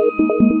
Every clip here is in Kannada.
Música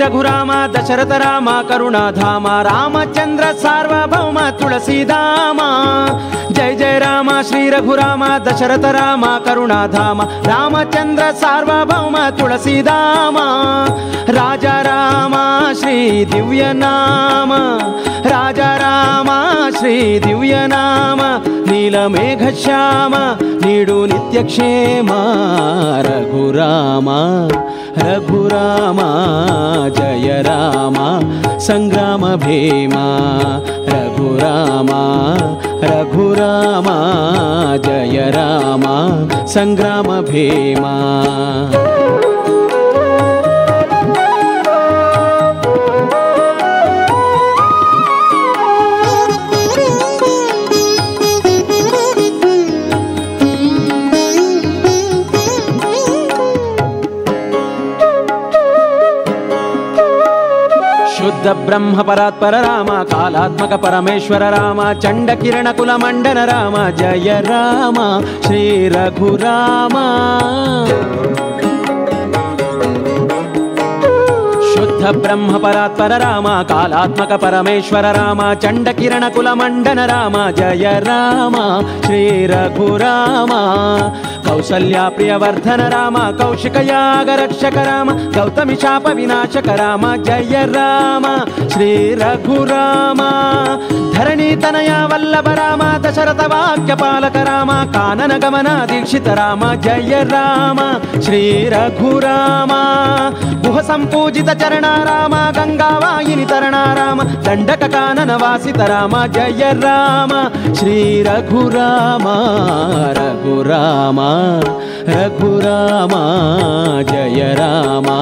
ರಘುರಾಮ ದಶರಥ ರಾಮ ಕರುಣಾಧಾಮ ರಾಮಚಂದ್ರ ಸಾರ್ವಭೌಮ ತುಳಸಿಧಾಮ ಜಯ ಜಯ ರಾಮ ಶ್ರೀ ರಘುರಾಮ ದಶರಥ ರಾಮ ಕರುಣಾಧಾಮ ರಾಮಚಂದ್ರ ಸಾರ್ವಭೌಮ ತುಳಸಿಧಾಮ ರಾಜ ರಾಮ ಶ್ರೀ ದಿವ್ಯ ನಾಮ ರಾಜ ರಾಮ ಶ್ರೀ ದಿವ್ಯ ನಾಮ ನೀಲಮೇಘ ಶ್ಯಾಮ रघुरामा जय रामा सङ्ग्राम भीमा। रघुरामा रघुरामा जय रामा सङ्ग्राम भीमा। ಜಯ ರಾಮ ಸಂಗ್ರಾಮ ಭೀಮ ಶುದ್ಧ ಬ್ರಹ್ಮ ಪರಾತ್ಪರ ರಾಮ ಕಾಲಾತ್ಮಕ ಪರಮೇಶ್ವರ ರಾಮ ಚಂಡ ಕಿರಣ ಕುಲ ಮಂಡನ ರಾಮ ಜಯ ರಾಮ ಶ್ರೀ ರಘುರಾಮ ಶುದ್ಧ ಬ್ರಹ್ಮ ಪರಾತ್ಪರ ರಾಮ ಕಾಲಾತ್ಮಕ ಪರಮೇಶ್ವರ ರಾಮ ಚಂಡ ಕಿರಣ ಕುಲ ಮಂಡನ ರಾಮ ಜಯ ರಾಮ ಶ್ರೀ ರಘುರಾಮ ಕೌಸಲ್ಯ ಪ್ರಿಯವರ್ಧನ ರಾಮ ಕೌಶಿಕ ಯಾಗ ರಕ್ಷಕ ರಾಮ ಗೌತಮಿ ಶಾಪ ವಿನಾಶಕ ರಾಮ ಜಯ ರಾಮ ಶ್ರೀ ರಘುರಾಮ ಧರಣಿ ತನಯ ವಲ್ಲಭ ರಾಮ ದಶರಥ ವಾಕ್ಯ ಪಾಲಕ ರಾಮ ಕಾನನ ಗಮನ ದೀಕ್ಷಿತ ರಾಮ ಜಯ ರಾಮ ಶ್ರೀ ರಘುರಾಮ ಗುಹ ಸಂಪೂಜಿತ ಚರಣ ರಾಮ ಗಂಗಾವಾಯಿನಿ ತರಣ ರಾಮ ದಂಡಕ ಕಾನನ ವಾಸಿತ रघुरामा जय रामा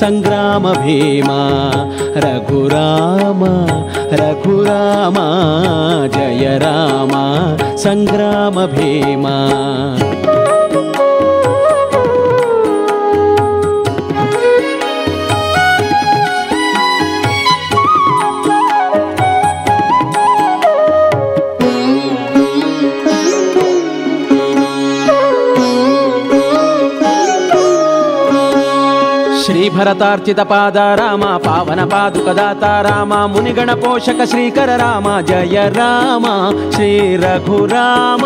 सङ्ग्राम भीमा। रघुरामा रघुरामा जय रामा सङ्ग्राम भीमा। श्रीभरतार्चितपाद राम पावनपादुकदाता राम मुनिगणपोषक श्रीकर राम जय राम श्रीरघुराम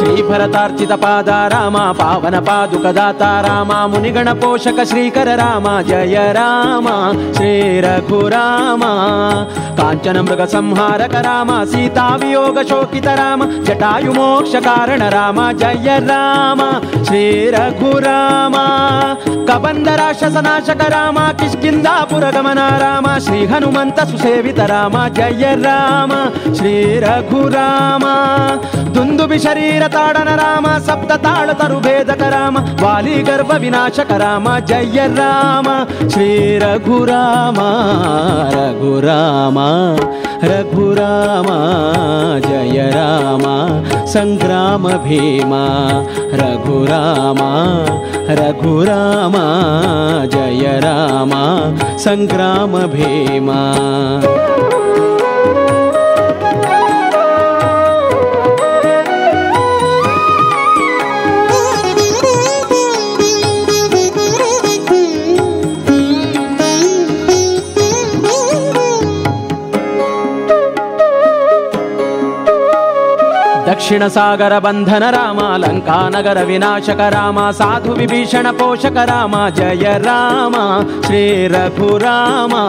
ಪಾದುಕದಾತ ರಾಮ ಮುನಿಗಣ ಪೋಷಕ ಶ್ರೀಕರ ರಾಮ ಜಯ ರಾಮ ಶ್ರೀ ರಘುರಾಮ ಶ್ರೀಭರತಾರ್ಚಿತ ಪಾದ ರಾಮ ಪಾವನ ಪಾದುಕದಾತ ರಾಮ ಮುನಿಗಣ ಪೋಷಕ ಶ್ರೀಕರ ರಾಮ ಜಯ ರಾಮ ಶ್ರೀ ರಘುರಾಮ ಕಾಂಚನ ಮೃಗ ಸಂಹಾರಕ ರಾಮ ಸೀತಾ ವಿಯೋಗ ಶೋಕಿತ ರಾಮ ಜಟಾಯು ಮೋಕ್ಷ ಕಾರಣ ರಾಮ ಜಯ ರಾಮ ಶ್ರೀ ರಘುರಾಮ ಕಬಂದ ರಾಕ್ಷಸನಾಶಕ ರಾಮ ಕಿಷ್ಕಿಂದಾಪುರ ಗಮನ ರಾಮ ಶ್ರೀ ताडन राम सप्त ताड तरुभेदक राम वाली गर्भ विनाशक राम जय राम। श्रीरघुराम रघुराम रघुराम जय राम। सङ्ग्राम भीमा रघुराम रघुराम जय राम। सङ्ग्राम भीमा। दक्षिणसागरबन्धन बन्धनरामा लङ्कानगरविनाशक राम साधु विभीषण पोषक राम जय राम श्रीरभुरामा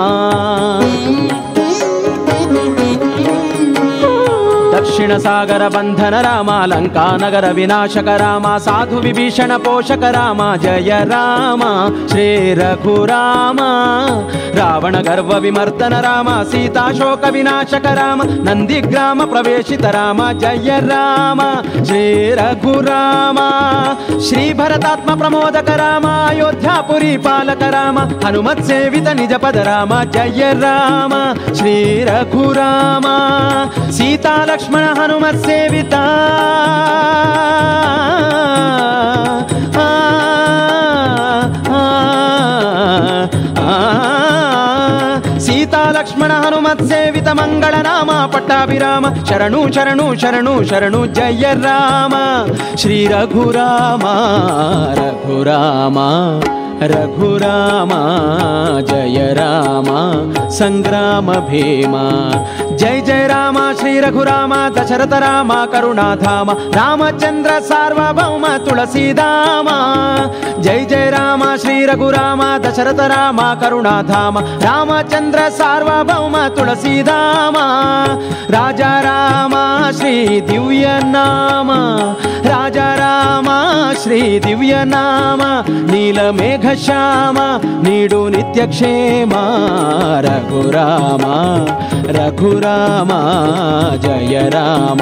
ಸಾಗರ ಬಂಧನ ರಾಮ ಲಂಕಾನಗರ ವಿನಾಶಕ ರಾಮ ಸಾಧು ವಿಭೀಷಣ ಪೋಷಕ ರಾಮ ಜಯ ರಾಮ ಶ್ರೀ ರಘುರಾಮ ದಕ್ಷಿಣ ಸಾಗರ ಬಂಧನ ರಾಮ ಲಂಕಾನಗರ ವಿನಾಶಕ ರಾಮ ಸಾಧು ವಿಭೀಷಣ ಪೋಷಕ ರಾಮ ಜಯ ರಾಮ ಶ್ರೀ ರಘುರಾಮ ರಾವಣ ಗರ್ವ ವಿಮರ್ದನ ರಾಮ ಸೀತಾ ಶೋಕ ವಿನಾಶಕ ರಾಮ ನಂದಿಗ್ರಾಮ ಪ್ರವೇಶಿತ ರಾಮ ಜಯ ರಾಮ ಶ್ರೀ ರಘುರಾಮ ಶ್ರೀ ಭರತಾತ್ಮ ಪ್ರಮೋದಕ ರಾಮ ಅಯೋಧ್ಯಾಪುರಿ ಪಾಲಕ ರಾಮ ಹನುಮತ್ ಸೇವಿತ ನಿಜ ಪದ ರಾಮ ಜಯ ರಾಮ ಶ್ರೀ ರಘುರಾಮ ಸೀತಾ ಲಕ್ಷ್ಮಣ ಹನುಮತ್ ಸೇವಿತ ಆ, ಆ, ಆ, ಸೀತಾ ಲಕ್ಷ್ಮಣ ಹನುಮತ್ ಸೇವಿತ ಮಂಗಳ ನಾಮ ಪಟ್ಟಾಭಿರಾಮ ಶರಣು ಶರಣು ಶರಣು ಶರಣು ಜಯ ರಾಮ ಶ್ರೀ ರಘುರಾಮ ರಘುರಾಮ ರಘುರಾಮ ಜಯ ರಾಮ ಸಂಗ್ರಾಮ ಭೀಮ ಜಯ ಜಯ ರಾಮ ಶ್ರೀ ರಘುರಾಮ ದಶರಥ ರಾಮ ಕರುಣಾಧಾಮ ರಾಮಚಂದ್ರ ಸಾರ್ವಭೌಮ ತುಳಸಿಧಾಮ ಜಯ ಜಯ ರಾಮ ಶ್ರೀ ರಘುರಾಮ ्याम नीडु नित्यक्षेमा रघुराम रघुरामा जय राम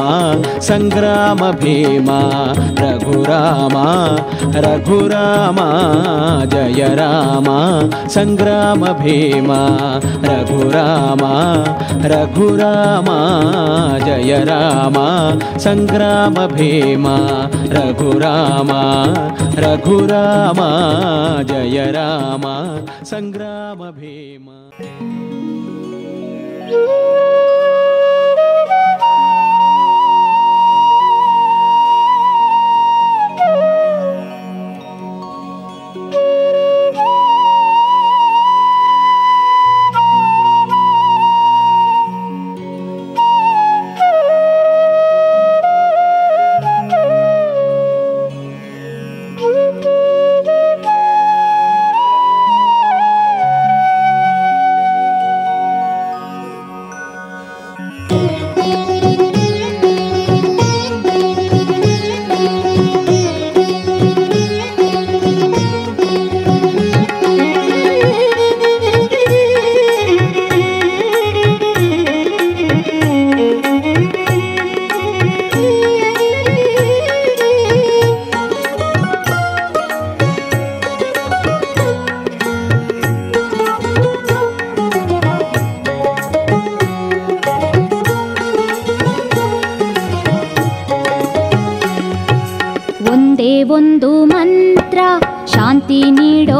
सङ्ग्राम भीमा रघुराम रघुराम जय राम सङ्ग्राम भीमा रघुराम रघुराम जय राम सङ्ग्राम भीमा रघुराम रघुराम ರಾಮ ಸಂಗ್ರಾಮ ಭೀಮ ರಘುರಾಮ నీడో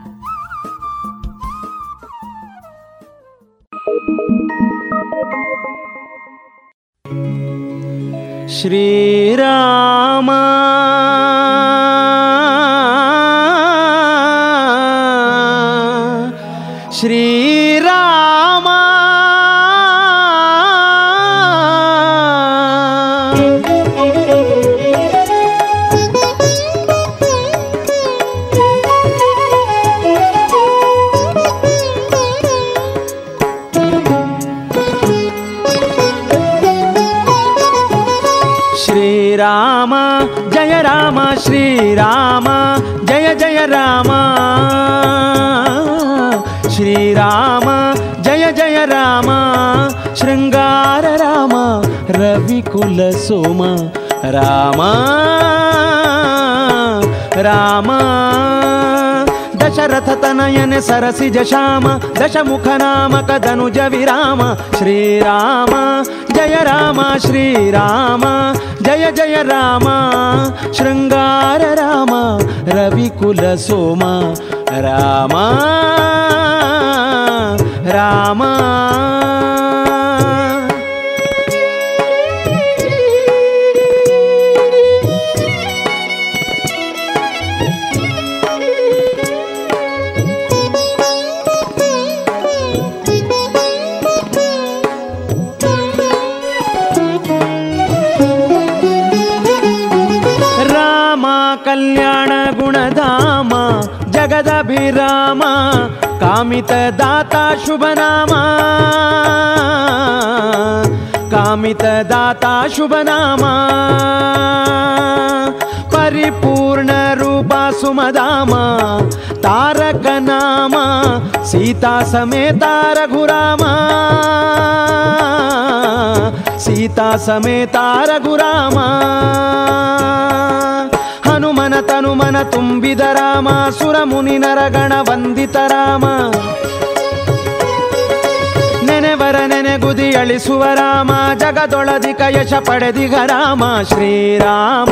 राम राम। दशरथ तनयन सरसिज श्याम दशमुख नाम कदनुज विराम। श्रीराम, जय राम, श्रीराम। जय जय राम। शृङ्गार राम, रविकुल सोम। राम राम। कामित दाता शुभनामा कामित दाता शुभनामा परिपूर्ण रूपा सुमदामा तारक नामा सीता समेता रघुरामा, सीता समेता रघुरामा। ಹನುಮನ ತುಂಬಿದ ರಾಮ ಸುರ ಮುನಿ ನರಗಣ ವಂದಿತ ರಾಮ. ನೆನೆವರ ನೆನೆಗುದಿ ಅಳಿಸುವ ರಾಮ ಜಗದೊಳದಿ ಕಯಶ ಪಡೆದಿಗ ರಾಮ. ಶ್ರೀರಾಮ,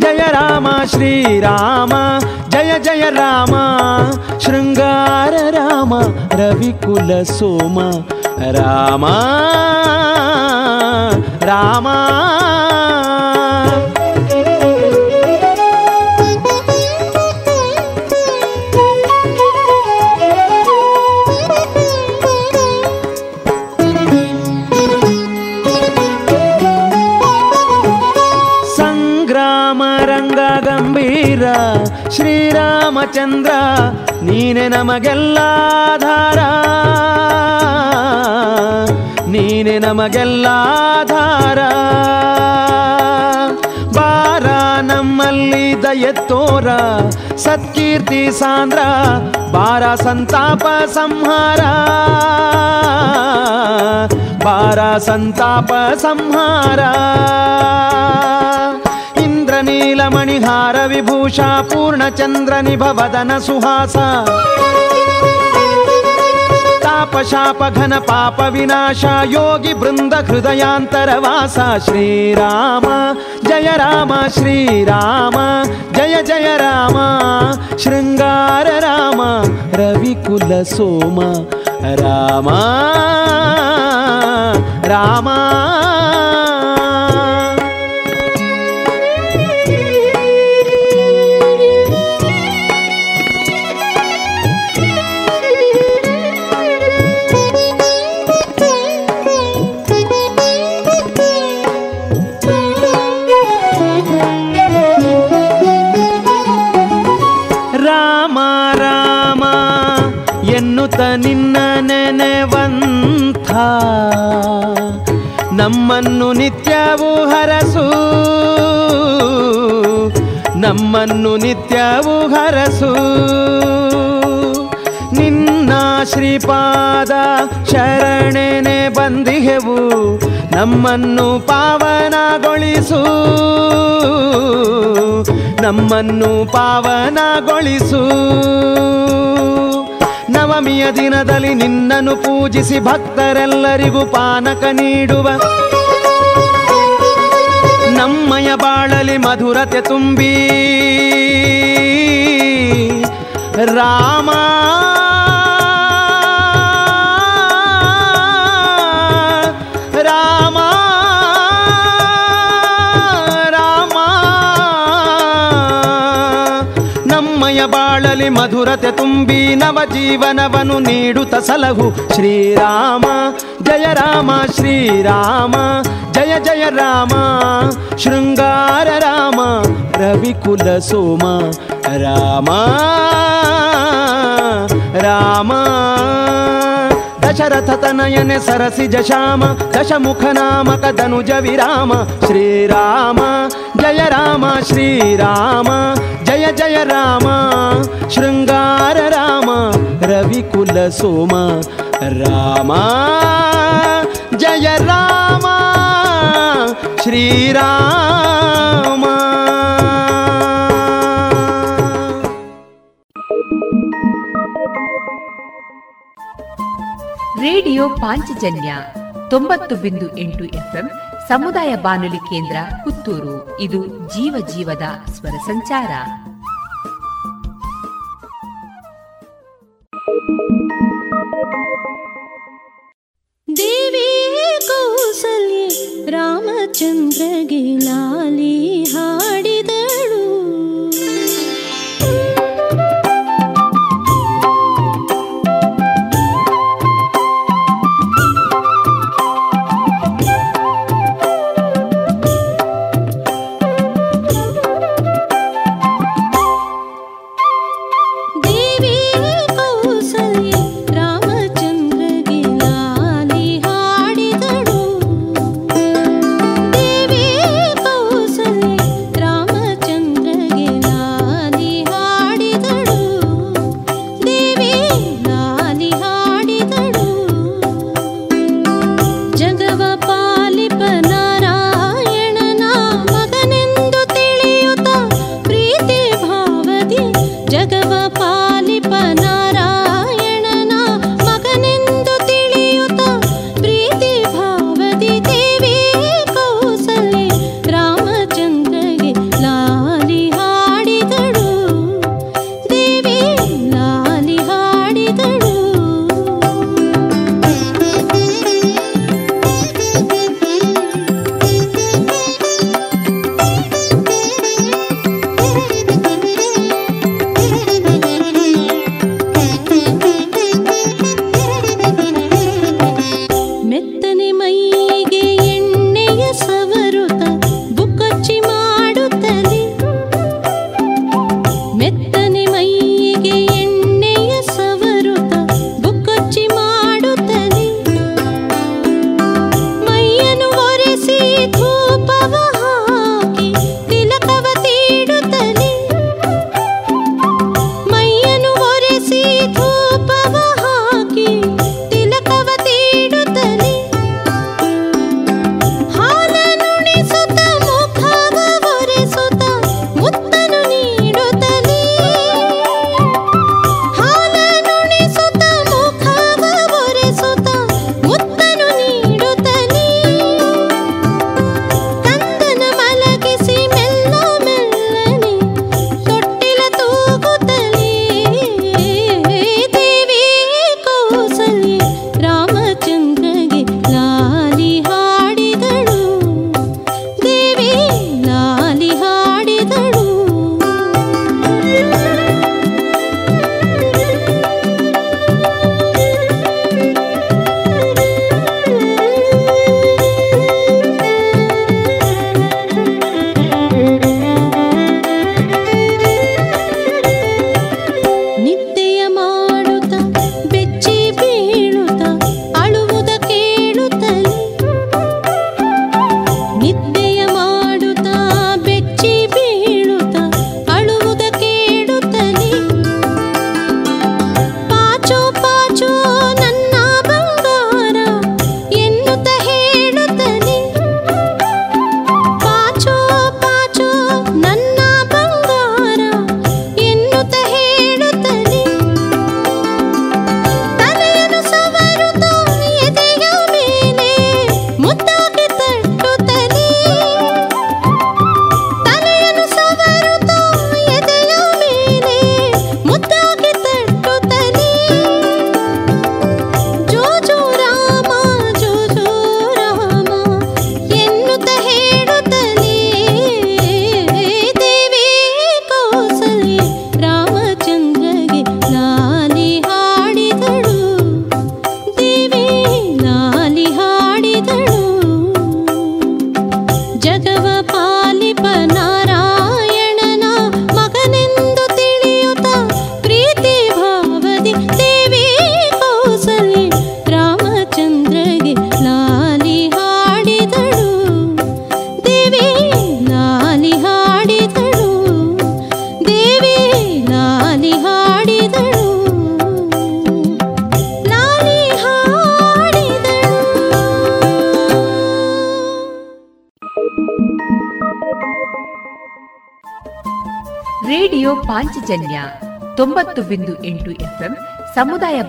ಜಯ ರಾಮ, ಶ್ರೀರಾಮ, ಜಯ ಜಯ ರಾಮ. ಶೃಂಗಾರ ರಾಮ, ರವಿಕುಲ ಸೋಮ. ರಾಮ ರಾಮ. ಶ್ರೀರಾಮಚಂದ್ರ, ನೀನೆ ನಮಗೆಲ್ಲಾಧಾರ ನೀನೆ ನಮಗೆಲ್ಲಾಧಾರ ಬಾರ ನಮ್ಮಲ್ಲಿ ದಯತ್ತೋರ ಸತ್ಕೀರ್ತಿ ಸಾಂದ್ರ, ಬಾರ ಸಂತಾಪ ಸಂಹಾರ. ಬಾರ ಸಂತಾಪ ಸಂಹಾರ. नीलमणिहारविभूषा पूर्णचन्द्रनिभवदन सुहासापशापघन पापविनाशा योगि बृन्दहृदयान्तरवासा श्रीराम जय राम श्रीराम जय जय राम। शृङ्गार राम रविकुल सोम राम राम। ನಮ್ಮನ್ನು ನಿತ್ಯವೂ ಹರಸು. ನಮ್ಮನ್ನು ನಿತ್ಯವೂ ಹರಸು. ನಿನ್ನ ಶ್ರೀಪಾದ ಶರಣೆನೆ ಬಂದಿಹೆವು. ನಮ್ಮನ್ನು ಪಾವನಗೊಳಿಸು. ನಮ್ಮನ್ನು ಪಾವನಗೊಳಿಸು. ನವಮಿಯ ದಿನದಲ್ಲಿ ನಿನ್ನನ್ನು ಪೂಜಿಸಿ ಭಕ್ತರೆಲ್ಲರಿಗೂ ಪಾನಕ ನೀಡುವ. ನಮ್ಮಯ ಬಾಳಲಿ ಮಧುರತೆ ತುಂಬಿ. ರಾಮಾ ಮಧುರತೆ ತುಂಬಿ ನವ ಜೀವನವನ್ನು ನೀಡುತ್ತ ಸಲಹು ಶ್ರೀರಾಮ ಜಯ ರಾಮ ಶ್ರೀರಾಮ ಜಯ ಜಯ ರಾಮ ಶೃಂಗಾರ ರಾಮ ರವಿಕುಲ ಸೋಮ ರಾಮ ರಾಮ ದಶರಥ ತನಯನೆ ಸರಸಿಜ ಶ್ಯಾಮ ದಶಮುಖ ನಾಮಕ ಧನುಜ ವಿರಾಮ ಶ್ರೀರಾಮ ಜಯ ರಾಮ ಶ್ರೀರಾಮ ಜಯ ಜಯ ರಾಮ ಶೃಂಗಾರ ರಾಮ ರವಿಕುಲ ಸೋಮ ರಾಮ ಜಯ ರಾಮ ಶ್ರೀರಾಮ ರೇಡಿಯೋ ಪಾಂಚಜನ್ಯ ತೊಂಬತ್ತು ಬಿಂದು ಎಂಟು ಎಫ್ಎಂ ಸಮುದಾಯ ಬಾನುಲಿ ಕೇಂದ್ರ ಪುತ್ತೂರು. ಇದು ಜೀವ ಜೀವದ ಸ್ವರ ಸಂಚಾರ. ದೇವಿ ಕೌಸಲ್ಯೆ ರಾಮಚಂದ್ರಗೆ ಲಾಲಿ ಹಾಡಿದಳು.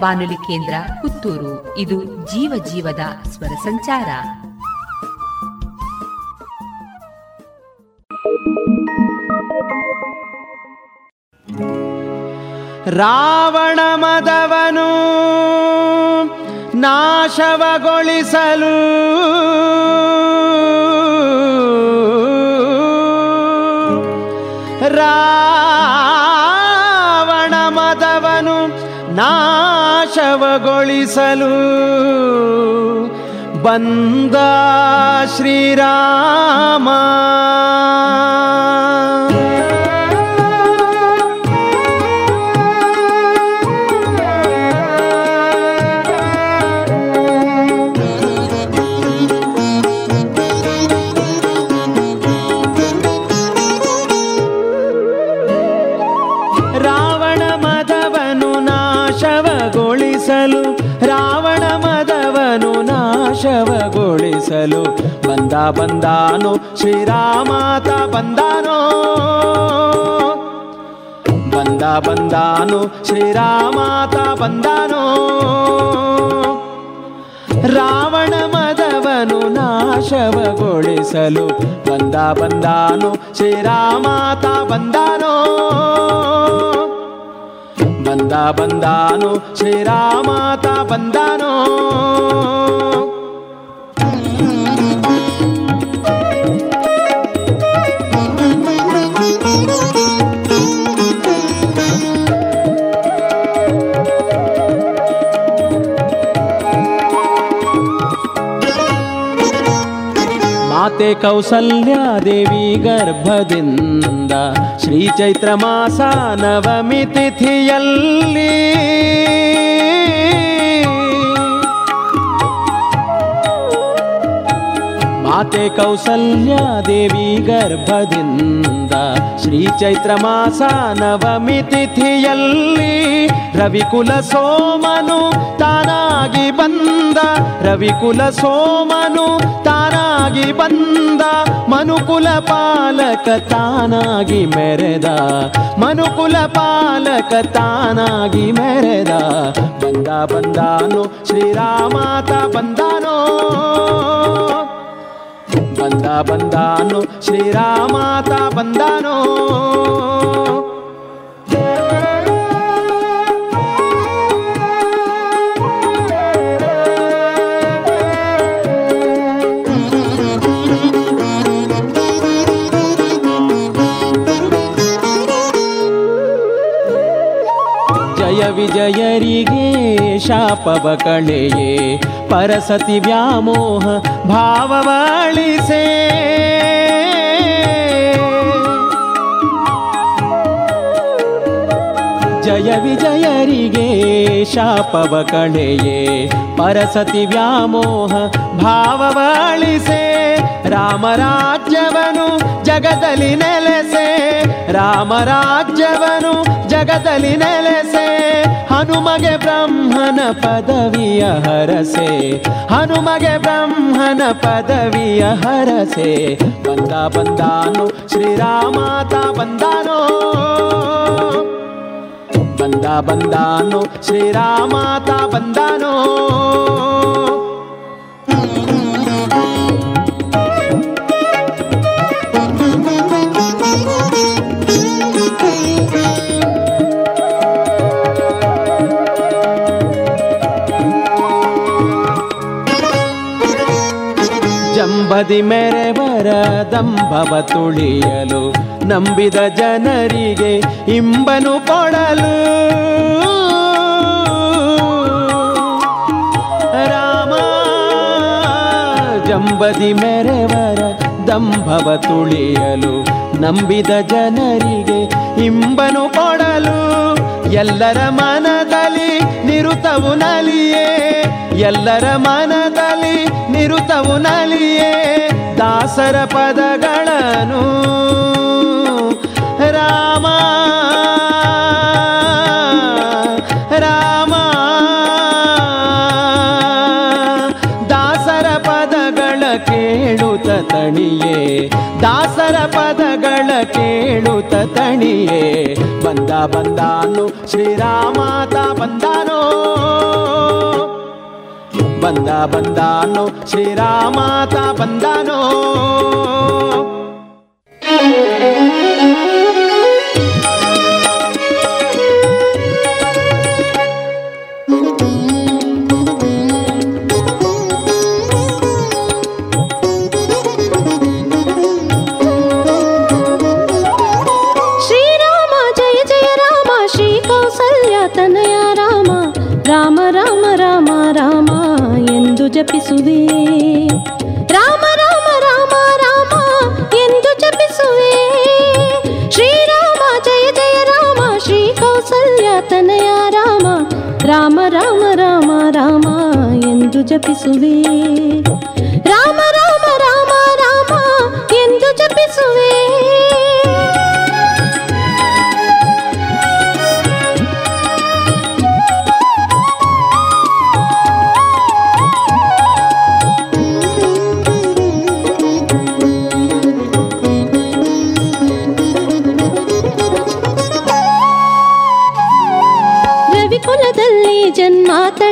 ಬಾನುಲಿ ಕೇಂದ್ರ ಪುತ್ತೂರು. ಇದು ಜೀವ ಜೀವದ ಸ್ವರ ಸಂಚಾರ. ರಾವಣ ಮದವನು ನಾಶವಗೊಳಿಸಲು ನಾಶವಗೊಳಿಸಲು ಬಂದ ಶ್ರೀರಾಮ. ಬಂದಾನು? ಶ್ರೀರಾಮಾತ ಬಂದಾನೋ? ಬಂದ ಬಂದಾನು? ಶ್ರೀರಾಮಾತ ಬಂದಾನೋ? ರಾವಣ ಮದವನು ನಾಶವಗೊಳಿಸಲು ಬಂದ ಬಂದಾನು? ಶ್ರೀರಾಮಾತ ಬಂದಾನೋ? ಬಂದ ಬಂದಾನು? ಶ್ರೀರಾಮಾತ ಬಂದಾನೋ? ಮಾತೆ ಕೌಸಲ್ಯಾದೇವಿ ಗರ್ಭದಿಂದ ಶ್ರೀ ಚೈತ್ರ ಮಾಸ ನವಮಿ ತಿಥಿಯಲ್ಲಿ. ಮಾತೆ ಕೌಸಲ್ಯಾದೇವಿ ಗರ್ಭದಿಂದ ಶ್ರೀ ಚೈತ್ರ ಮಾಸ ನವಮಿ ತಿಥಿಯಲ್ಲಿ ರವಿಕುಲ ಸೋಮನು ತಾನಾಗಿ ಬಂದ ರವಿಕುಲ ಸೋಮನು ತಾನಾಗಿ ಬಂದ, ಮನುಕುಲ ಪಾಲಕ ತಾನಾಗಿ ಮೆರೆದ, ಮನುಕುಲ ಪಾಲಕ ತಾನಾಗಿ ಮೆರೆದ, ಬಂದ ಬಂದಾನು ಶ್ರೀರಾಮಾತ ಬಂದಾನೋ? ಬಂದ ಬಂದಾನು ಶ್ರೀರಾಮಾತ ಬಂದಾನೋ ಜಯ ವಿಜಯರಿಗೆ ಶಾಪವ ಕಳೆಯೇ ಪರಸತಿ ವ್ಯಾಮೋಹ ಭಾವವಳಿಸೇ. ಜಯ ವಿಜಯರಿಗೆ ಶಾಪವ ಕಳೆಯೇ ಪರಸತಿ ವ್ಯಾಮೋಹ ಭಾವವಳಿಸೆ. ರಾಮರಾಜ್ಯವನು ಜಗದಲ್ಲಿ ನೆಲೆಸೆ ರಾಮರಾಜ್ಯವನು ಜಗದಲ್ಲಿ ನೆಲೆಸೆ. ಹನುಮಗೆ ಬ್ರಹ್ಮನ ಪದವಿಯ ಹರಸೆ. ಹನುಮಗೆ ಬ್ರಹ್ಮನ ಪದವಿಯ ಹರಸೆ. ಬಂದ ಬಂದಾನು ಶ್ರೀರಾಮಾತ ಬಂದಾನೋ. ಬಂದ ಬಂದಾನು ಶ್ರೀರಾಮಾತ ಬಂದಾನೋ. ಜಂಬದಿ ಮೆರೆವರ ದಂಭವ ತುಳಿಯಲು ನಂಬಿದ ಜನರಿಗೆ ಇಂಬನು ಕೊಡಲು. ರಾಮ, ಜಂಬದಿ ಮೆರೆವರ ದಂಭವ ತುಳಿಯಲು ನಂಬಿದ ಜನರಿಗೆ ಇಂಬನು ಕೊಡಲು. ಎಲ್ಲರ ಮನದಲ್ಲಿ ನಿರುತವು ನಲಿಯೇ. ಎಲ್ಲರ ಮನದಲ್ಲಿ ನಿರುತವು ನಲಿಯೇ ದಾಸರ ಪದಗಳನ್ನು. ರಾಮ ರಾಮ, ದಾಸರ ಪದಗಳ ಕೇಳುತ್ತ ತಣಿಯೇ, ದಾಸರ ಪದಗಳ ಕೇಳುತ್ತ ತಣಿಯೇ. ಬಂದಾನು ಶ್ರೀರಾಮಾತ ಬಂದಾನೋ ಬಂದ ಬಂದಾನೋ ಶ್ರೀರಾಮಾತ ಬಂದಾನೋ? ಎಂದು ಜಪಿಸುವೆ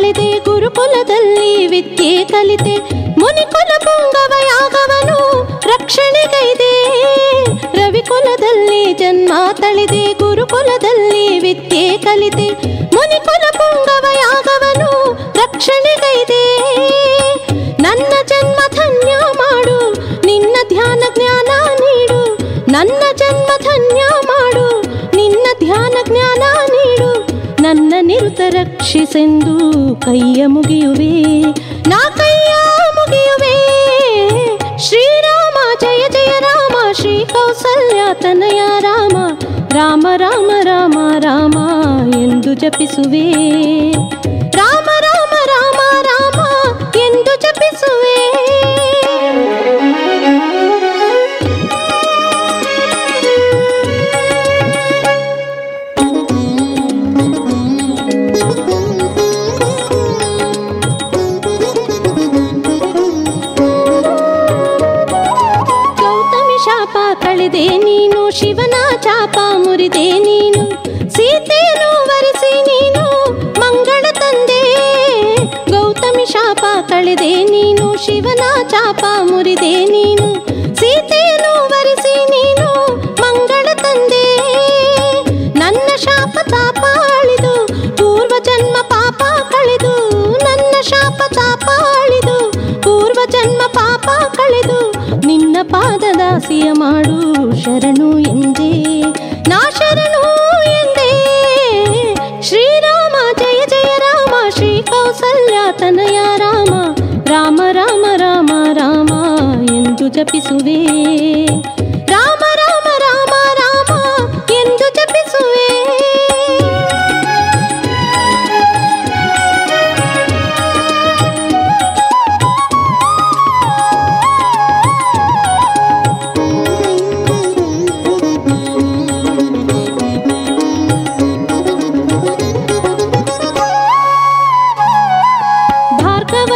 ತಳೆದೆ ಗುರುಕುಲದಲ್ಲಿ ವಿದ್ಯೆ ಕಲಿತೆ ಮುನಿಕುಲ ಪುಂಗವ ಯಾಗವನು ರಕ್ಷಣೆಗೈದೆ. ರವಿಕುಲದಲ್ಲಿ ಜನ್ಮ ತಳಿದೆ ಗುರುಕುಲದಲ್ಲಿ ವಿದ್ಯೆ ಕಲಿತೆ ನನ್ನ ನಿರುತ ರಕ್ಷಿಸೆಂದು ಕೈಯ ಮುಗಿಯುವೆ. ನಾ ಕೈಯ ಮುಗಿಯುವೆ. ಶ್ರೀರಾಮ, ಜಯ ಜಯ ರಾಮ, ಶ್ರೀ ಕೌಸಲ್ಯ, ತನಯ ರಾಮ ರಾಮ ರಾಮ ರಾಮ ರಾಮ ಎಂದು ಜಪಿಸುವೆ. ರಾಮ ಚಾಪ ಮುರಿದೆ ನೀನು, ಸೀತೆಯನ್ನು ವರಿಸಿ ನೀನು, ಮಂಗಳ ತಂದೆ. ಗೌತಮಿ ಶಾಪ ಕಳೆದೆ ನೀನು, ಶಿವನ ಚಾಪ ಮುರಿದೆ ನೀನು. ಪಾದದಾಸಿಯ ಮಾಡು ಶರಣು ಎಂದೇ ನಾ ಶರಣು ಎಂದೇ ಶ್ರೀರಾಮ ಜಯ ಜಯ ರಾಮ ಶ್ರೀ ಕೌಸಲ್ಯ ತನಯ ರಾಮ ರಾಮ ರಾಮ ರಾಮ ರಾಮ ಎಂದು ಜಪಿಸುವೆ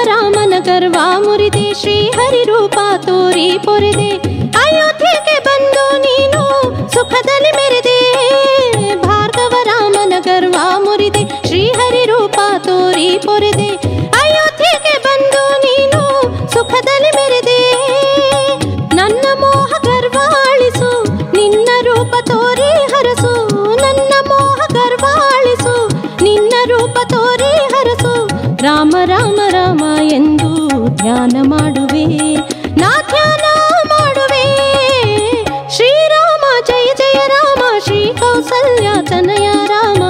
ರಾಮನ ಗರ್ವ ಮುರಿದೆ ಶ್ರೀಹರಿ ರೂಪ ತೋರಿ ಪೊರೆದೆ. ಅಯೋಧ್ಯೆಗೆ ಬಂದು ನೀನು ಸುಖದಲ್ಲಿ ಮೆರೆದೆ. ಭಾರ್ಗವ ರಾಮನ ಗರ್ವ ಮುರಿದೆ ಶ್ರೀಹರಿ ರೂಪ ತೋರಿ ಪೊರೆದೆ. ಅಯೋಧ್ಯೆಗೆ ಬಂದು ನೀನು ಸುಖದಲ್ಲಿ ಮೆರೆದೆ. ನನ್ನ ಮೋಹ ಗರ್ವ ಅಳಿಸು, ನಿನ್ನ ರೂಪ ತೋರಿ ಹರಸು. ನನ್ನ ಮೋಹ ಗರ್ವ ಅಳಿಸು, ನಿನ್ನ ರೂಪ ತೋರಿ ಹರಸು. ರಾಮ ರಾಮ ರಾಮ. ಎಂದು ಧ್ಯಾನ ಮಾಡುವೆ. ನಾ ಧ್ಯಾನ ಮಾಡುವೆ. ಶ್ರೀರಾಮ, ಜಯ ಜಯ ರಾಮ, ಶ್ರೀ ಕೌಸಲ್ಯ, ತನಯ ರಾಮ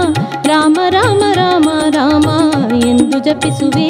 ರಾಮ ರಾಮ ರಾಮ ರಾಮ ಎಂದು ಜಪಿಸುವೆ.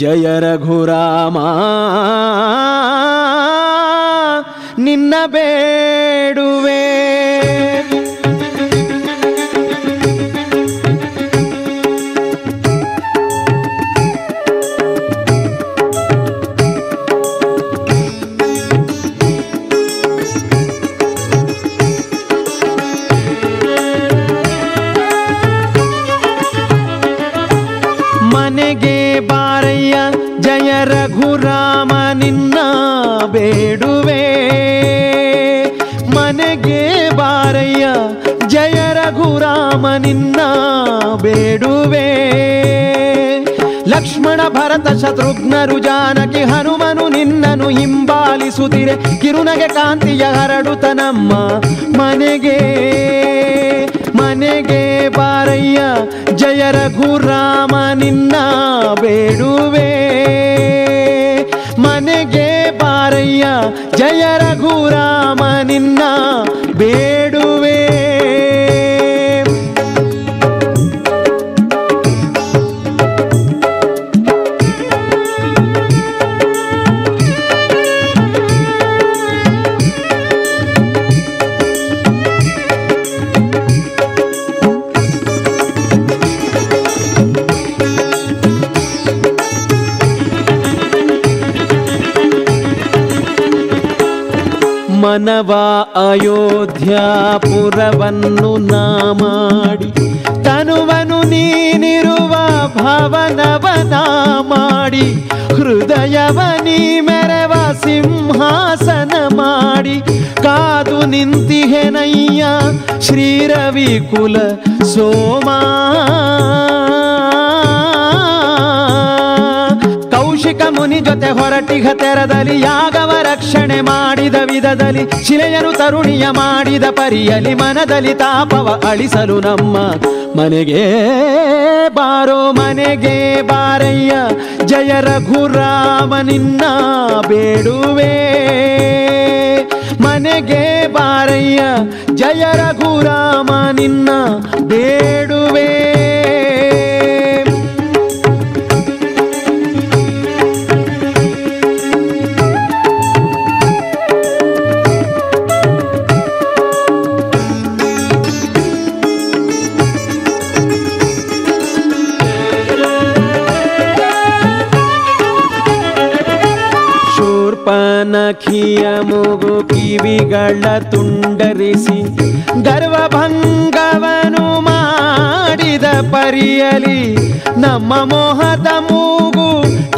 ಜಯ ರಘುರಾಮ ನಿನ್ನ ಬೇಡುವೆ ನಿನ್ನ ಬೇಡುವೆ. ಲಕ್ಷ್ಮಣ ಭರತ ಶತ್ರುಘ್ನರು ಜಾನಕಿ ಹನುಮನು ನಿನ್ನನು ಹಿಂಬಾಲಿಸುತ್ತಿರೆ ಕಿರುನಗೆ ಕಾಂತಿಯ ಹರಡುತ್ತ ನಮ್ಮ ಮನೆಗೆ ಮನೆಗೆ ಬಾರಯ್ಯ, ಜಯ ರಘುರಾಮ ನಿನ್ನ ಬೇಡುವೆ. ಮನೆಗೆ ಬಾರಯ್ಯ, ಜಯ ರಘುರಾಮ ನಿನ್ನ ಬೇಡುವೆ. ಮನವ ಅಯೋಧ್ಯಾಪುರವನ್ನು ನಾ ಮಾಡಿ ತನುವನು ನೀನಿರುವ ಭವನವನ ಮಾಡಿ, ಹೃದಯವ ನೀ ಮೆರವ ಸಿಂಹಾಸನ ಮಾಡಿ, ಕಾದು ನಿಂತಿಹೆನಯ್ಯ ಶ್ರೀರವಿ ಕುಲ ಸೋಮಾ. ಜೊತೆ ಹೊರಟಿಗ ತೆರದಲ್ಲಿ ಯಾಗವ ರಕ್ಷಣೆ ಮಾಡಿದ ವಿಧದಲ್ಲಿ ಶಿಲೆಯನು ತರುಣಿಯ ಮಾಡಿದ ಪರಿಯಲಿ ಮನದಲ್ಲಿ ತಾಪವ ಅಳಿಸಲು ನಮ್ಮ ಮನೆಗೆ ಬಾರೋ ಮನೆಗೆ ಬಾರಯ್ಯ, ಜಯ ರಘುರಾಮ ನಿನ್ನ ಬೇಡುವೆ. ಮನೆಗೆ ಬಾರಯ್ಯ, ಜಯ ರಘುರಾಮ ನಿನ್ನ ಬೇಡುವೆ. ಶೂರ್ಪನಖಿಯ ಮೂಗು ಕಿವಿಗಳ ತುಂಡರಿಸಿ ಗರ್ವಭಂಗವನು ಮಾಡಿದ ಪರಿಯಲಿ ನಮ್ಮ ಮೋಹದ ಮೂಗು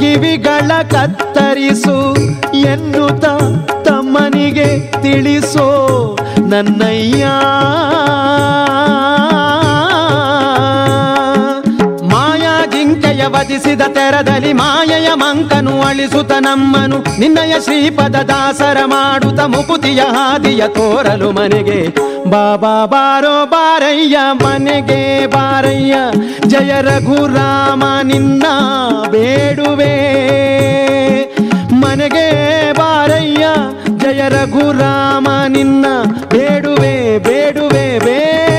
ಕಿವಿಗಳ ಕತ್ತರಿಸು ಎನ್ನುತ್ತ ತಮ್ಮನಿಗೆ ತಿಳಿಸೋ ನನ್ನಯ್ಯ. ವಧಿಸಿದ ತೆರದಲ್ಲಿ ಮಾಯೆಯ ಮಂಕನು ಅಳಿಸುತ್ತ ನಮ್ಮನು. ನಿನ್ನಯ ಶ್ರೀಪದ ದಾಸರ ಮಾಡುತ್ತ ಮುಕುತಿಯ ಹಾದಿಯ ತೋರಲು ಮನೆಗೆ. ಬಾಬಾ ಬಾರೋ ಬಾರಯ್ಯ, ಮನೆಗೆ ಬಾರಯ್ಯ. ಜಯ ರಘುರಾಮ, ನಿನ್ನ ಬೇಡುವೆ. ಮನೆಗೆ ಬಾರಯ್ಯ, ಜಯ ರಘುರಾಮ, ನಿನ್ನ ಬೇಡುವೆ ಬೇಡುವೆ ಬೇಡುವೆ.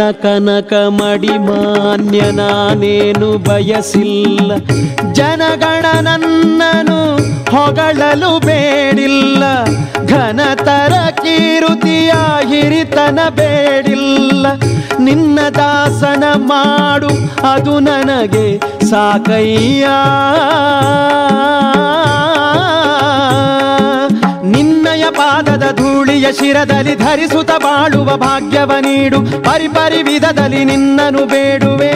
ಧನ ಕನಕ ಮಡಿ ಮಾನ್ಯ ನಾನೇನು ಬಯಸಿಲ್ಲ. ಜನಗಣ ನನ್ನನು ಹೊಗಳಲು ಬೇಡಿಲ್ಲ. ಘನತರ ಕೀರುತಿಯ ಹಿರಿತನ ಬೇಡಿಲ್ಲ. ನಿನ್ನ ದಾಸನ ಮಾಡು, ಅದು ನನಗೆ ಸಾಕಯ್ಯ. ನಿನ್ನಯ ಪಾದದ ಧೂಳಿಯ ಶಿರದಲ್ಲಿ ಧರಿಸುತ್ತ ಬಾಳುವ ಭಾಗ್ಯವ ನೀಡು. ಪರಿಪರಿ ವಿಧದಲ್ಲಿ ನಿನ್ನನು ಬೇಡುವೆ.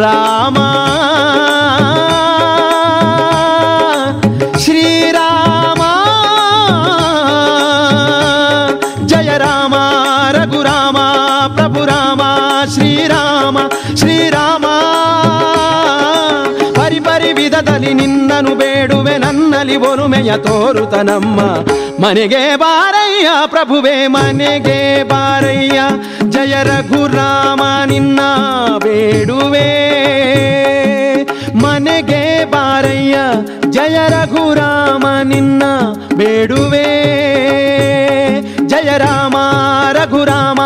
ರಾಮ. ಶ್ರೀರಾಮ. ಜಯ ರಾಮ, ರಘುರಾಮ ಪ್ರಭು ರಾಮ ಶ್ರೀರಾಮ ಶ್ರೀರಾಮ. ನನ್ನಲ್ಲಿ ಒರುಮೆಯ ತೋರುತ ನಮ್ಮ ಮನೆಗೆ ಬಾರಯ್ಯ, ಪ್ರಭುವೆ ಮನೆಗೆ ಬಾರಯ್ಯ, ಜಯ ರಘುರಾಮ ನಿನ್ನ ಬೇಡುವೆ. ಮನೆಗೆ ಬಾರಯ್ಯ, ಜಯ ರಘುರಾಮ ನಿನ್ನ ಬೇಡುವೆ. ಜಯ ರಾಮ, ರಘುರಾಮ,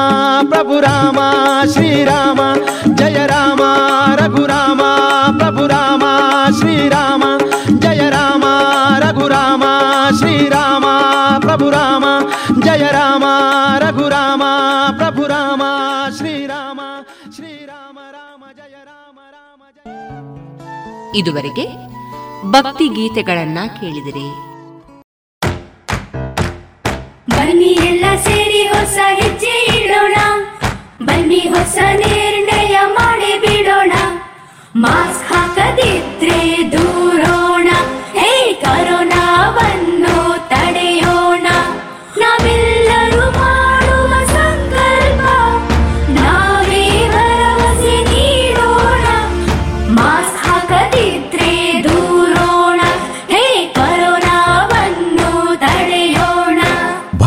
ಪ್ರಭು ರಾಮ ಶ್ರೀರಾಮ ಜಯ ರಾಮ, ರಘುರಾಮ, ಪ್ರಭು ರಾಮ ಶ್ರೀರಾಮ ಇದುವರೆಗೆ ಭಕ್ತಿ ಗೀತೆಗಳನ್ನ ಕೇಳಿದಿರಿ. ಬನ್ನಿ ಎಲ್ಲ ಸೇರಿ ಹೊಸ ಹೆಜ್ಜೆ ಇಡೋಣ. ಬನ್ನಿ ಹೊಸ ನಿರ್ಣಯ ಮಾಡಿ ಬಿಡೋಣ. ಮಾಸ್ಕ್ ಹಾಕದಿದ್ರೆ ದೂರೋಣ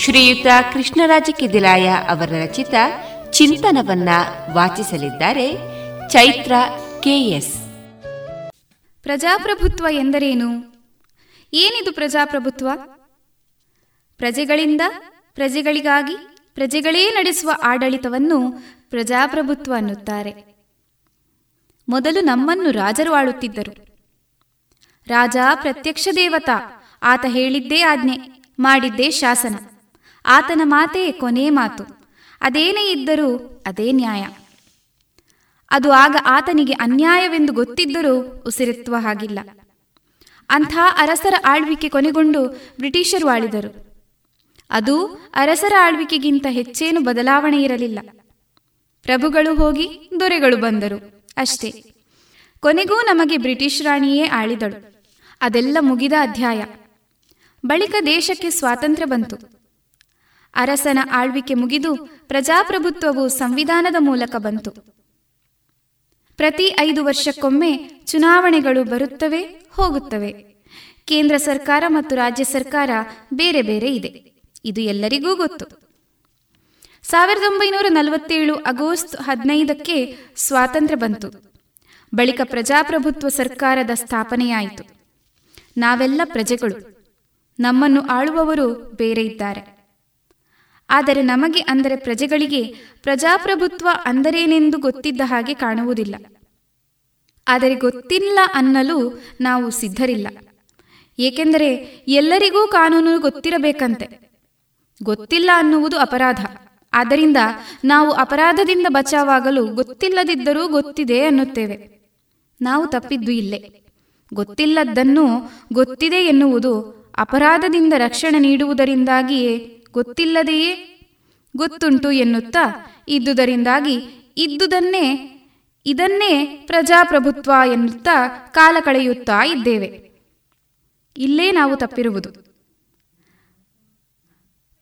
ಶ್ರೀಯುತ ಕೃಷ್ಣರಾಜ ಕಿದಿಲಾಯ ಅವರ ರಚಿತ ಚಿಂತನವನ್ನ ವಾಚಿಸಲಿದ್ದಾರೆ ಚೈತ್ರ ಕೆಎಸ್ ಪ್ರಜಾಪ್ರಭುತ್ವ ಎಂದರೇನು? ಏನಿದು ಪ್ರಜಾಪ್ರಭುತ್ವ? ಪ್ರಜೆಗಳಿಂದ ಪ್ರಜೆಗಳಿಗಾಗಿ ಪ್ರಜೆಗಳೇ ನಡೆಸುವ ಆಡಳಿತವನ್ನು ಪ್ರಜಾಪ್ರಭುತ್ವ ಅನ್ನುತ್ತಾರೆ. ಮೊದಲು ನಮ್ಮನ್ನು ರಾಜರು ಆಳುತ್ತಿದ್ದರು. ರಾಜ ಪ್ರತ್ಯಕ್ಷ ದೇವತಾ, ಆತ ಹೇಳಿದ್ದೇ ಆಜ್ಞೆ, ಮಾಡಿದ್ದೇ ಶಾಸನ. ಆತನ ಮಾತೇ ಕೊನೆ ಮಾತು. ಅದೇನೇ ಇದ್ದರೂ ಅದೇ ನ್ಯಾಯ. ಅದು ಆಗ ಆತನಿಗೆ ಅನ್ಯಾಯವೆಂದು ಗೊತ್ತಿದ್ದರೂ ಉಸಿರೆತ್ತುವ ಹಾಗಿಲ್ಲ. ಅಂಥ ಅರಸರ ಆಳ್ವಿಕೆ ಕೊನೆಗೊಂಡು ಬ್ರಿಟಿಷರು ಆಳಿದರು. ಅದು ಅರಸರ ಆಳ್ವಿಕೆಗಿಂತ ಹೆಚ್ಚೇನು ಬದಲಾವಣೆ ಇರಲಿಲ್ಲ. ಪ್ರಭುಗಳು ಹೋಗಿ ದೊರೆಗಳು ಬಂದರು, ಅಷ್ಟೇ. ಕೊನೆಗೂ ನಮಗೆ ಬ್ರಿಟಿಷ್ ರಾಣಿಯೇ ಆಳಿದಳು. ಅದೆಲ್ಲ ಮುಗಿದ ಅಧ್ಯಾಯ. ಬಳಿಕ ದೇಶಕ್ಕೆ ಸ್ವಾತಂತ್ರ್ಯ ಬಂತು. ಅರಸನ ಆಳ್ವಿಕೆ ಮುಗಿದು ಪ್ರಜಾಪ್ರಭುತ್ವವು ಸಂವಿಧಾನದ ಮೂಲಕ ಬಂತು. ಪ್ರತಿ ಐದು ವರ್ಷಕ್ಕೊಮ್ಮೆ ಚುನಾವಣೆಗಳು ಬರುತ್ತವೆ, ಹೋಗುತ್ತವೆ. ಕೇಂದ್ರ ಸರ್ಕಾರ ಮತ್ತು ರಾಜ್ಯ ಸರ್ಕಾರ ಬೇರೆ ಬೇರೆ ಇದೆ. ಇದು ಎಲ್ಲರಿಗೂ ಗೊತ್ತು. ಸಾವಿರದ ಒಂಬೈನೂರ ನಲವತ್ತೇಳು ಆಗಸ್ಟ್ ಹದಿನೈದಕ್ಕೆ ಸ್ವಾತಂತ್ರ್ಯ ಬಂತು. ಬಳಿಕ ಪ್ರಜಾಪ್ರಭುತ್ವ ಸರ್ಕಾರದ ಸ್ಥಾಪನೆಯಾಯಿತು. ನಾವೆಲ್ಲ ಪ್ರಜೆಗಳು. ನಮ್ಮನ್ನು ಆಳುವವರು ಬೇರೆ ಇದ್ದಾರೆ. ಆದರೆ ನಮಗೆ ಅಂದರೆ ಪ್ರಜೆಗಳಿಗೆ ಪ್ರಜಾಪ್ರಭುತ್ವ ಅಂದರೇನೆಂದು ಗೊತ್ತಿದ್ದ ಹಾಗೆ ಕಾಣುವುದಿಲ್ಲ. ಆದರೆ ಗೊತ್ತಿಲ್ಲ ಅನ್ನಲು ನಾವು ಸಿದ್ಧರಿಲ್ಲ. ಏಕೆಂದರೆ ಎಲ್ಲರಿಗೂ ಕಾನೂನು ಗೊತ್ತಿರಬೇಕಂತೆ. ಗೊತ್ತಿಲ್ಲ ಅನ್ನುವುದು ಅಪರಾಧ. ಆದ್ದರಿಂದ ನಾವು ಅಪರಾಧದಿಂದ ಬಚಾವಾಗಲು ಗೊತ್ತಿಲ್ಲದಿದ್ದರೂ ಗೊತ್ತಿದೆ ಅನ್ನುತ್ತೇವೆ. ನಾವು ತಪ್ಪಿದ್ದು ಇಲ್ಲೇ. ಗೊತ್ತಿಲ್ಲದ್ದನ್ನು ಗೊತ್ತಿದೆ ಎನ್ನುವುದು ಅಪರಾಧದಿಂದ ರಕ್ಷಣೆ ನೀಡುವುದರಿಂದಾಗಿಯೇ ಗೊತ್ತಿಲ್ಲದೆಯೇ? ಗೊತ್ತುಂಟು ಎನ್ನುತ್ತಾ? ಇದ್ದುದರಿಂದಾಗಿ ಇದ್ದುದನ್ನೇ, ಇದನ್ನೇ ಪ್ರಜಾಪ್ರಭುತ್ವ ಎನ್ನುತ್ತಾ ಕಾಲ ಕಳೆಯುತ್ತಾ ಇದ್ದೇವೆ. ಇಲ್ಲೇ ನಾವು ತಪ್ಪಿರುವುದು.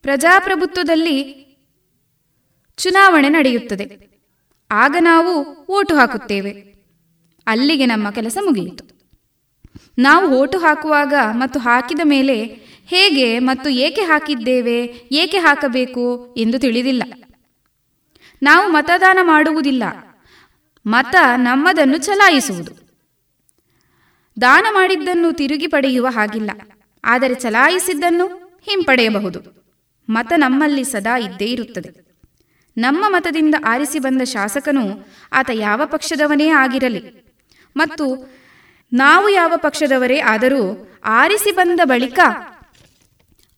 ಪ್ರಜಾಪ್ರಭುತ್ವದಲ್ಲಿ ಚುನಾವಣೆ ನಡೆಯುತ್ತದೆ. ಆಗ ನಾವು ಓಟು ಹಾಕುತ್ತೇವೆ. ಅಲ್ಲಿಗೆ ನಮ್ಮ ಕೆಲಸ ಮುಗಿಯಿತು. ನಾವು ಓಟು ಹಾಕುವಾಗ ಮತ್ತು ಹಾಕಿದ ಮೇಲೆ ಹೇಗೆ ಮತ್ತು ಏಕೆ ಹಾಕಿದ್ದೇವೆ, ಏಕೆ ಹಾಕಬೇಕು ಎಂದು ತಿಳಿದಿಲ್ಲ. ನಾವು ಮತದಾನ ಮಾಡುವುದಿಲ್ಲ, ಮತ ನಮ್ಮದನ್ನು ಚಲಾಯಿಸುವುದು. ದಾನ ಮಾಡಿದ್ದನ್ನು ತಿರುಗಿ ಪಡೆಯುವ ಹಾಗಿಲ್ಲ, ಆದರೆ ಚಲಾಯಿಸಿದ್ದನ್ನು ಹಿಂಪಡೆಯಬಹುದು. ಮತ ನಮ್ಮಲ್ಲಿ ಸದಾ ಇದ್ದೇ ಇರುತ್ತದೆ. ನಮ್ಮ ಮತದಿಂದ ಆರಿಸಿ ಬಂದ ಶಾಸಕನು ಆತ ಯಾವ ಪಕ್ಷದವನೇ ಆಗಿರಲಿ, ಮತ್ತು ನಾವು ಯಾವ ಪಕ್ಷದವರೇ ಆದರೂ ಆರಿಸಿ ಬಂದ ಬಳಿಕ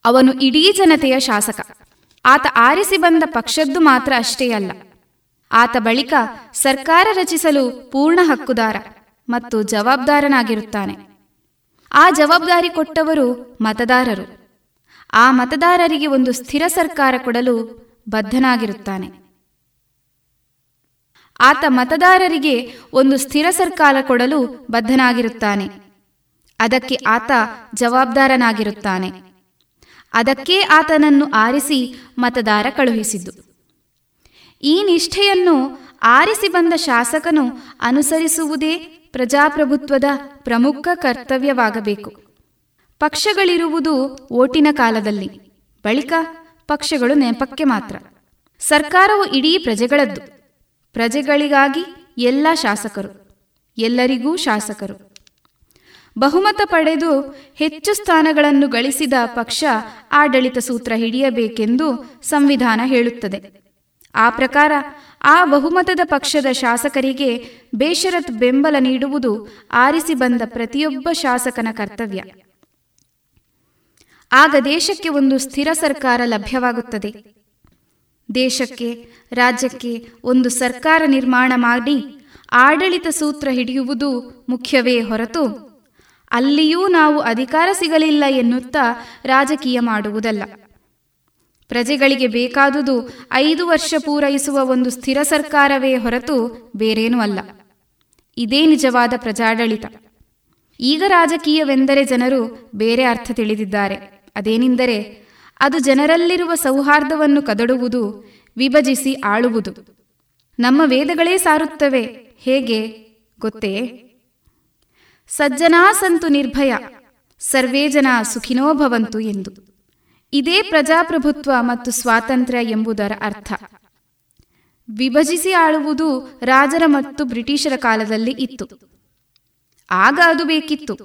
ಅವನು ಇಡೀ ಜನತೆಯ ಶಾಸಕ. ಆತ ಆರಿಸಿ ಬಂದ ಪಕ್ಷದ್ದು ಮಾತ್ರ ಅಷ್ಟೇ ಅಲ್ಲ. ಆತ ಬಳಿಕ ಸರ್ಕಾರ ರಚಿಸಲು ಪೂರ್ಣ ಹಕ್ಕುದಾರ ಮತ್ತು ಜವಾಬ್ದಾರನಾಗಿರುತ್ತಾನೆ. ಆ ಜವಾಬ್ದಾರಿ ಕೊಟ್ಟವರು ಮತದಾರರು. ಆ ಮತದಾರರಿಗೆ ಒಂದು ಸ್ಥಿರ ಸರ್ಕಾರ ಕೊಡಲು ಬದ್ಧನಾಗಿರುತ್ತಾನೆ. ಆತ ಮತದಾರರಿಗೆ ಒಂದು ಸ್ಥಿರ ಸರ್ಕಾರ ಕೊಡಲು ಬದ್ಧನಾಗಿರುತ್ತಾನೆ. ಅದಕ್ಕೆ ಆತ ಜವಾಬ್ದಾರನಾಗಿರುತ್ತಾನೆ. ಅದಕ್ಕೆ ಆತನನ್ನು ಆರಿಸಿ ಮತದಾರ ಕಳುಹಿಸಿದ್ದು. ಈ ನಿಷ್ಠೆಯನ್ನು ಆರಿಸಿ ಬಂದ ಶಾಸಕನು ಅನುಸರಿಸುವುದೇ ಪ್ರಜಾಪ್ರಭುತ್ವದ ಪ್ರಮುಖ ಕರ್ತವ್ಯವಾಗಬೇಕು. ಪಕ್ಷಗಳಿರುವುದು ಓಟಿನ ಕಾಲದಲ್ಲಿ, ಬಳಿಕ ಪಕ್ಷಗಳು ನೆಪಕ್ಕೆ ಮಾತ್ರ. ಸರ್ಕಾರವು ಇಡೀ ಪ್ರಜೆಗಳದ್ದು. ಪ್ರಜೆಗಳಿಗಾಗಿ ಎಲ್ಲ ಶಾಸಕರು, ಎಲ್ಲರಿಗೂ ಶಾಸಕರು. ಬಹುಮತ ಪಡೆದು ಹೆಚ್ಚು ಸ್ಥಾನಗಳನ್ನು ಗಳಿಸಿದ ಪಕ್ಷ ಆಡಳಿತ ಸೂತ್ರ ಹಿಡಿಯಬೇಕೆಂದು ಸಂವಿಧಾನ ಹೇಳುತ್ತದೆ. ಆ ಪ್ರಕಾರ ಆ ಬಹುಮತದ ಪಕ್ಷದ ಶಾಸಕರಿಗೆ ಬೇಷರತ್ ಬೆಂಬಲ ನೀಡುವುದು ಆರಿಸಿ ಬಂದ ಪ್ರತಿಯೊಬ್ಬ ಶಾಸಕನ ಕರ್ತವ್ಯ. ಆಗ ದೇಶಕ್ಕೆ ಒಂದು ಸ್ಥಿರ ಸರ್ಕಾರ ಲಭ್ಯವಾಗುತ್ತದೆ. ದೇಶಕ್ಕೆ, ರಾಜ್ಯಕ್ಕೆ ಒಂದು ಸರ್ಕಾರ ನಿರ್ಮಾಣ ಮಾಡಿ ಆಡಳಿತ ಸೂತ್ರ ಹಿಡಿಯುವುದು ಮುಖ್ಯವೇ ಹೊರತು ಅಲ್ಲಿಯೂ ನಾವು ಅಧಿಕಾರ ಸಿಗಲಿಲ್ಲ ಎನ್ನುತ್ತಾ ರಾಜಕೀಯ ಮಾಡುವುದಲ್ಲ. ಪ್ರಜೆಗಳಿಗೆ ಬೇಕಾದುದು ಐದು ವರ್ಷ ಪೂರೈಸುವ ಒಂದು ಸ್ಥಿರ ಸರ್ಕಾರವೇ ಹೊರತು ಬೇರೇನೂ ಅಲ್ಲ. ಇದೇ ನಿಜವಾದ ಪ್ರಜಾಡಳಿತ. ಈಗ ರಾಜಕೀಯವೆಂದರೆ ಜನರು ಬೇರೆ ಅರ್ಥ ತಿಳಿದಿದ್ದಾರೆ. ಅದೇನೆಂದರೆ ಅದು ಜನರಲ್ಲಿರುವ ಸೌಹಾರ್ದವನ್ನು ಕದಡುವುದು, ವಿಭಜಿಸಿ ಆಳುವುದು. ನಮ್ಮ ವೇದಗಳೇ ಸಾರುತ್ತವೆ, ಹೇಗೆ ಗೊತ್ತೇ? ಸಜ್ಜನಾ ಸಂತು ನಿರ್ಭಯ, ಸರ್ವೇ ಜನ ಸುಖಿನೋ ಭವಂತು ಎಂದು. ಇದೇ ಪ್ರಜಾಪ್ರಭುತ್ವ ಮತ್ತು ಸ್ವಾತಂತ್ರ್ಯ ಎಂಬುದರ ಅರ್ಥ. ವಿಭಜಿಸಿ ಆಳುವುದು ರಾಜರ ಮತ್ತು ಬ್ರಿಟಿಷರ ಕಾಲದಲ್ಲಿ ಇತ್ತು. ಆಗ ಅದು ಬೇಕಿತ್ತು.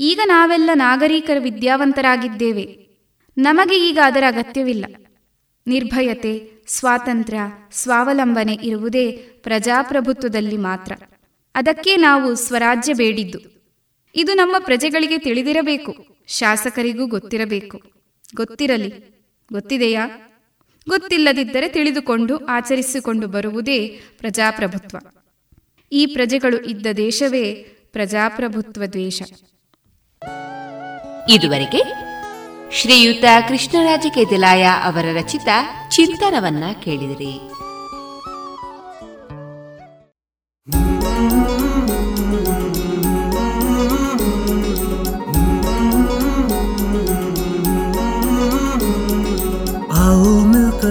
ಈಗ ನಾವೆಲ್ಲ ನಾಗರಿಕರ ವಿದ್ಯಾವಂತರಾಗಿದ್ದೇವೆ. ನಮಗೆ ಈಗ ಅದರ ಅಗತ್ಯವಿಲ್ಲ. ನಿರ್ಭಯತೆ, ಸ್ವಾತಂತ್ರ್ಯ, ಸ್ವಾವಲಂಬನೆ ಇರುವುದೇ ಪ್ರಜಾಪ್ರಭುತ್ವದಲ್ಲಿ ಮಾತ್ರ. ಅದಕ್ಕೆ ನಾವು ಸ್ವರಾಜ್ಯ ಬೇಡಿದ್ದು. ಇದು ನಮ್ಮ ಪ್ರಜೆಗಳಿಗೆ ತಿಳಿದಿರಬೇಕು. ಶಾಸಕರಿಗೂ ಗೊತ್ತಿರಬೇಕು. ಗೊತ್ತಿರಲಿ. ಗೊತ್ತಿದೆಯಾ? ಗೊತ್ತಿಲ್ಲದಿದ್ದರೆ ತಿಳಿದುಕೊಂಡು ಆಚರಿಸಿಕೊಂಡು ಬರುವುದೇ ಪ್ರಜಾಪ್ರಭುತ್ವ. ಈ ಪ್ರಜೆಗಳು ಇದ್ದ ದೇಶವೇ ಪ್ರಜಾಪ್ರಭುತ್ವ ದ್ವೇಷ. ಇದುವರೆಗೆ ಶ್ರೀಯುತ ಕೃಷ್ಣರಾಜ ಕೆದಿಲಾಯ ಅವರ ರಚಿತ ಚಿಂತನವನ್ನ ಕೇಳಿದಿರಿ.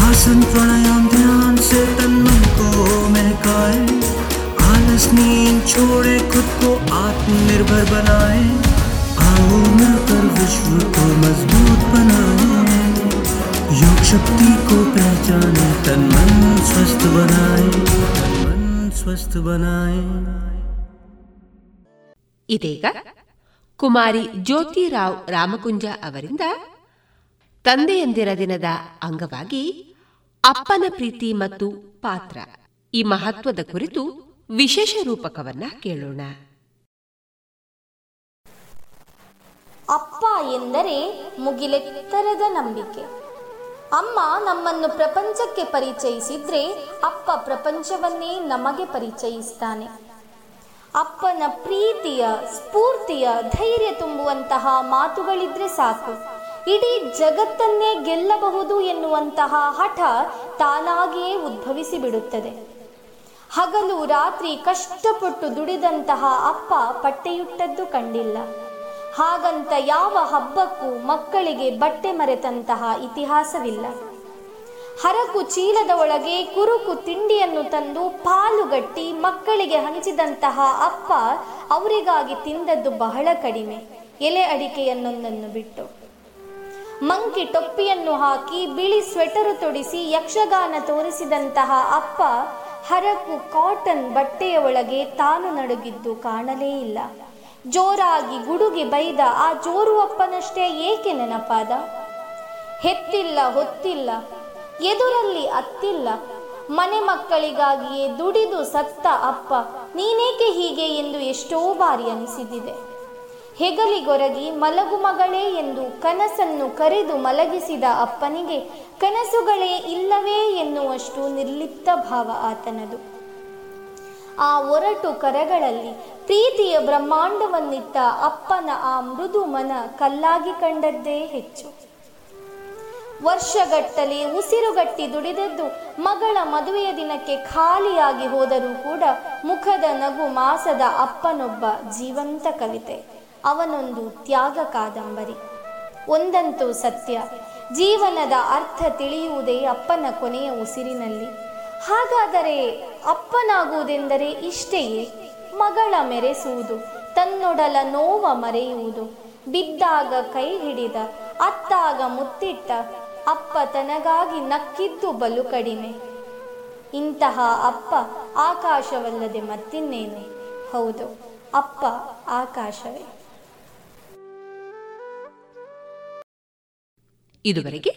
आसन प्राणायाम ध्यान से तन मन को महकाए आलस नींद छोड़े खुद को आत्मनिर्भर बनाए आओ मिलकर विश्व को मजबूत बनाए योग शक्ति को पहचाने तन मन स्वस्थ बनाए मन स्वस्थ बनाए ಇದೀಗ ಕುಮಾರಿ ಜ್ಯೋತಿರಾವ್ ರಾಮಕುಂಜ ಅವರಿಂದ ತಂದೆಯಂದಿರ ದಿನದ ಅಂಗವಾಗಿ ಅಪ್ಪನ ಪ್ರೀತಿ ಮತ್ತು ಪಾತ್ರ. ಈ ಮಹತ್ವದ ಕುರಿತು ವಿಶೇಷ ರೂಪಕವನ್ನ ಕೇಳೋಣ. ಅಪ್ಪ ಎಂದರೆ ಮುಗಿಲೆತ್ತರದ ನಂಬಿಕೆ. ಅಮ್ಮ ನಮ್ಮನ್ನು ಪ್ರಪಂಚಕ್ಕೆ ಪರಿಚಯಿಸಿದ್ರೆ ಅಪ್ಪ ಪ್ರಪಂಚವನ್ನೇ ನಮಗೆ ಪರಿಚಯಿಸ್ತಾನೆ. ಅಪ್ಪನ ಪ್ರೀತಿಯ, ಸ್ಫೂರ್ತಿಯ, ಧೈರ್ಯ ತುಂಬುವಂತಹ ಮಾತುಗಳಿದ್ರೆ ಸಾಕು. ಇಡೀ ಜಗತ್ತನ್ನೇ ಗೆಲ್ಲಬಹುದು ಎನ್ನುವಂತಹ ಹಠ ತಾನಾಗಿಯೇ ಉದ್ಭವಿಸಿ ಬಿಡುತ್ತದೆ. ಹಗಲು ರಾತ್ರಿ ಕಷ್ಟಪಟ್ಟು ದುಡಿದಂತಹ ಅಪ್ಪ ಪಟ್ಟೆಯುಟ್ಟದ್ದು ಕಂಡಿಲ್ಲ. ಹಾಗಂತ ಯಾವ ಹಬ್ಬಕ್ಕೂ ಮಕ್ಕಳಿಗೆ ಬಟ್ಟೆ ಮರೆತಂತಹ ಇತಿಹಾಸವಿಲ್ಲ. ಹರಕು ಚೀಲದ ಒಳಗೆ ಕುರುಕು ತಿಂಡಿಯನ್ನು ತಂದು ಪಾಲುಗಟ್ಟಿ ಮಕ್ಕಳಿಗೆ ಹಂಚಿದಂತಹ ಅಪ್ಪ ಅವರಿಗಾಗಿ ತಿಂದದ್ದು ಬಹಳ ಕಡಿಮೆ. ಎಲೆ ಅಡಿಕೆಯನ್ನೊಂದನ್ನು ಬಿಟ್ಟು. ಮಂಕಿ ಟೊಪ್ಪಿಯನ್ನು ಹಾಕಿ ಬಿಳಿ ಸ್ವೆಟರ್ ತೊಡಿಸಿ ಯಕ್ಷಗಾನ ತೋರಿಸಿದಂತಹ ಅಪ್ಪ ಹರಕು ಕಾಟನ್ ಬಟ್ಟೆಯ ಒಳಗೆ ತಾನು ನಡುಗಿದ್ದು ಕಾಣಲೇ ಇಲ್ಲ. ಜೋರಾಗಿ ಗುಡುಗಿ ಬೈದ ಆ ಜೋರು ಅಪ್ಪನಷ್ಟೇ ಏಕೆ ನೆನಪಾದ? ಹೆತ್ತಿಲ್ಲ, ಹೊತ್ತಿಲ್ಲ, ಎದುರಲ್ಲಿ ಅತ್ತಿಲ್ಲ. ಮನೆ ಮಕ್ಕಳಿಗಾಗಿಯೇ ದುಡಿದು ಸತ್ತ ಅಪ್ಪ, ನೀನೇಕೆ ಹೀಗೆ ಎಂದು ಎಷ್ಟೋ ಬಾರಿ ಅನಿಸಿದ್ದಿದೆ ಹೆಗಲಿಗೊರಗಿ ಮಲಗು ಮಗಳೇ ಎಂದು ಕನಸನ್ನು ಕರೆದು ಮಲಗಿಸಿದ ಅಪ್ಪನಿಗೆ ಕನಸುಗಳೇ ಇಲ್ಲವೇ ಎನ್ನುವಷ್ಟು ನಿರ್ಲಿಪ್ತ ಭಾವ ಆತನದು. ಆ ಒರಟು ಕರಗಳಲ್ಲಿ ಪ್ರೀತಿಯ ಬ್ರಹ್ಮಾಂಡವನ್ನಿಟ್ಟ ಅಪ್ಪನ ಆ ಮೃದು ಮನ ಕಲ್ಲಾಗಿ ಕಂಡದ್ದೇ ಹೆಚ್ಚು. ವರ್ಷಗಟ್ಟಲೆ ಉಸಿರುಗಟ್ಟಿ ದುಡಿದದ್ದು ಮಗಳ ಮದುವೆಯ ದಿನಕ್ಕೆ ಖಾಲಿಯಾಗಿ ಹೋದರೂ ಕೂಡ ಮುಖದ ನಗು ಮಾಸದ ಅಪ್ಪನೊಬ್ಬ ಜೀವಂತ ಕವಿತೆ. ಅವನೊಂದು ತ್ಯಾಗ ಕಾದಂಬರಿ. ಒಂದಂತೂ ಸತ್ಯ. ಜೀವನದ ಅರ್ಥ ತಿಳಿಯುವುದೇ ಅಪ್ಪನ ಕೊನೆಯ ಉಸಿರಿನಲ್ಲಿ. ಹಾಗಾದರೆ ಅಪ್ಪನಾಗುವುದೆಂದರೆ ಇಷ್ಟೆಯೇ? ಮಗಳ ಮೆರೆಸುವುದು, ತನ್ನೊಡಲ ನೋವ ಮರೆಯುವುದು, ಬಿದ್ದಾಗ ಕೈ ಹಿಡಿದ, ಅತ್ತಾಗ ಮುತ್ತಿಟ್ಟ, ಅಪ್ಪ ತನಗಾಗಿ ನಕ್ಕಿದ್ದು ಬಲು ಕಡಿಮೆ. ಇಂತಹ ಅಪ್ಪ ಆಕಾಶವಲ್ಲದೆ ಮತ್ತಿನ್ನೇನೆ? ಹೌದು, ಅಪ್ಪ ಆಕಾಶವೇ. ಇದುವರೆಗೆ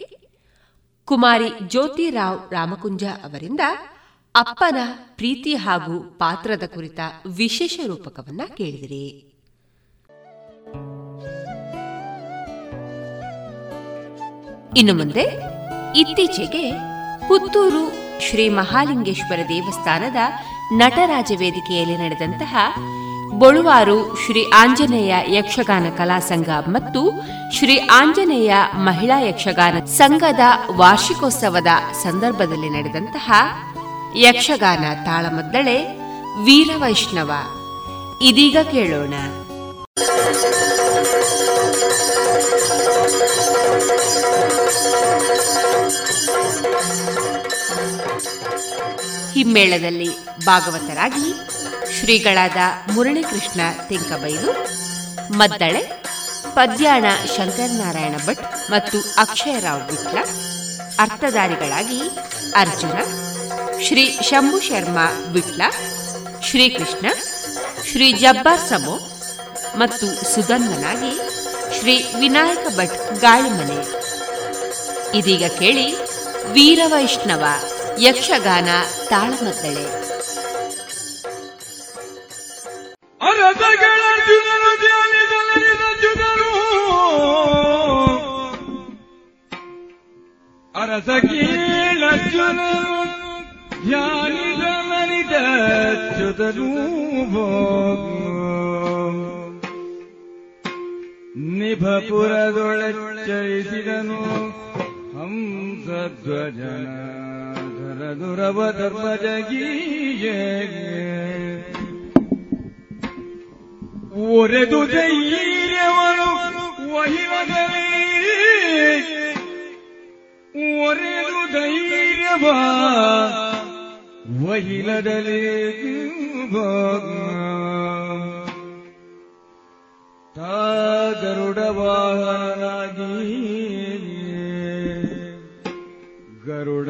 ಕುಮಾರಿ ಜ್ಯೋತಿರಾವ್ ರಾಮಕುಂಜ ಅವರಿಂದ ಅಪ್ಪನ ಪ್ರೀತಿ ಹಾಗೂ ಪಾತ್ರದ ಕುರಿತ ವಿಶೇಷ ರೂಪಕವನ್ನ ಕೇಳಿದಿರಿ. ಇನ್ನು ಮುಂದೆ ಇತ್ತೀಚೆಗೆ ಪುತ್ತೂರು ಶ್ರೀ ಮಹಾಲಿಂಗೇಶ್ವರ ದೇವಸ್ಥಾನದ ನಟರಾಜ ವೇದಿಕೆಯಲ್ಲಿ ನಡೆದಂತಹ ಬೊಳುವಾರು ಶ್ರೀ ಆಂಜನೇಯ ಯಕ್ಷಗಾನ ಕಲಾ ಸಂಘ ಮತ್ತು ಶ್ರೀ ಆಂಜನೇಯ ಮಹಿಳಾ ಯಕ್ಷಗಾನ ಸಂಘದ ವಾರ್ಷಿಕೋತ್ಸವದ ಸಂದರ್ಭದಲ್ಲಿ ನಡೆದಂತಹ ಯಕ್ಷಗಾನ ತಾಳಮದ್ದಳೆ ವೀರವೈಷ್ಣವ. ಇದೀಗ ಕೇಳೋಣ. ಹಿಮ್ಮೇಳದಲ್ಲಿ ಭಾಗವತರಾಗಿ ಶ್ರೀಗಳಾದ ಮುರಳೀಕೃಷ್ಣ ತೆಂಕಬೈಲು, ಮದ್ದಳೆ, ಪದ್ಯಾಣ ಶಂಕರನಾರಾಯಣ ಭಟ್ ಮತ್ತು ಅಕ್ಷಯರಾವ್ ವಿಟ್ಲ, ಅರ್ಥಧಾರಿಗಳಾಗಿ ಅರ್ಜುನ, ಶ್ರೀ ಶಂಭು ಶರ್ಮಾ ವಿಟ್ಲ, ಶ್ರೀಕೃಷ್ಣ, ಶ್ರೀ ಜಬ್ಬಾರ್ ಸಮೋ ಮತ್ತು ಸುಧನ್ಮನಾಗಿ ಶ್ರೀ ವಿನಾಯಕ ಭಟ್ ಗಾಳಿಮನೆ. ಇದೀಗ ಕೇಳಿ ವೀರವೈಷ್ಣವ ಯಕ್ಷಗಾನ ತಾಳಮದ್ದಳೆ. ಅರಸಗಳರ್ಜುನನು ಧ್ಯಾನಿಸಲರಿದರ್ಜುನನು ಅರಸಗೀಳರ್ಜುನನು ಧ್ಯಾನಿಸಲರಿದರ್ಜುತನು ನಿಭಪುರದೊಳಚ್ಚರಿಸಿದನು ಹಂಸಧ್ವಜನ ಧರದುರವ ಧರ್ಮಜಗೀಯೇ ಒರೆದು ಧೈರ್ಯವನು ವಹಿವದಲ್ಲಿ ಒರೆದು ಧೈರ್ಯವ ವಹಿಲದಲ್ಲಿ ತಾ ಗರುಡ ವಾಹನಾಗಿ ಗರುಡ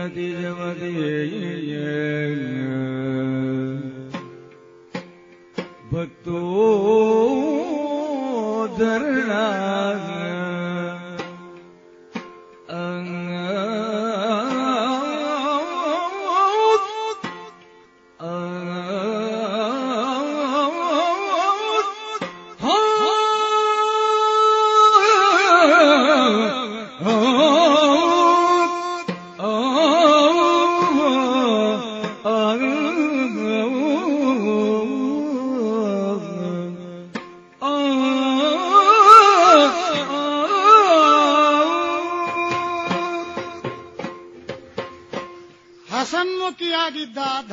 ಮೋಹನಾಗಿ ಭಕ್ತೋದ್ಧರಣ ನೈತಂದೊದಗಿದನು ಪಾರ್ಥಂಗತಿ ಜವತಿ ಪಾರ್ಥಂಗತಿ ಜವತಿ ಭಕ್ತೋ ಭಕ್ತೋದ್ಧರಣ ಹಸನ್ಮುಖಿಯಾಗಿದ್ದ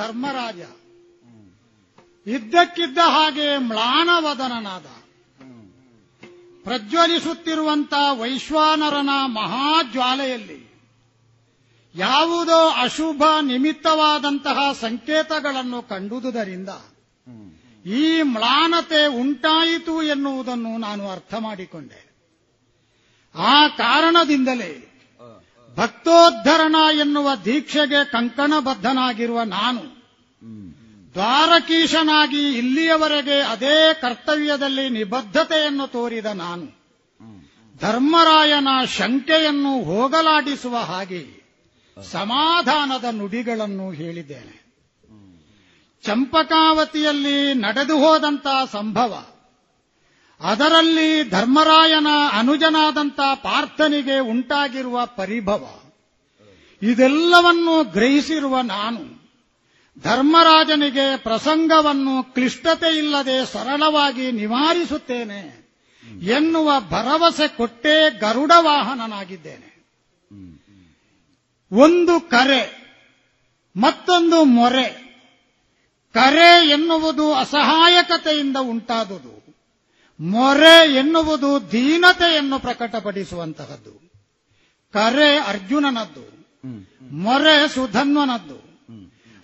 ಧರ್ಮರಾಜ. ಇದ್ದಕ್ಕಿದ್ದ ಹಾಗೆ ಮ್ಲಾನವದನನಾದ. ಪ್ರಜ್ವಲಿಸುತ್ತಿರುವಂತ ವೈಶ್ವಾನರನ ಮಹಾಜ್ವಾಲೆಯಲ್ಲಿ ಯಾವುದೋ ಅಶುಭ ನಿಮಿತ್ತವಾದಂತಹ ಸಂಕೇತಗಳನ್ನು ಕಂಡುದುದರಿಂದ ಈ ಮ್ಲಾನತೆ ಉಂಟಾಯಿತು ಎನ್ನುವುದನ್ನು ನಾನು ಅರ್ಥ ಮಾಡಿಕೊಂಡೆ. ಆ ಕಾರಣದಿಂದಲೇ ಭಕ್ತೋದ್ಧರಣ ಎನ್ನುವ ದೀಕ್ಷೆಗೆ ಕಂಕಣಬದ್ಧನಾಗಿರುವ ನಾನು ದ್ವಾರಕೀಶನಾಗಿ ಇಲ್ಲಿಯವರೆಗೆ ಅದೇ ಕರ್ತವ್ಯದಲ್ಲಿ ನಿಬದ್ಧತೆಯನ್ನು ತೋರಿದ ನಾನು. ಧರ್ಮರಾಯನ ಶಂಕೆಯನ್ನು ಹೋಗಲಾಡಿಸುವ ಹಾಗೆ ಸಮಾಧಾನದ ನುಡಿಗಳನ್ನು ಹೇಳಿದ್ದೇನೆ. ಚಂಪಕಾವತಿಯಲ್ಲಿ ನಡೆದು ಹೋದಂತ ಸಂಭವ, ಅದರಲ್ಲಿ ಧರ್ಮರಾಯನ ಅನುಜನಾದಂಥ ಪಾರ್ಥನಿಗೆ ಉಂಟಾಗಿರುವ ಪರಿಭವ, ಇದೆಲ್ಲವನ್ನು ಗ್ರಹಿಸಿರುವ ನಾನು. ಧರ್ಮರಾಜನಿಗೆ ಪ್ರಸಂಗವನ್ನು ಕ್ಲಿಷ್ಟತೆ ಇಲ್ಲದೆ ಸರಳವಾಗಿ ನಿವಾರಿಸುತ್ತೇನೆ ಎನ್ನುವ ಭರವಸೆ ಕೊಟ್ಟೇ ಗರುಡ ವಾಹನನಾಗಿದ್ದೇನೆ. ಒಂದು ಕರೆ ಮತ್ತೊಂದು ಮೊರೆ. ಕರೆ ಎನ್ನುವುದು ಅಸಹಾಯಕತೆಯಿಂದ ಉಂಟಾದುದು. ಮೊರೆ ಎನ್ನುವುದು ದೀನತೆಯನ್ನು ಪ್ರಕಟಪಡಿಸುವಂತಹದ್ದು. ಕರೆ ಅರ್ಜುನನದ್ದು. ಮೊರೆ ಸುಧನ್ವನದ್ದು.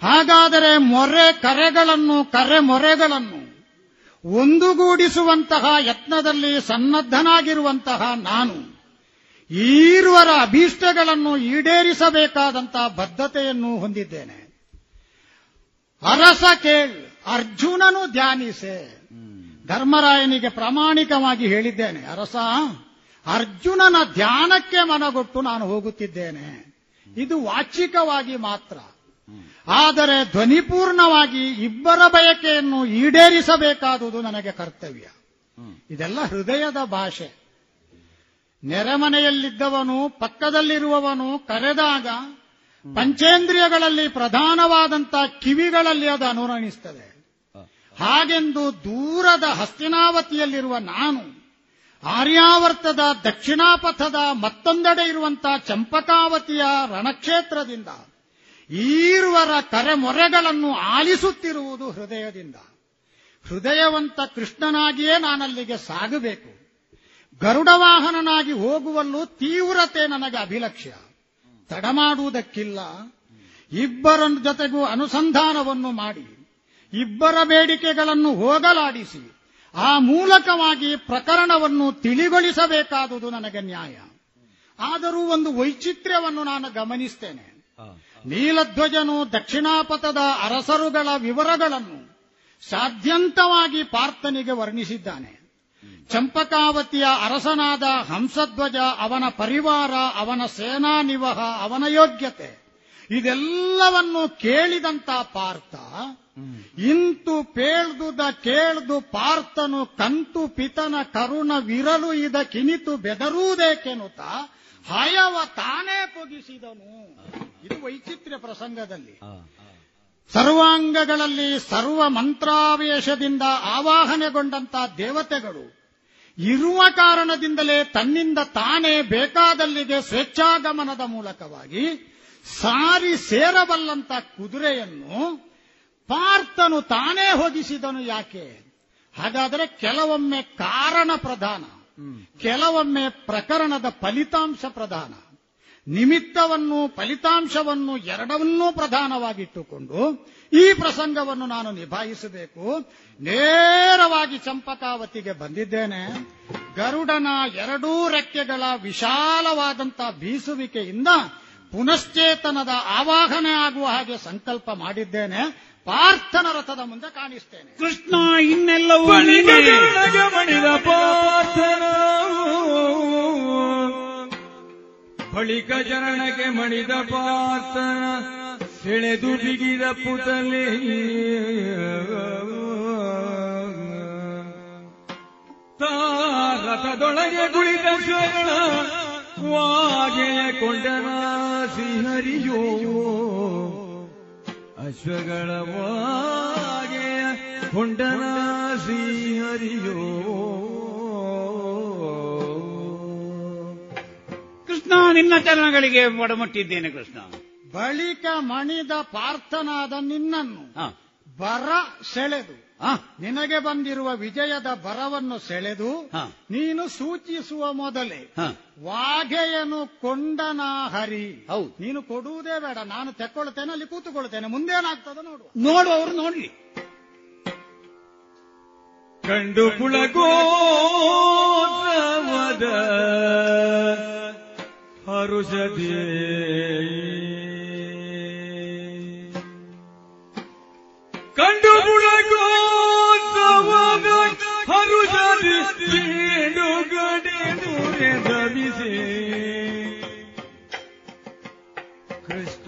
ಹಾಗಾದರೆ ಮೊರೆ ಕರೆಗಳನ್ನು, ಕರೆ ಮೊರೆಗಳನ್ನು ಒಂದುಗೂಡಿಸುವಂತಹ ಯತ್ನದಲ್ಲಿ ಸನ್ನದ್ಧನಾಗಿರುವಂತಹ ನಾನು ಈರುವರ ಅಭೀಷ್ಟಗಳನ್ನು ಈಡೇರಿಸಬೇಕಾದಂತಹ ಬದ್ಧತೆಯನ್ನು ಹೊಂದಿದ್ದೇನೆ. ಅರಸ ಕೇಳ್, ಅರ್ಜುನನು ಧ್ಯಾನಿಸೆ. ಧರ್ಮರಾಯನಿಗೆ ಪ್ರಾಮಾಣಿಕವಾಗಿ ಹೇಳಿದ್ದೇನೆ, ಅರಸ, ಅರ್ಜುನನ ಧ್ಯಾನಕ್ಕೆ ಮನಗೊಟ್ಟು ನಾನು ಹೋಗುತ್ತಿದ್ದೇನೆ. ಇದು ವಾಚಿಕವಾಗಿ ಮಾತ್ರ. ಆದರೆ ಧ್ವನಿಪೂರ್ಣವಾಗಿ ಇಬ್ಬರ ಬಯಕೆಯನ್ನು ಈಡೇರಿಸಬೇಕಾದುದು ನನಗೆ ಕರ್ತವ್ಯ. ಇದೆಲ್ಲ ಹೃದಯದ ಭಾಷೆ. ನೆರೆಮನೆಯಲ್ಲಿದ್ದವನು ಪಕ್ಕದಲ್ಲಿರುವವನು ಕರೆದಾಗ ಪಂಚೇಂದ್ರಿಯಗಳಲ್ಲಿ ಪ್ರಧಾನವಾದಂತಹ ಕಿವಿಗಳಲ್ಲಿ ಅದು ಅನುರಣಿಸುತ್ತದೆ ಹಾಗೆಂದು ದೂರದ ಹಸ್ತಿನಾವತಿಯಲ್ಲಿರುವ ನಾನು ಆರ್ಯಾವರ್ತದ ದಕ್ಷಿಣಾಪಥದ ಮತ್ತೊಂದೆಡೆ ಇರುವಂತಹ ಚಂಪಕಾವತಿಯ ರಣಕ್ಷೇತ್ರದಿಂದ ಈರುವರ ಕರೆಮೊರೆಗಳನ್ನು ಆಲಿಸುತ್ತಿರುವುದು ಹೃದಯದಿಂದ. ಹೃದಯವಂತ ಕೃಷ್ಣನಾಗಿಯೇ ನಾನಲ್ಲಿಗೆ ಸಾಗಬೇಕು. ಗರುಡವಾಹನನಾಗಿ ಹೋಗುವಲ್ಲೂ ತೀವ್ರತೆ ನನಗೆ ಅಭಿಲಕ್ಷ್ಯ. ತಡ ಮಾಡುವುದಕ್ಕಿಲ್ಲ. ಇಬ್ಬರ ಜೊತೆಗೂ ಅನುಸಂಧಾನವನ್ನು ಮಾಡಿ, ಇಬ್ಬರ ಬೇಡಿಕೆಗಳನ್ನು ಹೋಗಲಾಡಿಸಿ, ಆ ಮೂಲಕವಾಗಿ ಪ್ರಕರಣವನ್ನು ತಿಳಿಗೊಳಿಸಬೇಕಾದುದು ನನಗೆ ನ್ಯಾಯ. ಆದರೂ ಒಂದು ವೈಚಿತ್ರ್ಯವನ್ನು ನಾನು ಗಮನಿಸ್ತೇನೆ. ನೀಲಧ್ವಜನು ದಕ್ಷಿಣಾಪಥದ ಅರಸರುಗಳ ವಿವರಗಳನ್ನು ಸಾಧ್ಯಂತವಾಗಿ ಪಾರ್ಥನಿಗೆ ವರ್ಣಿಸಿದ್ದಾನೆ. ಚಂಪಕಾವತಿಯ ಅರಸನಾದ ಹಂಸಧ್ವಜ ಅವನ ಪರಿವಾರ, ಅವನ ಸೇನಾ ನಿವಹ, ಅವನ ಯೋಗ್ಯತೆ ಇದೆಲ್ಲವನ್ನು ಕೇಳಿದಂತ ಪಾರ್ಥ, ಇಂತು ಪೇಳ್ದುದ ಕೇಳ್ದು ಪಾರ್ಥನು ಕಂತು ಪಿತನ ಕರುಣ ವಿರಲು ಇದ ಕಿನಿತು ಬೆದರುವುದೇಕೆನುತ ಹಯವ ತಾನೇ ಪೊಗಿಸಿದನು. ಇದು ವೈಚಿತ್ರ್ಯ ಪ್ರಸಂಗದಲ್ಲಿ. ಸರ್ವಾಂಗಗಳಲ್ಲಿ ಸರ್ವ ಮಂತ್ರಾವೇಶದಿಂದ ಆವಾಹನೆಗೊಂಡಂತ ದೇವತೆಗಳು ಇರುವ ಕಾರಣದಿಂದಲೇ ತನ್ನಿಂದ ತಾನೇ ಬೇಕಾದಲ್ಲಿಗೆ ಸ್ವೇಚ್ಛಾಗಮನದ ಮೂಲಕವಾಗಿ ಸಾರಿ ಸೇರಬಲ್ಲಂತ ಕುದುರೆಯನ್ನು ಪಾರ್ಥನು ತಾನೇ ಹೊದಿಸಿದನು ಯಾಕೆ? ಹಾಗಾದರೆ ಕೆಲವೊಮ್ಮೆ ಕಾರಣ ಪ್ರಧಾನ ಕೆಲವೊಮ್ಮೆ ಪ್ರಕರಣದ ಫಲಿತಾಂಶ ಪ್ರಧಾನ. ನಿಮಿತ್ತವನ್ನು ಫಲಿತಾಂಶವನ್ನು ಎರಡವನ್ನೂ ಪ್ರಧಾನವಾಗಿಟ್ಟುಕೊಂಡು ಈ ಪ್ರಸಂಗವನ್ನು ನಾನು ನಿಭಾಯಿಸಬೇಕು. ನೇರವಾಗಿ ಚಂಪಕಾವತಿಗೆ ಬಂದಿದ್ದೇನೆ. ಗರುಡನ ಎರಡೂ ರೆಕ್ಕೆಗಳ ವಿಶಾಲವಾದಂತಹ ಬೀಸುವಿಕೆಯಿಂದ ಪುನಶ್ಚೇತನದ ಆವಾಹನೆ ಆಗುವ ಹಾಗೆ ಸಂಕಲ್ಪ ಮಾಡಿದ್ದೇನೆ. ಪಾರ್ಥನ ರಥದ ಮುಂದೆ ಕಾಣಿಸ್ತೇನೆ. ಕೃಷ್ಣ ಇನ್ನೆಲ್ಲವೂ ನೀನೇ. ಬಳಿಕ ಚರಣಕ್ಕೆ ಮಣಿದ ಪಾತ್ರ ಸೆಳೆದು ಬಿಗಿದ ಪುತಲೆ ತಾರತದೊಳಗೆ ಕುಳಿತ ಶರಣ ವಾಗೆ ಕೊಂಡನ ಸಿಹರಿಯೋ. ಅಶ್ವಗಳ ವಾಗೆ ಕೊಂಡನ ಶ್ರೀಹರಿಯೋ ಕೃಷ್ಣ ನಿನ್ನ ಚರಣಗಳಿಗೆ ಒಡಮುಟ್ಟಿದ್ದೇನೆ ಕೃಷ್ಣ. ಬಳಿಕ ಮಣಿದ ಪಾರ್ಥನಾದ ನಿನ್ನನ್ನು ಬರ ಸೆಳೆದು ನಿನಗೆ ಬಂದಿರುವ ವಿಜಯದ ಬರವನ್ನು ಸೆಳೆದು ನೀನು ಸೂಚಿಸುವ ಮೊದಲೇ ವಾಘೆಯನು ಕೊಂಡನ ಹರಿ. ಹೌದು. ನೀನು ಕೊಡುವುದೇ ಬೇಡ ನಾನು ತೆಕ್ಕೊಳ್ತೇನೆ ಅಲ್ಲಿ ಕೂತುಕೊಳ್ತೇನೆ ಮುಂದೇನಾಗ್ತದೆ ನೋಡು ಅವರು ನೋಡ್ಲಿ ಕಂಡು ಪುಳಗೋತ್ಸವದ ಹರುಷದಿ ಕಂಡು ಪುಳಗೋತ್ಸವದ ಹರುಷದಿ ಬೀಡು ಗಡಿ ದೂರೆ ಕೃಷ್ಣ ಕೃಷ್ಣ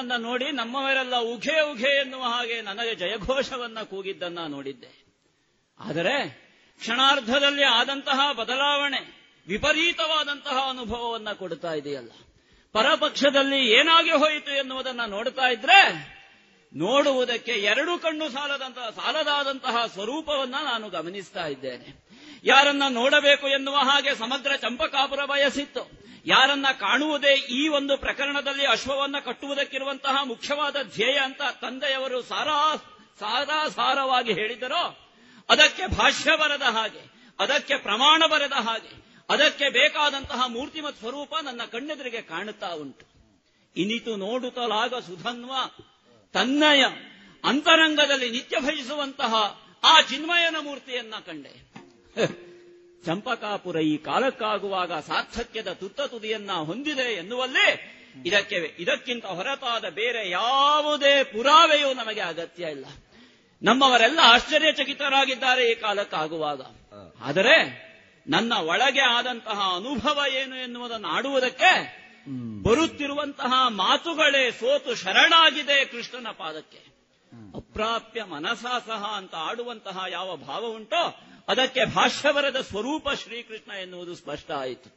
ಅರ್ಜುನನನ್ನ ನೋಡಿ ನಮ್ಮವರೆಲ್ಲ ಉಘೆ ಉಘೆ ಎನ್ನುವ ಹಾಗೆ ನನಗೆ ಜಯಘೋಷವನ್ನ ಕೂಗಿದ್ದನ್ನ ನೋಡಿದ್ದೆ. ಆದರೆ ಕ್ಷಣಾರ್ಧದಲ್ಲಿ ಆದಂತಹ ಬದಲಾವಣೆ, ವಿಪರೀತವಾದಂತಹ ಅನುಭವವನ್ನ ಕೊಡ್ತಾ ಇದೆಯಲ್ಲ. ಪರಪಕ್ಷದಲ್ಲಿ ಏನಾಗಿ ಹೋಯಿತು ಎನ್ನುವುದನ್ನ ನೋಡ್ತಾ ಇದ್ರೆ ನೋಡುವುದಕ್ಕೆ ಎರಡು ಕಣ್ಣು ಸಾಲದಂತಹ, ಸಾಲದಾದಂತಹ ಸ್ವರೂಪವನ್ನ ನಾನು ಗಮನಿಸ್ತಾ ಇದ್ದೇನೆ. ಯಾರನ್ನ ನೋಡಬೇಕು ಎನ್ನುವ ಹಾಗೆ ಸಮಗ್ರ ಚಂಪಕಾಪುರ ಬಯಸಿತ್ತು. ಯಾರನ್ನ ಕಾಣುವುದೇ ಈ ಒಂದು ಪ್ರಕರಣದಲ್ಲಿ ಅಶ್ವವನ್ನ ಕಟ್ಟುವುದಕ್ಕಿರುವಂತಹ ಮುಖ್ಯವಾದ ಧ್ಯೇಯ ಅಂತ ತಂದೆಯವರು ಸಾರಾ ಸಾರಾ ಸಾರವಾಗಿ ಹೇಳಿದರೋ, ಅದಕ್ಕೆ ಭಾಷ್ಯ ಬರೆದ ಹಾಗೆ, ಅದಕ್ಕೆ ಪ್ರಮಾಣ ಬರೆದ ಹಾಗೆ, ಅದಕ್ಕೆ ಬೇಕಾದಂತಹ ಮೂರ್ತಿ ಮತ್ತು ಸ್ವರೂಪ ನನ್ನ ಕಣ್ಣೆದುರಿಗೆ ಕಾಣುತ್ತಾ ಉಂಟು. ಇನಿತು ನೋಡುತ್ತಲಾಗ ಸುಧನ್ವ, ತನ್ನಯ ಅಂತರಂಗದಲ್ಲಿ ನಿತ್ಯ ಭಜಿಸುವಂತಹ ಆ ಚಿನ್ಮಯನ ಮೂರ್ತಿಯನ್ನ ಕಂಡೆ. ಚಂಪಕಾಪುರ ಈ ಕಾಲಕ್ಕಾಗುವಾಗ ಸಾರ್ಥಕ್ಯದ ತುತ್ತ ತುದಿಯನ್ನ ಹೊಂದಿದೆ ಎನ್ನುವಲ್ಲೇ ಇದಕ್ಕೆ ಇದಕ್ಕಿಂತ ಹೊರತಾದ ಬೇರೆ ಯಾವುದೇ ಪುರಾವೆಯೂ ನಮಗೆ ಅಗತ್ಯ ಇಲ್ಲ. ನಮ್ಮವರೆಲ್ಲ ಆಶ್ಚರ್ಯಚಕಿತರಾಗಿದ್ದಾರೆ ಈ ಕಾಲಕ್ಕಾಗುವಾಗ. ಆದರೆ ನನ್ನ ಒಳಗೆ ಆದಂತಹ ಅನುಭವ ಏನು ಎನ್ನುವುದನ್ನು ಆಡುವುದಕ್ಕೆ ಬರುತ್ತಿರುವಂತಹ ಮಾತುಗಳೇ ಸೋತು ಶರಣಾಗಿದೆ ಕೃಷ್ಣನ ಪಾದಕ್ಕೆ. ಅಪ್ರಾಪ್ಯ ಮನಸಾ ಸಹ ಅಂತ ಆಡುವಂತಹ ಯಾವ ಭಾವ ಉಂಟೋ ಅದಕ್ಕೆ ಭಾಷ್ಯವರದ ಸ್ವರೂಪ ಶ್ರೀಕೃಷ್ಣ ಎನ್ನುವುದು ಸ್ಪಷ್ಟ ಆಯಿತು.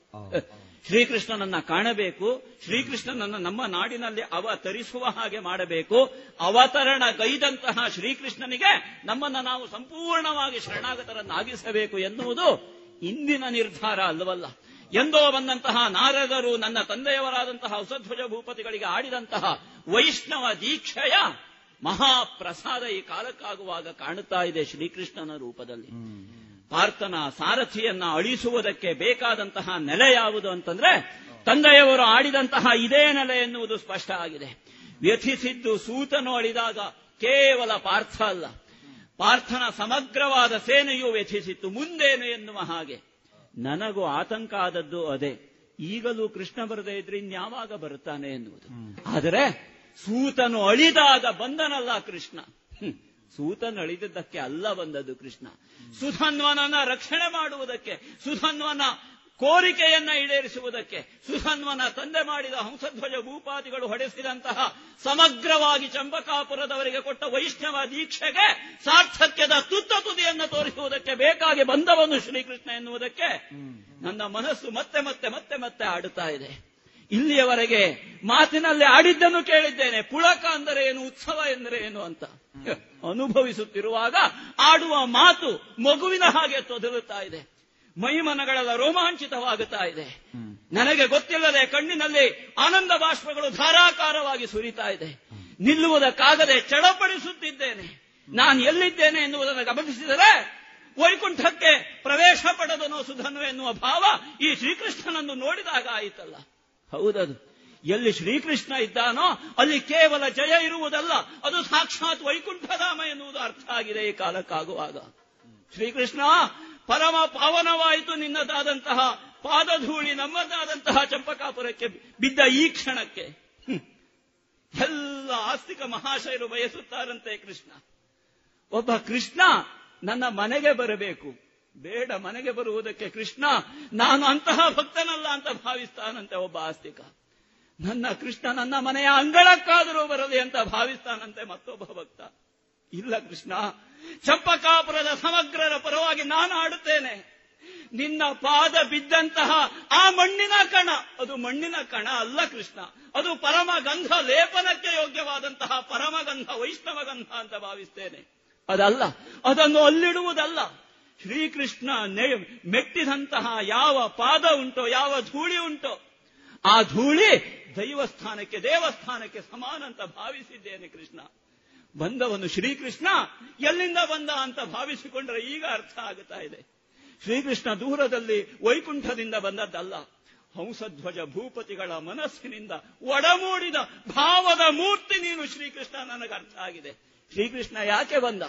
ಶ್ರೀಕೃಷ್ಣನನ್ನ ಕಾಣಬೇಕು ಶ್ರೀಕೃಷ್ಣನನ್ನ ನಮ್ಮ ನಾಡಿನಲ್ಲಿ ಅವತರಿಸುವ ಹಾಗೆ ಮಾಡಬೇಕು ಅವತರಣ ಗೈದಂತಹ ಶ್ರೀಕೃಷ್ಣನಿಗೆ ನಮ್ಮನ್ನ ನಾವು ಸಂಪೂರ್ಣವಾಗಿ ಶರಣಾಗತರನ್ನಾಗಿಸಬೇಕು ಎನ್ನುವುದು ಇಂದಿನ ನಿರ್ಧಾರ ಅಲ್ಲವಲ್ಲ. ಎಂದೋ ಬಂದಂತಹ ನಾರದರು ನನ್ನ ತಂದೆಯವರಾದಂತಹ ಹೊಸಧ್ವಜ ಭೂಪತಿಗಳಿಗೆ ಆಡಿದಂತಹ ವೈಷ್ಣವ ದೀಕ್ಷೆಯ ಮಹಾಪ್ರಸಾದ ಈ ಕಾಲಕ್ಕಾಗುವಾಗ ಕಾಣುತ್ತಾ ಇದೆ ಶ್ರೀಕೃಷ್ಣನ ರೂಪದಲ್ಲಿ. ಪಾರ್ಥನ ಸಾರಥಿಯನ್ನ ಅಳಿಸುವುದಕ್ಕೆ ಬೇಕಾದಂತಹ ನೆಲೆ ಯಾವುದು ಅಂತಂದ್ರೆ ತಂದೆಯವರು ಆಡಿದಂತಹ ಇದೇ ನೆಲೆ ಎನ್ನುವುದು ಸ್ಪಷ್ಟ ಆಗಿದೆ. ವ್ಯಥಿಸಿದ್ದು ಸೂತನು ಅಳಿದಾಗ ಕೇವಲ ಪಾರ್ಥ ಅಲ್ಲ. ಪಾರ್ಥನ ಸಮಗ್ರವಾದ ಸೇನೆಯು ವ್ಯಥಿಸಿತ್ತು. ಮುಂದೇನು ಎನ್ನುವ ಹಾಗೆ. ನನಗೂ ಆತಂಕ ಆದದ್ದು ಅದೇ. ಈಗಲೂ ಕೃಷ್ಣ ಬರದೇ ಇದ್ರೆ ಇನ್ಯಾವಾಗ ಬರುತ್ತಾನೆ ಎನ್ನುವುದು. ಆದರೆ ಸೂತನು ಅಳಿದಾಗ ಬಂದನಲ್ಲ ಕೃಷ್ಣ. ಸೂತನು ಅಳಿದದ್ದಕ್ಕೆ ಅಲ್ಲ ಬಂದದ್ದು ಕೃಷ್ಣ. ಸುಧನ್ವನನ್ನ ರಕ್ಷಣೆ ಮಾಡುವುದಕ್ಕೆ ಸುಧನ್ವನ ಕೋರಿಕೆಯನ್ನ ಈಡೇರಿಸುವುದಕ್ಕೆ ಸುಧನ್ವನ ತಂದೆ ಮಾಡಿದ ಹಂಸಧ್ವಜ ಭೂಪಾದಿಗಳು ಹೊಡೆಸಿದಂತಹ ಸಮಗ್ರವಾಗಿ ಚಂಪಕಾಪುರದವರಿಗೆ ಕೊಟ್ಟ ವೈಷ್ಣವ ದೀಕ್ಷೆಗೆ ಸಾರ್ಥಕ್ಯದ ತುತ್ತ ತುದಿಯನ್ನು ತೋರಿಸುವುದಕ್ಕೆ ಬೇಕಾಗಿ ಬಂದವನು ಶ್ರೀಕೃಷ್ಣ ಎನ್ನುವುದಕ್ಕೆ ನನ್ನ ಮನಸ್ಸು ಮತ್ತೆ ಮತ್ತೆ ಮತ್ತೆ ಮತ್ತೆ ಆಡುತ್ತಾ ಇದೆ. ಇಲ್ಲಿಯವರೆಗೆ ಮಾತಿನಲ್ಲಿ ಆಡಿದ್ದನ್ನು ಕೇಳಿದ್ದೇನೆ. ಪುಳಕ ಅಂದರೆ ಏನು, ಉತ್ಸವ ಎಂದರೆ ಏನು ಅಂತ. ಅನುಭವಿಸುತ್ತಿರುವಾಗ ಆಡುವ ಮಾತು ಮಗುವಿನ ಹಾಗೆ ತೊದಲುತ್ತಾ ಇದೆ. ಮೈಮನಗಳೆಲ್ಲ ರೋಮಾಂಚಿತವಾಗುತ್ತಾ ಇದೆ. ನನಗೆ ಗೊತ್ತಿಲ್ಲದೆ ಕಣ್ಣಿನಲ್ಲಿ ಆನಂದ ಬಾಷ್ಪಗಳು ಧಾರಾಕಾರವಾಗಿ ಸುರಿತಾ ಇದೆ. ನಿಲ್ಲುವುದಕ್ಕಾಗದೆ ಚಡಪಡಿಸುತ್ತಿದ್ದೇನೆ. ನಾನು ಎಲ್ಲಿದ್ದೇನೆ ಎನ್ನುವುದನ್ನು ಗಮನಿಸಿದರೆ ವೈಕುಂಠಕ್ಕೆ ಪ್ರವೇಶ ಪಡೆದನೋ ಸುಧನು ಎನ್ನುವ ಭಾವ ಈ ಶ್ರೀಕೃಷ್ಣನನ್ನು ನೋಡಿದಾಗ ಆಯಿತಲ್ಲ. ಹೌದದು. ಎಲ್ಲಿ ಶ್ರೀಕೃಷ್ಣ ಇದ್ದಾನೋ ಅಲ್ಲಿ ಕೇವಲ ಜಯ ಇರುವುದಲ್ಲ, ಅದು ಸಾಕ್ಷಾತ್ ವೈಕುಂಠಧಾಮ ಎನ್ನುವುದು ಅರ್ಥ ಆಗಿದೆ ಈ ಕಾಲಕ್ಕಾಗುವಾಗ. ಶ್ರೀಕೃಷ್ಣ ಪರಮ ಪಾವನವಾಯಿತು ನಿನ್ನದಾದಂತಹ, ಪಾದಧೂಳಿ ನಮ್ಮದಾದಂತಹ ಚಂಪಕಾಪುರಕ್ಕೆ ಬಿದ್ದ ಈ ಕ್ಷಣಕ್ಕೆ. ಎಲ್ಲ ಆಸ್ತಿಕ ಮಹಾಶಯರು ಬಯಸುತ್ತಾರಂತೆ ಕೃಷ್ಣ. ಒಬ್ಬ ಕೃಷ್ಣ ನನ್ನ ಮನೆಗೆ ಬರಬೇಕು. ಬೇಡ ಮನೆಗೆ ಬರುವುದಕ್ಕೆ ಕೃಷ್ಣ, ನಾನು ಅಂತಹ ಭಕ್ತನಲ್ಲ ಅಂತ ಭಾವಿಸ್ತಾನಂತೆ ಒಬ್ಬ ಆಸ್ತಿಕ. ನನ್ನ ಕೃಷ್ಣ ನನ್ನ ಮನೆಯ ಅಂಗಳಕ್ಕಾದರೂ ಬರಲಿ ಅಂತ ಭಾವಿಸ್ತಾನಂತೆ ಮತ್ತೊಬ್ಬ ಭಕ್ತ. ಇಲ್ಲ ಕೃಷ್ಣ, ಚಂಪಕಾಪುರದ ಸಮಗ್ರರ ಪರವಾಗಿ ನಾನು ಆಡುತ್ತೇನೆ ನಿನ್ನ ಪಾದ ಬಿದ್ದಂತಹ ಆ ಮಣ್ಣಿನ ಕಣ, ಅದು ಮಣ್ಣಿನ ಕಣ ಅಲ್ಲ ಕೃಷ್ಣ. ಅದು ಪರಮಗಂಧ ಲೇಪನಕ್ಕೆ ಯೋಗ್ಯವಾದಂತಹ ಪರಮಗಂಧ ವೈಷ್ಣವ ಗಂಧ ಅಂತ ಭಾವಿಸ್ತೇನೆ. ಅದಲ್ಲ, ಅದನ್ನು ಅಲ್ಲಿಡುವುದಲ್ಲ. ಶ್ರೀಕೃಷ್ಣ ನೆ- ಮೆಟ್ಟಿದಂತಹ ಯಾವ ಪಾದ ಉಂಟೋ, ಯಾವ ಧೂಳಿ ಉಂಟೋ, ಆ ಧೂಳಿ ದೈವಸ್ಥಾನಕ್ಕೆ, ದೇವಸ್ಥಾನಕ್ಕೆ ಸಮಾನ ಅಂತ ಭಾವಿಸಿದ್ದೇನೆ ಕೃಷ್ಣ. ಬಂದವನು ಶ್ರೀಕೃಷ್ಣ, ಎಲ್ಲಿಂದ ಬಂದ ಅಂತ ಭಾವಿಸಿಕೊಂಡ್ರೆ ಈಗ ಅರ್ಥ ಆಗುತ್ತಾ ಇದೆ. ಶ್ರೀಕೃಷ್ಣ ದೂರದಲ್ಲಿ ವೈಕುಂಠದಿಂದ ಬಂದದ್ದಲ್ಲ. ಹಂಸಧ್ವಜ ಭೂಪತಿಗಳ ಮನಸ್ಸಿನಿಂದ ಒಡಮೂಡಿದ ಭಾವದ ಮೂರ್ತಿ ನೀನು ಶ್ರೀಕೃಷ್ಣ ನನಗೆ ಅರ್ಥ ಆಗಿದೆ. ಶ್ರೀಕೃಷ್ಣ ಯಾಕೆ ಬಂದ?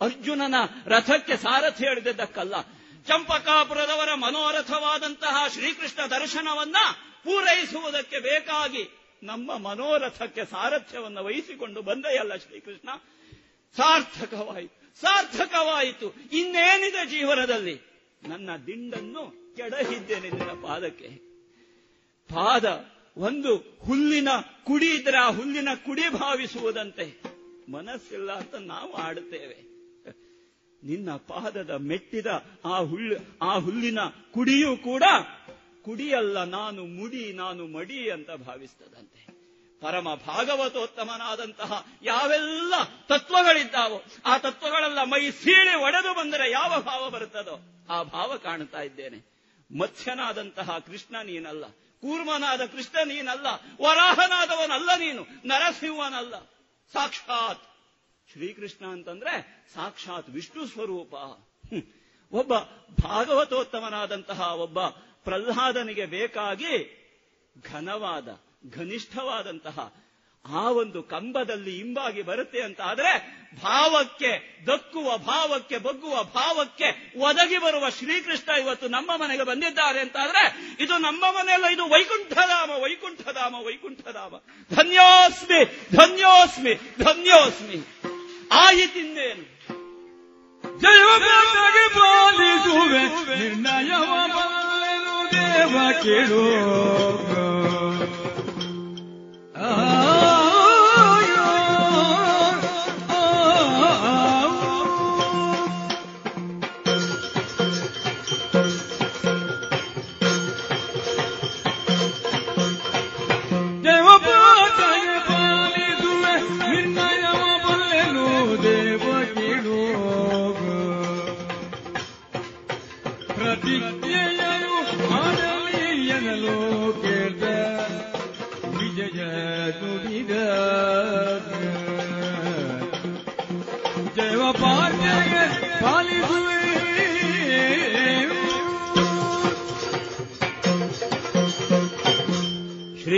ಅರ್ಜುನನ ರಥಕ್ಕೆ ಸಾರಥಿ ಹೇಳಿದ್ದಕ್ಕಲ್ಲ ಚಂಪಕಾಪುರದವರ ಮನೋರಥವಾದಂತಹ ಶ್ರೀಕೃಷ್ಣ ದರ್ಶನವನ್ನ ಪೂರೈಸುವುದಕ್ಕೆ ಬೇಕಾಗಿ ನಮ್ಮ ಮನೋರಥಕ್ಕೆ ಸಾರಥ್ಯವನ್ನು ವಹಿಸಿಕೊಂಡು ಬಂದೆಯಲ್ಲ ಶ್ರೀಕೃಷ್ಣ. ಸಾರ್ಥಕವಾಯಿತು ಸಾರ್ಥಕವಾಯಿತು. ಇನ್ನೇನಿದೆ ಜೀವನದಲ್ಲಿ? ನನ್ನ ದಿಂಡನ್ನು ಕೆಡಹಿದ್ದೇನೆ ನಿನ್ನ ಪಾದಕ್ಕೆ. ಪಾದ ಒಂದು ಹುಲ್ಲಿನ ಕುಡಿ ಇದ್ರೆ ಆ ಹುಲ್ಲಿನ ಕುಡಿ ಭಾವಿಸುವುದಂತೆ. ಮನಸ್ಸಿಲ್ಲ ಅಂತ ನಾವು ಆಡುತ್ತೇವೆ. ನಿನ್ನ ಪಾದದ ಮೆಟ್ಟಿದ ಆ ಹುಲ್ಲು ಆ ಹುಲ್ಲಿನ ಕುಡಿಯೂ ಕೂಡ ಕುಡಿಯಲ್ಲ, ನಾನು ಮುಡಿ, ನಾನು ಮಡಿ ಅಂತ ಭಾವಿಸ್ತದಂತೆ. ಪರಮ ಭಾಗವತೋತ್ತಮನಾದಂತಹ ಯಾವೆಲ್ಲ ತತ್ವಗಳಿದ್ದಾವೋ, ಆ ತತ್ವಗಳೆಲ್ಲ ಮೈ ಸೀಳಿ ಒಡೆದು ಬಂದರೆ ಯಾವ ಭಾವ ಬರುತ್ತದೋ, ಆ ಭಾವ ಕಾಣ್ತಾ ಇದ್ದೇನೆ. ಮತ್ಸ್ಯನಾದಂತಹ ಕೃಷ್ಣ ನೀನಲ್ಲ, ಕೂರ್ಮನಾದ ಕೃಷ್ಣ ನೀನಲ್ಲ, ವರಾಹನಾದವನಲ್ಲ ನೀನು, ನರಸಿಂಹನಲ್ಲ, ಸಾಕ್ಷಾತ್ ಶ್ರೀಕೃಷ್ಣ ಅಂತಂದ್ರೆ ಸಾಕ್ಷಾತ್ ವಿಷ್ಣು ಸ್ವರೂಪ. ಒಬ್ಬ ಭಾಗವತೋತ್ತಮನಾದಂತಹ ಒಬ್ಬ ಪ್ರಹ್ಲಾದನಿಗೆ ಬೇಕಾಗಿ ಘನವಾದ, ಘನಿಷ್ಠವಾದಂತಹ ಆ ಒಂದು ಕಂಬದಲ್ಲಿ ಇಂಬಾಗಿ ಬರುತ್ತೆ ಅಂತ ಆದರೆ ಭಾವಕ್ಕೆ, ದಕ್ಕುವ ಭಾವಕ್ಕೆ, ಬಗ್ಗುವ ಭಾವಕ್ಕೆ ಒದಗಿ ಬರುವ ಶ್ರೀಕೃಷ್ಣ ಇವತ್ತು ನಮ್ಮ ಮನೆಗೆ ಬಂದಿದ್ದಾರೆ ಅಂತ ಅಂತಾದ್ರೆ ಇದು ನಮ್ಮ ಮನೆಯಲ್ಲ, ಇದು ವೈಕುಂಠಧಾಮ ವೈಕುಂಠಧಾಮ ವೈಕುಂಠಧಾಮ. ಧನ್ಯೋಸ್ಮಿ ಧನ್ಯೋಸ್ಮಿ ಧನ್ಯೋಸ್ಮಿ. ఆయతిందేను జయోగాగి పాలిಸುవే నిర్ణయవ దేవ కేడు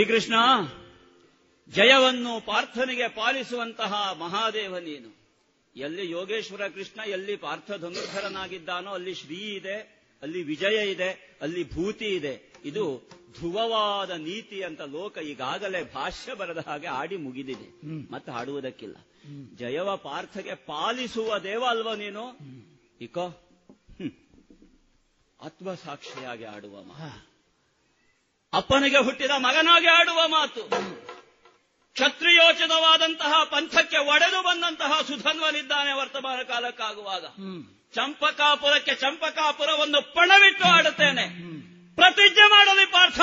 ಶ್ರೀಕೃಷ್ಣ ಜಯವನ್ನು ಪಾರ್ಥನಿಗೆ ಪಾಲಿಸುವಂತಹ ಮಹಾದೇವ ನೀನು. ಎಲ್ಲಿ ಯೋಗೇಶ್ವರ ಕೃಷ್ಣ ಎಲ್ಲಿ ಪಾರ್ಥ ಧನುರ್ಧರನಾಗಿದ್ದಾನೋ ಅಲ್ಲಿ ಶ್ರೀ ಇದೆ ಅಲ್ಲಿ ವಿಜಯ ಇದೆ ಅಲ್ಲಿ ಭೂತಿ ಇದೆ. ಇದು ಧ್ರುವವಾದ ನೀತಿ ಅಂತ ಲೋಕ ಈಗಾಗಲೇ ಭಾಷ್ಯ ಬರದ ಹಾಗೆ ಆಡಿ ಮುಗಿದಿದೆ. ಮತ್ತೆ ಹಾಡುವುದಕ್ಕಿಲ್ಲ. ಜಯವ ಪಾರ್ಥಗೆ ಪಾಲಿಸುವ ದೇವ ಅಲ್ವ ನೀನು? ಇಕೋ ಆತ್ಮ ಸಾಕ್ಷಿಯಾಗಿ ಆಡುವ ಮಾತು ಅಪ್ಪನಿಗೆ ಹುಟ್ಟಿದ ಮಗನಾಗಿ ಆಡುವ ಮಾತು. ಕ್ಷತ್ರಿಯೋಚಿತವಾದಂತಹ ಪಂಥಕ್ಕೆ ಒಡೆದು ಬಂದಂತಹ ಸುಧನ್ವನಿದ್ದಾನೆ ವರ್ತಮಾನ ಕಾಲಕ್ಕಾಗುವಾಗ. ಚಂಪಕಾಪುರಕ್ಕೆ ಚಂಪಕಾಪುರವನ್ನು ಪಣವಿಟ್ಟು ಆಡುತ್ತೇನೆ. ಪ್ರತಿಜ್ಞೆ ಮಾಡಲಿ ಪಾರ್ಥ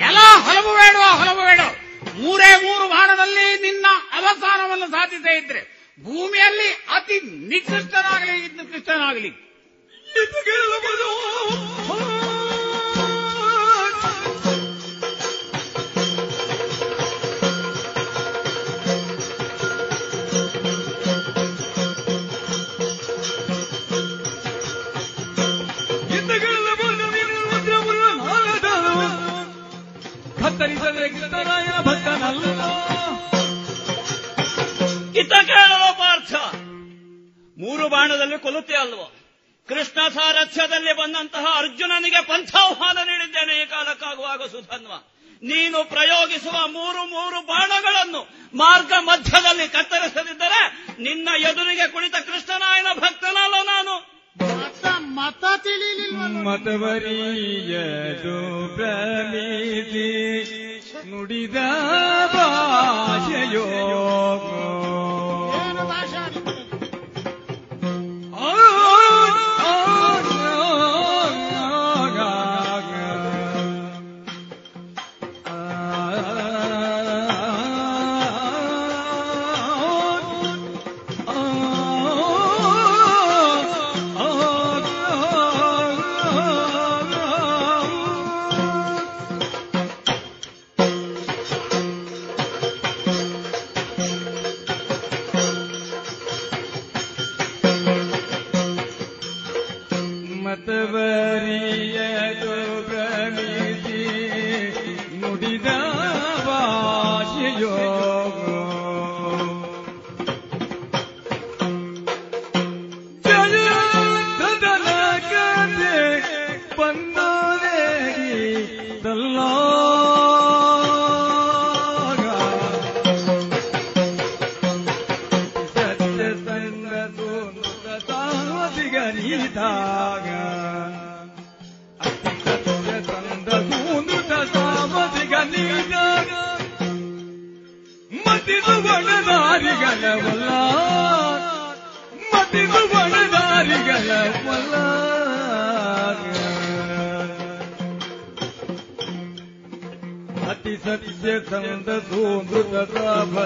ಎಲ್ಲ ಹೊಲಬು ಬೇಡ ಹೊಲಬು ಬೇಡ. ಮೂರೇ ಮೂರು ವಾರದಲ್ಲಿ ನಿನ್ನ ಅವಸಾನವನ್ನು ಸಾಧಿಸೇ ಇದ್ರೆ ಭೂಮಿಯಲ್ಲಿ ಅತಿ ನಿಕೃಷ್ಟನಾಗಲಿ ನಿಕೃಷ್ಟನಾಗಲಿ ಕತ್ತರಿಸದೆ ಕೃಷ್ಣರಾಯನ ಭಕ್ತನಲ್ಲ. ಇತ್ತ ಕೇಳಲು ಪಾರ್ಥ. ಮೂರು ಬಾಣದಲ್ಲಿ ಕೊಲ್ಲುತ್ತೆ ಅಲ್ವೋ? ಕೃಷ್ಣ ಸಾರಥ್ಯದಲ್ಲಿ ಬಂದಂತಹ ಅರ್ಜುನನಿಗೆ ಪಂಥಾಹ್ವಾನ ನೀಡಿದ್ದೇನೆ ಈ ಕಾಲಕ್ಕಾಗುವಾಗ ಸುಧನ್ವ. ನೀನು ಪ್ರಯೋಗಿಸುವ ಮೂರು ಮೂರು ಬಾಣಗಳನ್ನು ಮಾರ್ಗ ಮಧ್ಯದಲ್ಲಿ ಕತ್ತರಿಸದಿದ್ದರೆ ನಿನ್ನ ಎದುರಿಗೆ ಕುಳಿತ ಕೃಷ್ಣನಾಯನ ಭಕ್ತನಲ್ಲ ನಾನು. ಮತ ಮತವರಿಯದು ಪ್ರಮಿತಿ ನುಡಿದ ಭಾಷೆಯೋ the Lord.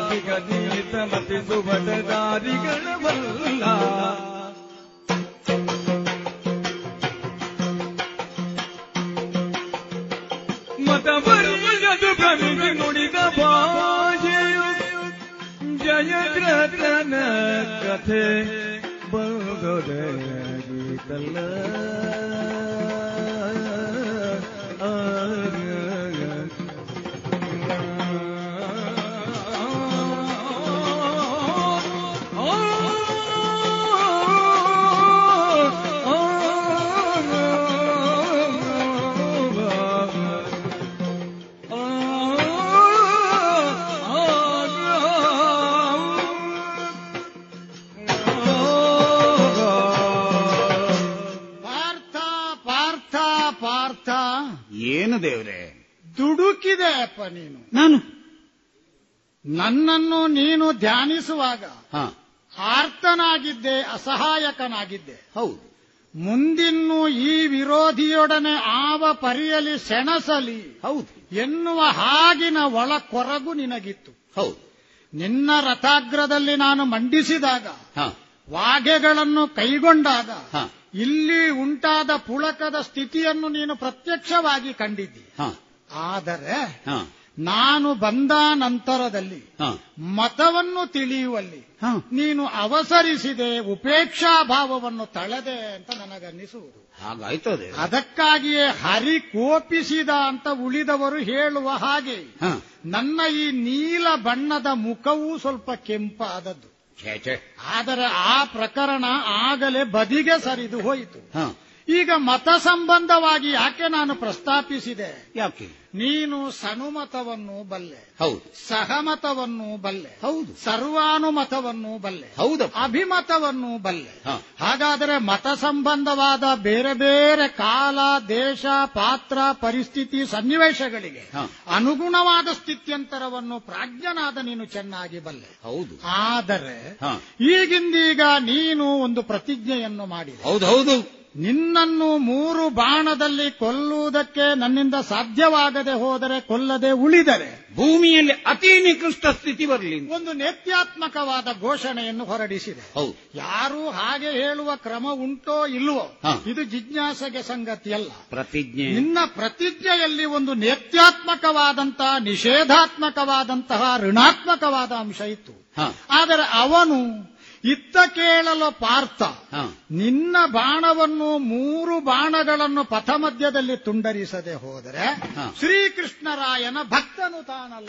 Gadi Gadi Gita Matizo ಹೌದು. ಮುಂದಿನ್ನು ಈ ವಿರೋಧಿಯೊಡನೆ ಆವ ಪರಿಯಲಿ ಸೆಣಸಲಿ ಹೌದು. ಎನ್ನುವ ಹಾಗಿನ ಒಳ ಕೊರಗು ನಿನಗಿತ್ತು. ಹೌದು. ನಿನ್ನ ರಥಾಗ್ರದಲ್ಲಿ ನಾನು ಮಂಡಿಸಿದಾಗ ವಾಗೆಗಳನ್ನು ಕೈಗೊಂಡಾಗ ಹಾ. ಇಲ್ಲಿ ಉಂಟಾದ ಪುಳಕದ ಸ್ಥಿತಿಯನ್ನು ನೀನು ಪ್ರತ್ಯಕ್ಷವಾಗಿ ಕಂಡಿದ್ದಿ. ಹಾ. ಆದರೆ ಹಾ. ನಾನು ಬಂದ ನಂತರದಲ್ಲಿ ಹಾ. ಮತವನ್ನು ತಿಳಿಯುವಲ್ಲಿ ಹಾ. ನೀನು ಅವಸರಿಸಿದೆ ಉಪೇಕ್ಷಾ ಭಾವವನ್ನು ತಳೆದೆ ಅಂತ ನನಗನ್ನಿಸುವುದು. ಹಾಗಾಯ್ತದೆ ಅದಕ್ಕಾಗಿಯೇ ಹರಿ ಕೋಪಿಸಿದ ಅಂತ ಉಳಿದವರು ಹೇಳುವ ಹಾಗೆ ಹಾ. ನನ್ನ ಈ ನೀಲ ಬಣ್ಣದ ಮುಖವೂ ಸ್ವಲ್ಪ ಕೆಂಪಾದದ್ದು. ಆದರೆ ಆ ಪ್ರಕರಣ ಆಗಲೇ ಬದಿಗೆ ಸರಿದು ಹೋಯಿತು. ಹಾ. ಈಗ ಮತ ಸಂಬಂಧವಾಗಿ ಯಾಕೆ ನಾನು ಪ್ರಸ್ತಾಪಿಸಿದೆ? ಯಾಕೆ? ನೀನು ಸನುಮತವನ್ನು ಬಲ್ಲೆ. ಹೌದು. ಸಹಮತವನ್ನು ಬಲ್ಲೆ. ಹೌದು. ಸರ್ವಾನುಮತವನ್ನು ಬಲ್ಲೆ. ಹೌದು ಅಭಿಮತವನ್ನು ಬಲ್ಲೆ. ಹಾಗಾದರೆ ಮತ ಸಂಬಂಧವಾದ ಬೇರೆ ಬೇರೆ ಕಾಲ ದೇಶ ಪಾತ್ರ ಪರಿಸ್ಥಿತಿ ಸನ್ನಿವೇಶಗಳಿಗೆ ಅನುಗುಣವಾದ ಸ್ಥಿತ್ಯಂತರವನ್ನು ಪ್ರಾಜ್ಞನಾದ ನೀನು ಚೆನ್ನಾಗಿ ಬಲ್ಲೆ. ಹೌದು. ಆದರೆ ಈಗಿಂದೀಗ ನೀನು ಒಂದು ಪ್ರತಿಜ್ಞೆಯನ್ನು ಮಾಡಿದೆ. ಹೌದು ಹೌದು. ನಿನ್ನನ್ನು ಮೂರು ಬಾಣದಲ್ಲಿ ಕೊಲ್ಲುವುದಕ್ಕೆ ನನ್ನಿಂದ ಸಾಧ್ಯವಾಗದೆ ಹೋದರೆ ಕೊಲ್ಲದೆ ಉಳಿದರೆ ಭೂಮಿಯಲ್ಲಿ ಅತಿ ನಿಕೃಷ್ಟ ಸ್ಥಿತಿ ಬರಲಿ. ಒಂದು ನೇತ್ಯಾತ್ಮಕವಾದ ಘೋಷಣೆಯನ್ನು ಹೊರಡಿಸಿದೆ. ಯಾರು ಯಾರೂ ಹಾಗೆ ಹೇಳುವ ಕ್ರಮ ಉಂಟೋ ಇಲ್ವೋ ಇದು ಜಿಜ್ಞಾಸೆಗೆ ಸಂಗತಿಯಲ್ಲ. ಪ್ರತಿಜ್ಞೆ. ನಿನ್ನ ಪ್ರತಿಜ್ಞೆಯಲ್ಲಿ ಒಂದು ನೇತ್ಯಾತ್ಮಕವಾದಂತಹ ನಿಷೇಧಾತ್ಮಕವಾದಂತಹ ಋಣಾತ್ಮಕವಾದ ಅಂಶ ಇತ್ತು. ಆದರೆ ಅವನು ಇತ್ತ ಕೇಳಲು ಪಾರ್ಥ. ನಿನ್ನ ಬಾಣವನ್ನು ಮೂರು ಬಾಣಗಳನ್ನು ಪಥ ಮಧ್ಯದಲ್ಲಿ ತುಂಡರಿಸದೆ ಹೋದರೆ. ಶ್ರೀಕೃಷ್ಣರಾಯನ ಭಕ್ತನು ತಾನಲ್ಲ.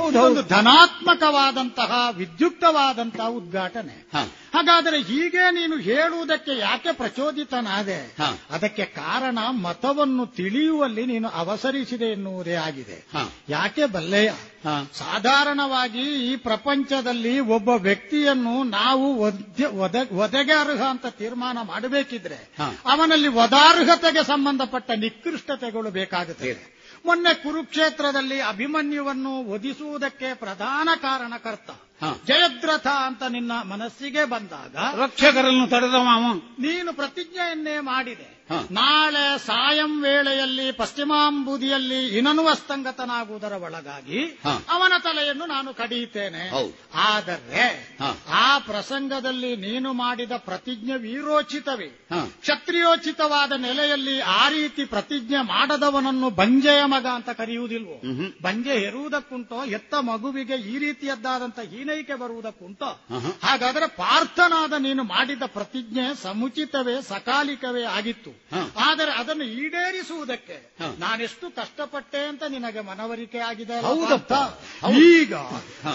ಒಂದು ಧನಾತ್ಮಕವಾದಂತಹ ವಿದ್ಯುಕ್ತವಾದಂತಹ ಉದ್ಘಾಟನೆ. ಹಾಗಾದರೆ ಹೀಗೆ ನೀನು ಹೇಳುವುದಕ್ಕೆ ಯಾಕೆ ಪ್ರಚೋದಿತನಾದೆ? ಅದಕ್ಕೆ ಕಾರಣ ಮತವನ್ನು ತಿಳಿಯುವಲ್ಲಿ ನೀನು ಅವಸರಿಸಿದೆ ಎನ್ನುವುದೇ ಆಗಿದೆ. ಯಾಕೆ ಬಲ್ಲೆಯ? ಸಾಧಾರಣವಾಗಿ ಈ ಪ್ರಪಂಚದಲ್ಲಿ ಒಬ್ಬ ವ್ಯಕ್ತಿಯನ್ನು ನಾವು ಒದಗೆ ಅರ್ಹ ಅಂತ ತೀರ್ಮಾನ ಮಾಡಬೇಕಿದ್ರೆ ಅವನಲ್ಲಿ ವದಾರ್ಹತೆಗೆ ಸಂಬಂಧಪಟ್ಟ ನಿಕೃಷ್ಟತೆಗಳು ಬೇಕಾಗುತ್ತದೆ ಮೊನ್ನೆ ಕುರುಕ್ಷೇತ್ರದಲ್ಲಿ ಅಭಿಮನ್ಯುವನ್ನು ಒದಿಸುವುದಕ್ಕೆ ಪ್ರಧಾನ ಕಾರಣಕರ್ತ. ಜಯದ್ರಥ ಅಂತ ನಿನ್ನ ಮನಸ್ಸಿಗೆ ಬಂದಾಗ ರಕ್ಷಕರನ್ನು ತಡೆದ ಮಾವ ನೀನು ಪ್ರತಿಜ್ಞೆಯನ್ನೇ ಮಾಡಿದೆ. ನಾಳೆ ಸಾಯಂ ವೇಳೆಯಲ್ಲಿ ಪಶ್ಚಿಮಾಂಬುದಿಯಲ್ಲಿ ಇನನುವಸ್ತಂಗತನಾಗುವುದರ ಒಳಗಾಗಿ ಅವನ ತಲೆಯನ್ನು ನಾನು ಕಡಿಯುತ್ತೇನೆ. ಆದರೆ ಆ ಪ್ರಸಂಗದಲ್ಲಿ ನೀನು ಮಾಡಿದ ಪ್ರತಿಜ್ಞೆ ವೀರೋಚಿತವೇ. ಕ್ಷತ್ರಿಯೋಚಿತವಾದ ನೆಲೆಯಲ್ಲಿ ಆ ರೀತಿ ಪ್ರತಿಜ್ಞೆ ಮಾಡದವನನ್ನು ಬಂಜೆಯ ಮಗ ಅಂತ ಕರೆಯುವುದಿಲ್ವೋ. ಬಂಜೆ ಹೆರುವುದಕ್ಕುಂಟೋ ಎತ್ತ ಮಗುವಿಗೆ ಈ ರೀತಿಯದ್ದಾದಂತ ಹೀನೈಕೆ ಬರುವುದಕ್ಕುಂಟೋ. ಹಾಗಾದರೆ ಪಾರ್ಥನಾದ ನೀನು ಮಾಡಿದ ಪ್ರತಿಜ್ಞೆ ಸಮುಚಿತವೇ ಸಕಾಲಿಕವೇ ಆಗಿತ್ತು. ಆದರೆ ಅದನ್ನು ಈಡೇರಿಸುವುದಕ್ಕೆ. ನಾನೆಷ್ಟು ಕಷ್ಟಪಟ್ಟೆ ಅಂತ ನಿನಗೆ ಮನವರಿಕೆ ಆಗಿದೆ ಹೌದಪ್ಪ. ಈಗ.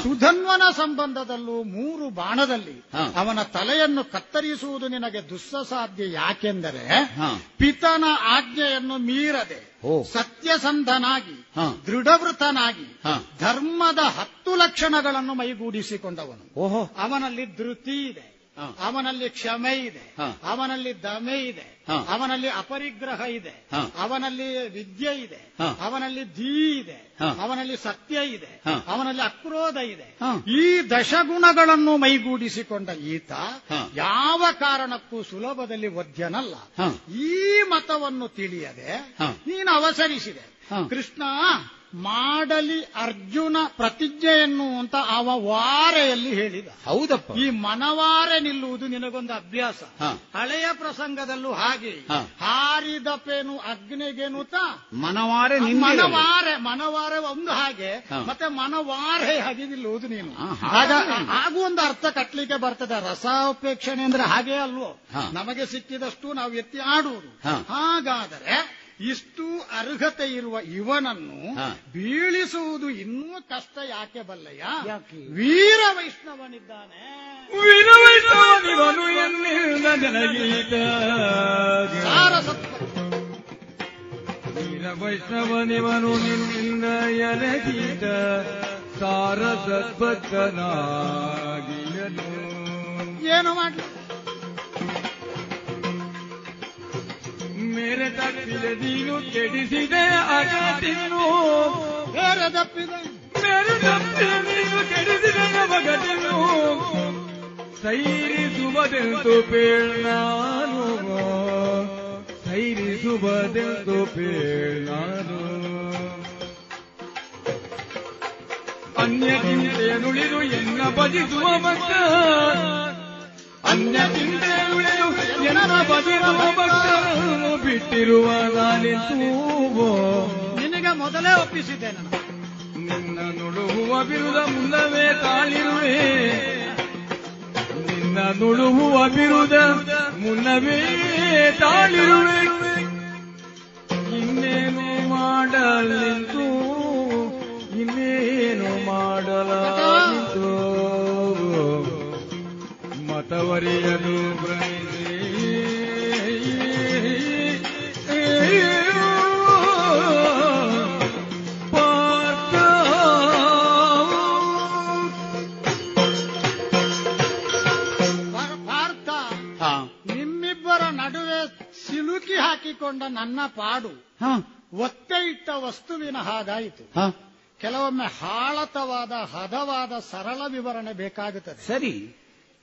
ಸುಧನ್ವನ ಸಂಬಂಧದಲ್ಲೂ ಮೂರು ಬಾಣದಲ್ಲಿ ಅವನ ತಲೆಯನ್ನು ಕತ್ತರಿಸುವುದು ನಿನಗೆ ದುಸ್ಸಾಧ್ಯ ಯಾಕೆಂದರೆ ಪಿತನ ಆಜ್ಞೆಯನ್ನು ಮೀರದೆ. ಸತ್ಯಸಂಧನಾಗಿ. ದೃಢವೃತನಾಗಿ ಧರ್ಮದ ಹತ್ತು ಲಕ್ಷಣಗಳನ್ನು ಮೈಗೂಡಿಸಿಕೊಂಡವನು ಅವನಲ್ಲಿ ಧೃತಿ ಇದೆ ಅವನಲ್ಲಿ ಕ್ಷಮೆ ಇದೆ. ಅವನಲ್ಲಿ ದಮೆ ಇದೆ. ಅವನಲ್ಲಿ ಅಪರಿಗ್ರಹ ಇದೆ. ಅವನಲ್ಲಿ ವಿದ್ಯೆ ಇದೆ. ಅವನಲ್ಲಿ ಧೀ ಇದೆ. ಅವನಲ್ಲಿ ಸತ್ಯ ಇದೆ. ಅವನಲ್ಲಿ ಅಕ್ರೋಧ ಇದೆ. ಈ ದಶಗುಣಗಳನ್ನು ಮೈಗೂಡಿಸಿಕೊಂಡ ಈತ ಯಾವ ಕಾರಣಕ್ಕೂ ಸುಲಭದಲ್ಲಿ ವಧ್ಯನಲ್ಲ. ಈ ಮತವನ್ನು ತಿಳಿಯದೆ ನೀನು ಅವಸರಿಸಿದೆ. ಕೃಷ್ಣ ಮಾಡಲಿ ಅರ್ಜುನ ಪ್ರತಿಜ್ಞೆಯನ್ನು ಅಂತ ಅವ ವಾರೆಯಲ್ಲಿ ಹೇಳಿದ. ಹೌದಪ್ಪ. ಈ ಮನವಾರೆ ನಿಲ್ಲುವುದು ನಿನಗೊಂದು ಅಭ್ಯಾಸ. ಹಳೆಯ ಪ್ರಸಂಗದಲ್ಲೂ ಹಾಗೆ. ಹಾರಿದಪ್ಪೇನು ಅಗ್ನಿಗೇನು ತ ಮನವಾರೆ ಮನವಾರೆ ಮನವಾರೆ ಒಂದು ಹಾಗೆ. ಮತ್ತೆ ಮನವಾರೆ ಹಾಗೆ ನಿಲ್ಲುವುದು ನೀನು. ಹಾಗೂ ಒಂದು ಅರ್ಥ ಕಟ್ಲಿಕ್ಕೆ ಬರ್ತದೆ. ರಸಾಪೇಕ್ಷಣೆ ಅಂದ್ರೆ ಹಾಗೆ ಅಲ್ವೋ? ನಮಗೆ ಸಿಕ್ಕಿದಷ್ಟು ನಾವು ಎತ್ತಿ ಆಡುವುದು. ಹಾಗಾದರೆ ಇಷ್ಟು ಅರ್ಹತೆ ಇರುವ ಇವನನ್ನು ಬೀಳಿಸುವುದು ಇನ್ನೂ ಕಷ್ಟ ಯಾಕೆ ಬಲ್ಲಯ್ಯ? ವೀರ ವೈಷ್ಣವನಿದ್ದಾನೆ. ವೀರವೈಷ್ಣವನಿವನು ವೈಷ್ಣವನಿವನು ವೀರ ಸಾರಸತ್ವ ವೀರವೈಷ್ಣವನಿವನು ನಿನ್ನಿಂದ ಎನಗೀತ ಸಾರಸದ್ಭಕ್ತನಾಗಿಯನು ಏನು ಮಾಡ್ಲಿ? ಮೇರೆ ತಪ್ಪಿದ, ನೀನು ಕೆಡಿಸಿದೆ ಅಗತಿನ್ನು ಮೇರೆ ತಪ್ಪಿದೆ ಮೇರೆ ತಪ್ಪಿದ ನೀನು ಕೆಡಿಸಿದೆ ಮಗತಿನ್ನು ಸೈರಿಸುವುದೆಂದು ಪೇಳ್ನಾನು ಸೈರಿಸುವುದೆಂದು ಪೇಳ್ನಾನು ಅನ್ಯ ಚಿಂತೆಯನುಳಿದು ಎನ್ನ ಬಜಿಸುವ ಭಕ್ತ. ಅನ್ಯ ಚಿಂತೆಯನುಳಿದು ಎನ್ನ ಭಜಿಸುವ ಭಕ್ತರನ್ನು ಬಿಟ್ಟಿರುವ ನಾನಿಸುವೋ ನಿನಗೆ ಮೊದಲೇ ಒಪ್ಪಿಸಿದ್ದೆ ನಾನು. ನಿನ್ನ ನುಡುಹುವ ಬಿರುದ ಮುನ್ನವೇ ತಾಳಿರುವೆ ನಿನ್ನ ನುಡುಹುವ ಬಿರುದ ಮುನ್ನವೇ ತಾಳಿರುವೆ. ಇನ್ನೇನು ಮಾಡಲೆಂದು ಇನ್ನೇನು ಮಾಡಲಾಗಿತ್ತು ಮತವರಿಯಲು ಪಾರ್- ಹಾಕಿಕೊಂಡ ನನ್ನ ಪಾಡು ಒತ್ತೆ ಇಟ್ಟ ವಸ್ತುವಿನ ಹಾಗಾಯಿತು. ಕೆಲವೊಮ್ಮೆ ಹಾಳತವಾದ ಹದವಾದ ಸರಳ ವಿವರಣೆ ಬೇಕಾಗುತ್ತದೆ. ಸರಿ.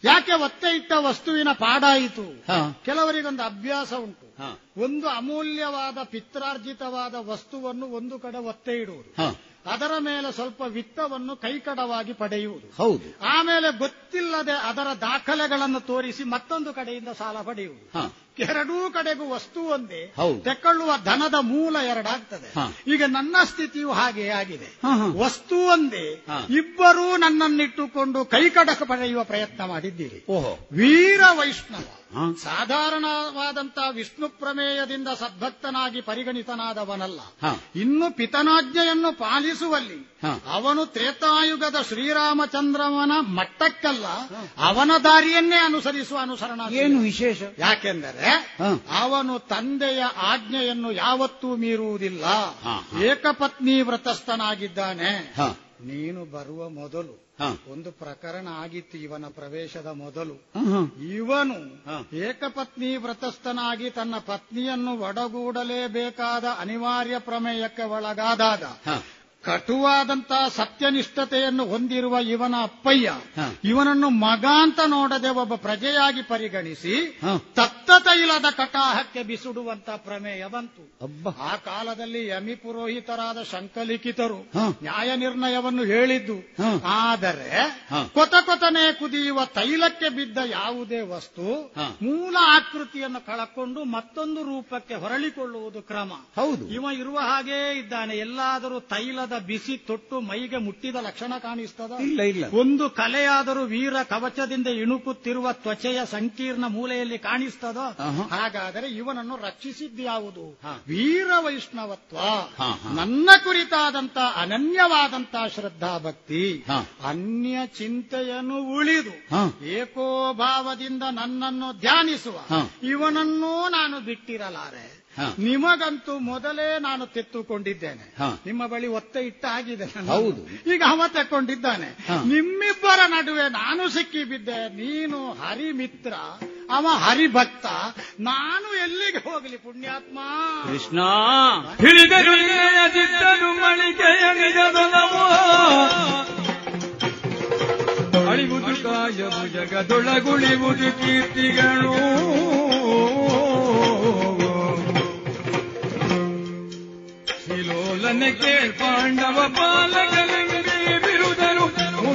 ಯಾಕೆ ಒತ್ತೆ ಇಟ್ಟ ವಸ್ತುವಿನ ಪಾಡಾಯಿತು? ಕೆಲವರಿಗೊಂದು ಅಭ್ಯಾಸ ಉಂಟು. ಒಂದು ಅಮೂಲ್ಯವಾದ ಪಿತ್ರಾರ್ಜಿತವಾದ ವಸ್ತುವನ್ನು ಒಂದು ಕಡೆ ಒತ್ತೆ ಇಡುವುದು. ಅದರ ಮೇಲೆ ಸ್ವಲ್ಪ ವಿತ್ತವನ್ನು ಕೈಕಡವಾಗಿ ಪಡೆಯುವುದು. ಹೌದು. ಆಮೇಲೆ ಗೊತ್ತಿಲ್ಲದೆ ಅದರ ದಾಖಲೆಗಳನ್ನು ತೋರಿಸಿ ಮತ್ತೊಂದು ಕಡೆಯಿಂದ ಸಾಲ ಪಡೆಯುವುದು. ಎರಡೂ ಕಡೆಗೂ ವಸ್ತು ಒಂದೇ. ತೆಕ್ಕೊಳ್ಳುವ ಧನದ ಮೂಲ ಎರಡಾಗ್ತದೆ. ಈಗ ನನ್ನ ಸ್ಥಿತಿಯು ಹಾಗೆ ಆಗಿದೆ. ವಸ್ತು ಒಂದೇ. ಇಬ್ಬರೂ ನನ್ನನ್ನಿಟ್ಟುಕೊಂಡು ಕೈಕಡಕ ಪಡೆಯುವ ಪ್ರಯತ್ನ ಮಾಡಿದ್ದೀರಿ. ಓಹೋ. ವೀರ ವೈಷ್ಣವ. ಸಾಧಾರಣವಾದಂತಹ ವಿಷ್ಣು ಪ್ರಮೇಯದಿಂದ ಸದ್ಭಕ್ತನಾಗಿ ಪರಿಗಣಿತನಾದವನಲ್ಲ. ಇನ್ನು ಪಿತನಾಜ್ಞೆಯನ್ನು ಪಾಲಿಸುವಲ್ಲಿ ಅವನು ತ್ರೇತಾಯುಗದ ಶ್ರೀರಾಮಚಂದ್ರವನ ಮಟ್ಟಕ್ಕಲ್ಲ ಅವನ ದಾರಿಯನ್ನೇ ಅನುಸರಿಸುವ ಅನುಸರಣ ಏನು ವಿಶೇಷ? ಯಾಕೆಂದರೆ ಹ. ಅವನು ತಂದೆಯ ಆಜ್ಞೆಯನ್ನು ಯಾವತ್ತೂ ಮೀರುವುದಿಲ್ಲ. ಏಕಪತ್ನಿ ವ್ರತಸ್ಥನಾಗಿದ್ದಾನೆ. ನೀನು ಬರುವ ಮೊದಲು ಒಂದು ಪ್ರಕರಣ ಆಗಿತ್ತು ಇವನ ಪ್ರವೇಶದ ಮೊದಲು. ಇವನು ಏಕಪತ್ನಿ ವ್ರತಸ್ಥನಾಗಿ ತನ್ನ ಪತ್ನಿಯನ್ನು ಒಡಗೂಡಲೇಬೇಕಾದ ಅನಿವಾರ್ಯ ಪ್ರಮೇಯಕ್ಕೆ ಒಳಗಾದಾಗ. ಕಟುವಾದಂತಹ ಸತ್ಯನಿಷ್ಠತೆಯನ್ನು ಹೊಂದಿರುವ ಇವನ ಅಪ್ಪಯ್ಯ ಇವನನ್ನು ಮಗ ಅಂತ ನೋಡದೆ ಒಬ್ಬ ಪ್ರಜೆಯಾಗಿ ಪರಿಗಣಿಸಿ ತತ್ತ ತೈಲದ ಕಟಾಹಕ್ಕೆ ಬಿಸುಡುವಂತ ಪ್ರಮೇಯ ಬಂತು. ಆ ಕಾಲದಲ್ಲಿ ಯಮಿ ಪುರೋಹಿತರಾದ ಶಂಕಲಿಖಿತರು ನ್ಯಾಯ ನಿರ್ಣಯವನ್ನು ಹೇಳಿದ್ದು. ಆದರೆ. ಕೊತ ಕೊತನೆ ಕುದಿಯುವ ತೈಲಕ್ಕೆ ಬಿದ್ದ ಯಾವುದೇ ವಸ್ತು ಮೂಲ ಆಕೃತಿಯನ್ನು ಕಳಕೊಂಡು ಮತ್ತೊಂದು ರೂಪಕ್ಕೆ ಹೊರಳಿಕೊಳ್ಳುವುದು ಕ್ರಮ. ಹೌದು. ಇವ ಇರುವ ಹಾಗೇ ಇದ್ದಾನೆ. ಎಲ್ಲಾದರೂ ತೈಲದ ಬಿಸಿ ತೊಟ್ಟು ಮೈಗೆ ಮುಟ್ಟಿದ ಲಕ್ಷಣ ಕಾಣಿಸ್ತದ? ಇಲ್ಲ ಇಲ್ಲ. ಒಂದು ಕಲೆಯಾದರೂ ವೀರ ಕವಚದಿಂದ ಇಣುಕುತ್ತಿರುವ ತ್ವಚೆಯ ಸಂಕೀರ್ಣ ಮೂಲೆಯಲ್ಲಿ ಕಾಣಿಸ್ತದ? ಹಾಗಾದರೆ ಇವನನ್ನು ರಕ್ಷಿಸಿದ್ಯಾವುದು ಹ. ವೀರ ವೈಷ್ಣವತ್ವ. ನನ್ನ ಕುರಿತಾದಂತ ಅನನ್ಯವಾದಂತ ಶ್ರದ್ಧಾ ಭಕ್ತಿ ಅನ್ಯ ಚಿಂತೆಯನ್ನು ಉಳಿದು. ಏಕೋಭಾವದಿಂದ ನನ್ನನ್ನು ಧ್ಯಾನಿಸುವ. ಇವನನ್ನೂ ನಾನು ಬಿಟ್ಟಿರಲಾರೆ. ನಿಮಗಂತೂ ಮೊದಲೇ ನಾನು ತೆತ್ತುಕೊಂಡಿದ್ದೇನೆ. ಹಾ. ನಿಮ್ಮ ಬಳಿ ಒತ್ತೆ ಇಟ್ಟ ಆಗಿದೆ ಹೌದು. ಈಗ ಅವ ತಕ್ಕೊಂಡಿದ್ದಾನೆ. ನಿಮ್ಮಿಬ್ಬರ ನಡುವೆ ನಾನು ಸಿಕ್ಕಿ ಬಿದ್ದೆ. ನೀನು ಹರಿಮಿತ್ರ ಅವ ಹರಿಭಕ್ತ. ನಾನು ಎಲ್ಲಿಗೆ ಹೋಗಲಿ ಪುಣ್ಯಾತ್ಮ? ಕೃಷ್ಣ. ಹಿಡಿದರು ಮಳಿಗೆಯ ನಿಜದೊಲವು ಅಳಿವುದು ಕಾಯವು ಜಗದೊಳಗುಳಿವುದು ಕೀರ್ತಿಗಳು. ಶಿಲೋಲನೆ ಕೇಳ್ ಪಾಂಡವ ಪಾಲಕಲೆಂದೇ ಬಿರುದರು.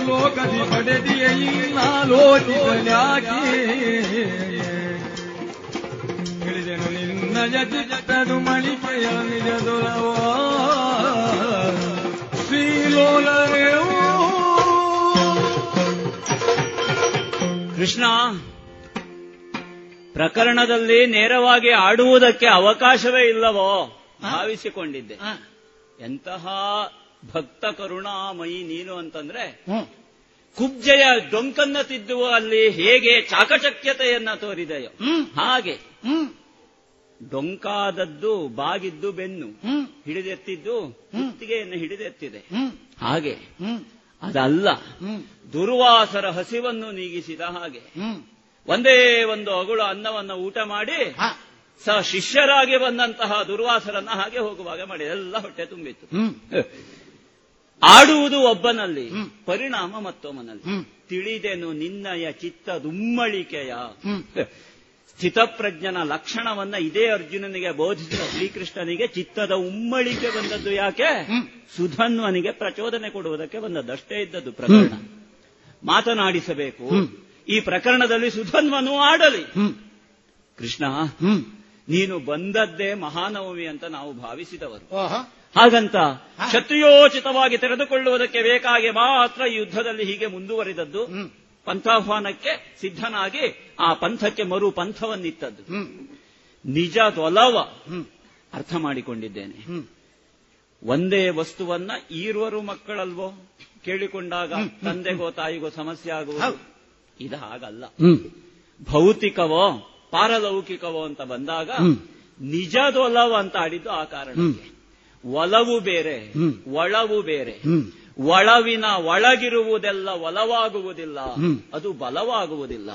ಲೋಕದಿ ಪಡೆದಿಯ ಇನ್ನಾಲೋಚಿಸಲಾಗಿ ಹಿಡಿದೆನು ನಿನ್ನಯ ಚಿತ್ತದು ಮಳಿಕೆಯ ನಿಜದೊಲವ? ಶ್ರೀಲೋಲರೇವು ಕೃಷ್ಣ ಪ್ರಕರಣದಲ್ಲಿ ನೇರವಾಗಿ ಆಡುವುದಕ್ಕೆ ಅವಕಾಶವೇ ಇಲ್ಲವೋ? ಭಾವಿಸಿಕೊಂಡಿದ್ದೆ. ಎಂತಹ ಭಕ್ತ ಕರುಣಾಮಯಿ ನೀನು ಅಂತಂದ್ರೆ ಕುಬ್ಜೆಯ ಡೊಂಕನ್ನ ತಿದ್ದುವ ಅಲ್ಲಿ ಹೇಗೆ ಚಾಕಚಕ್ಯತೆಯನ್ನ ತೋರಿದೆಯೋ ಹಾಗೆ. ಡೊಂಕಾದದ್ದು ಬಾಗಿದ್ದು ಬೆನ್ನು ಹಿಡಿದೆತ್ತಿದ್ದು ಕುತ್ತಿಗೆಯನ್ನು ಹಿಡಿದೆತ್ತಿದೆ. ಹಾಗೆ. ಅದಲ್ಲ. ದುರ್ವಾಸರ ಹಸಿವನ್ನು ನೀಗಿಸಿದ ಹಾಗೆ. ಒಂದೇ ಒಂದು ಅಗುಳು ಅನ್ನವನ್ನು ಊಟ ಮಾಡಿ ಸ ಶಿಷ್ಯರಾಗಿ ಬಂದಂತಹ ದುರ್ವಾಸರನ್ನ ಹಾಗೆ ಹೋಗುವಾಗ ಮಾಡಿ ಎಲ್ಲ ಹೊಟ್ಟೆ ತುಂಬಿತ್ತು. ಆಡುವುದು ಒಬ್ಬನಲ್ಲಿ ಪರಿಣಾಮ ಮತ್ತೊಮ್ಮನಲ್ಲಿ. ತಿಳಿದೆನು ನಿನ್ನಯ ಚಿತ್ತದುಮ್ಮಳಿಕೆಯ ಸ್ಥಿತಪ್ರಜ್ಞನ ಲಕ್ಷಣವನ್ನ ಇದೇ ಅರ್ಜುನನಿಗೆ ಬೋಧಿಸಿದ ಶ್ರೀಕೃಷ್ಣನಿಗೆ ಚಿತ್ತದ ಉಮ್ಮಳಿಕೆ ಬಂದದ್ದು ಯಾಕೆ? ಸುಧನ್ವನಿಗೆ ಪ್ರಚೋದನೆ ಕೊಡುವುದಕ್ಕೆ ಬಂದದ್ದಷ್ಟೇ ಇದ್ದದ್ದು ಪ್ರಕರಣ. ಮಾತನಾಡಿಸಬೇಕು. ಈ ಪ್ರಕರಣದಲ್ಲಿ ಸುಧನ್ವನು ಆಡಲಿ. ಕೃಷ್ಣ ನೀನು ಬಂದದ್ದೇ ಮಹಾನವಮಿ ಅಂತ ನಾವು ಭಾವಿಸಿದವರು. ಹಾಗಂತ ಕ್ಷತ್ರಿಯೋಚಿತವಾಗಿ ತೆರೆದುಕೊಳ್ಳುವುದಕ್ಕೆ ಬೇಕಾಗಿ ಮಾತ್ರ ಯುದ್ಧದಲ್ಲಿ ಹೀಗೆ ಮುಂದುವರಿದದ್ದು. ಪಂಥಾಹ್ವಾನಕ್ಕೆ ಸಿದ್ಧನಾಗಿ ಆ ಪಂಥಕ್ಕೆ ಮರು ಪಂಥವನ್ನಿತ್ತದ್ದು. ನಿಜದೊಲವ ಅರ್ಥ ಮಾಡಿಕೊಂಡಿದ್ದೇನೆ. ಒಂದೇ ವಸ್ತುವನ್ನ ಈರುವರು ಮಕ್ಕಳಲ್ವೋ? ಕೇಳಿಕೊಂಡಾಗ ತಂದೆಗೋ ತಾಯಿಗೋ ಸಮಸ್ಯೆ ಆಗುವುದು? ಇದು ಹಾಗಲ್ಲ. ಭೌತಿಕವೋ? ಪಾರಲೌಕಿಕವೋ ಅಂತ ಬಂದಾಗ ನಿಜದೊಲವು ಅಂತ ಆಡಿದ್ದು ಆ ಕಾರಣಕ್ಕೆ ಒಲವು ಬೇರೆ ಒಳವು ಬೇರೆ. ಒಳವಿನ ಒಳಗಿರುವುದೆಲ್ಲ ಒಲವಾಗುವುದಿಲ್ಲ. ಅದು ಬಲವಾಗುವುದಿಲ್ಲ.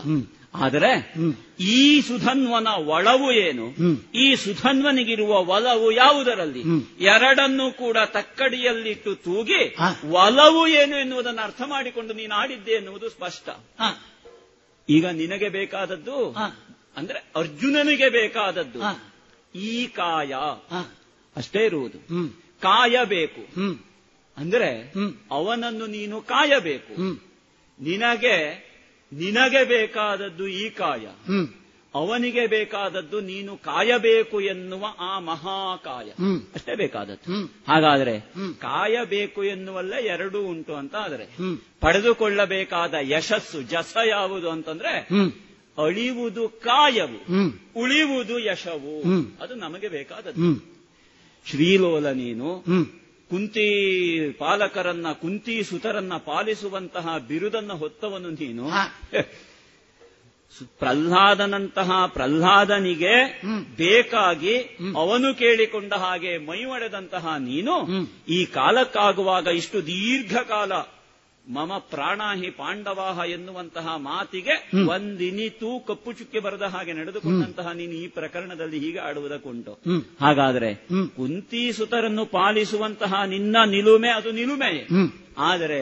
ಆದರೆ ಈ ಸುಧನ್ವನ ಒಳವು ಏನು? ಈ ಸುಧನ್ವನಿಗಿರುವ ಒಲವು ಯಾವುದರಲ್ಲಿ? ಎರಡನ್ನೂ ಕೂಡ ತಕ್ಕಡಿಯಲ್ಲಿಟ್ಟು ತೂಗಿ ಒಲವು ಏನು ಎನ್ನುವುದನ್ನು ಅರ್ಥ ಮಾಡಿಕೊಂಡು ನೀನು ಆಡಿದ್ದೆ ಎನ್ನುವುದು ಸ್ಪಷ್ಟ. ಈಗ ನಿನಗೆ ಬೇಕಾದದ್ದು ಅಂದ್ರೆ ಅರ್ಜುನನಿಗೆ ಬೇಕಾದದ್ದು. ಈ ಕಾಯ. ಅಷ್ಟೇ ಇರುವುದು. ಕಾಯಬೇಕು. ಅಂದ್ರೆ ಅವನನ್ನು ನೀನು ಕಾಯಬೇಕು. ನಿನಗೆ ನಿನಗೆ ಬೇಕಾದದ್ದು ಈ ಕಾಯ. ಅವನಿಗೆ ಬೇಕಾದದ್ದು ನೀನು ಕಾಯಬೇಕು ಎನ್ನುವ ಆ ಮಹಾಕಾಯ. ಅಷ್ಟೇ ಬೇಕಾದದ್ದು. ಹಾಗಾದ್ರೆ ಕಾಯಬೇಕು ಎನ್ನುವಲ್ಲೇ ಎರಡೂ ಉಂಟು ಅಂತ ಆದರೆ ಪಡೆದುಕೊಳ್ಳಬೇಕಾದ ಯಶಸ್ಸು ಜಸ ಯಾವುದು ಅಂತಂದ್ರೆ ಅಳಿವುದು ಕಾಯವು ಉಳಿಯುವುದು ಯಶವು. ಅದು ನಮಗೆ ಬೇಕಾದದ್ದು. ಶ್ರೀಲೋಲ ನೀನು ಕುಂತಿ ಪಾಲಕರನ್ನ ಕುಂತಿ ಸುತರನ್ನ ಪಾಲಿಸುವಂತಹ ಬಿರುದನ್ನ ಹೊತ್ತವನು ನೀನು. ಪ್ರಹ್ಲಾದನಂತಹ ಪ್ರಹ್ಲಾದನಿಗೆ ಬೇಕಾಗಿ ಅವನು ಕೇಳಿಕೊಂಡ ಹಾಗೆ ಮೈಮಡೆದಂತಹ ನೀನು ಈ ಕಾಲಕ್ಕಾಗುವಾಗ ಇಷ್ಟು ದೀರ್ಘಕಾಲ ಮಮ ಪ್ರಾಣಾಹಿ ಪಾಂಡವಾಹ ಎನ್ನುವಂತಹ ಮಾತಿಗೆ ಒಂದಿನಿತೂ ಕಪ್ಪು ಚುಕ್ಕೆ ಬರದ ಹಾಗೆ ನಡೆದುಕೊಂಡಂತಹ ನೀನು ಈ ಪ್ರಕರಣದಲ್ಲಿ ಹೀಗೆ ಆಡುವುದಕ್ಕುಂಟು. ಹಾಗಾದ್ರೆ ಕುಂತಿ ಸುತರನ್ನು ಪಾಲಿಸುವಂತಹ ನಿನ್ನ ನಿಲುಮೆ ಅದು ನಿಲುಮೆ ಆದರೆ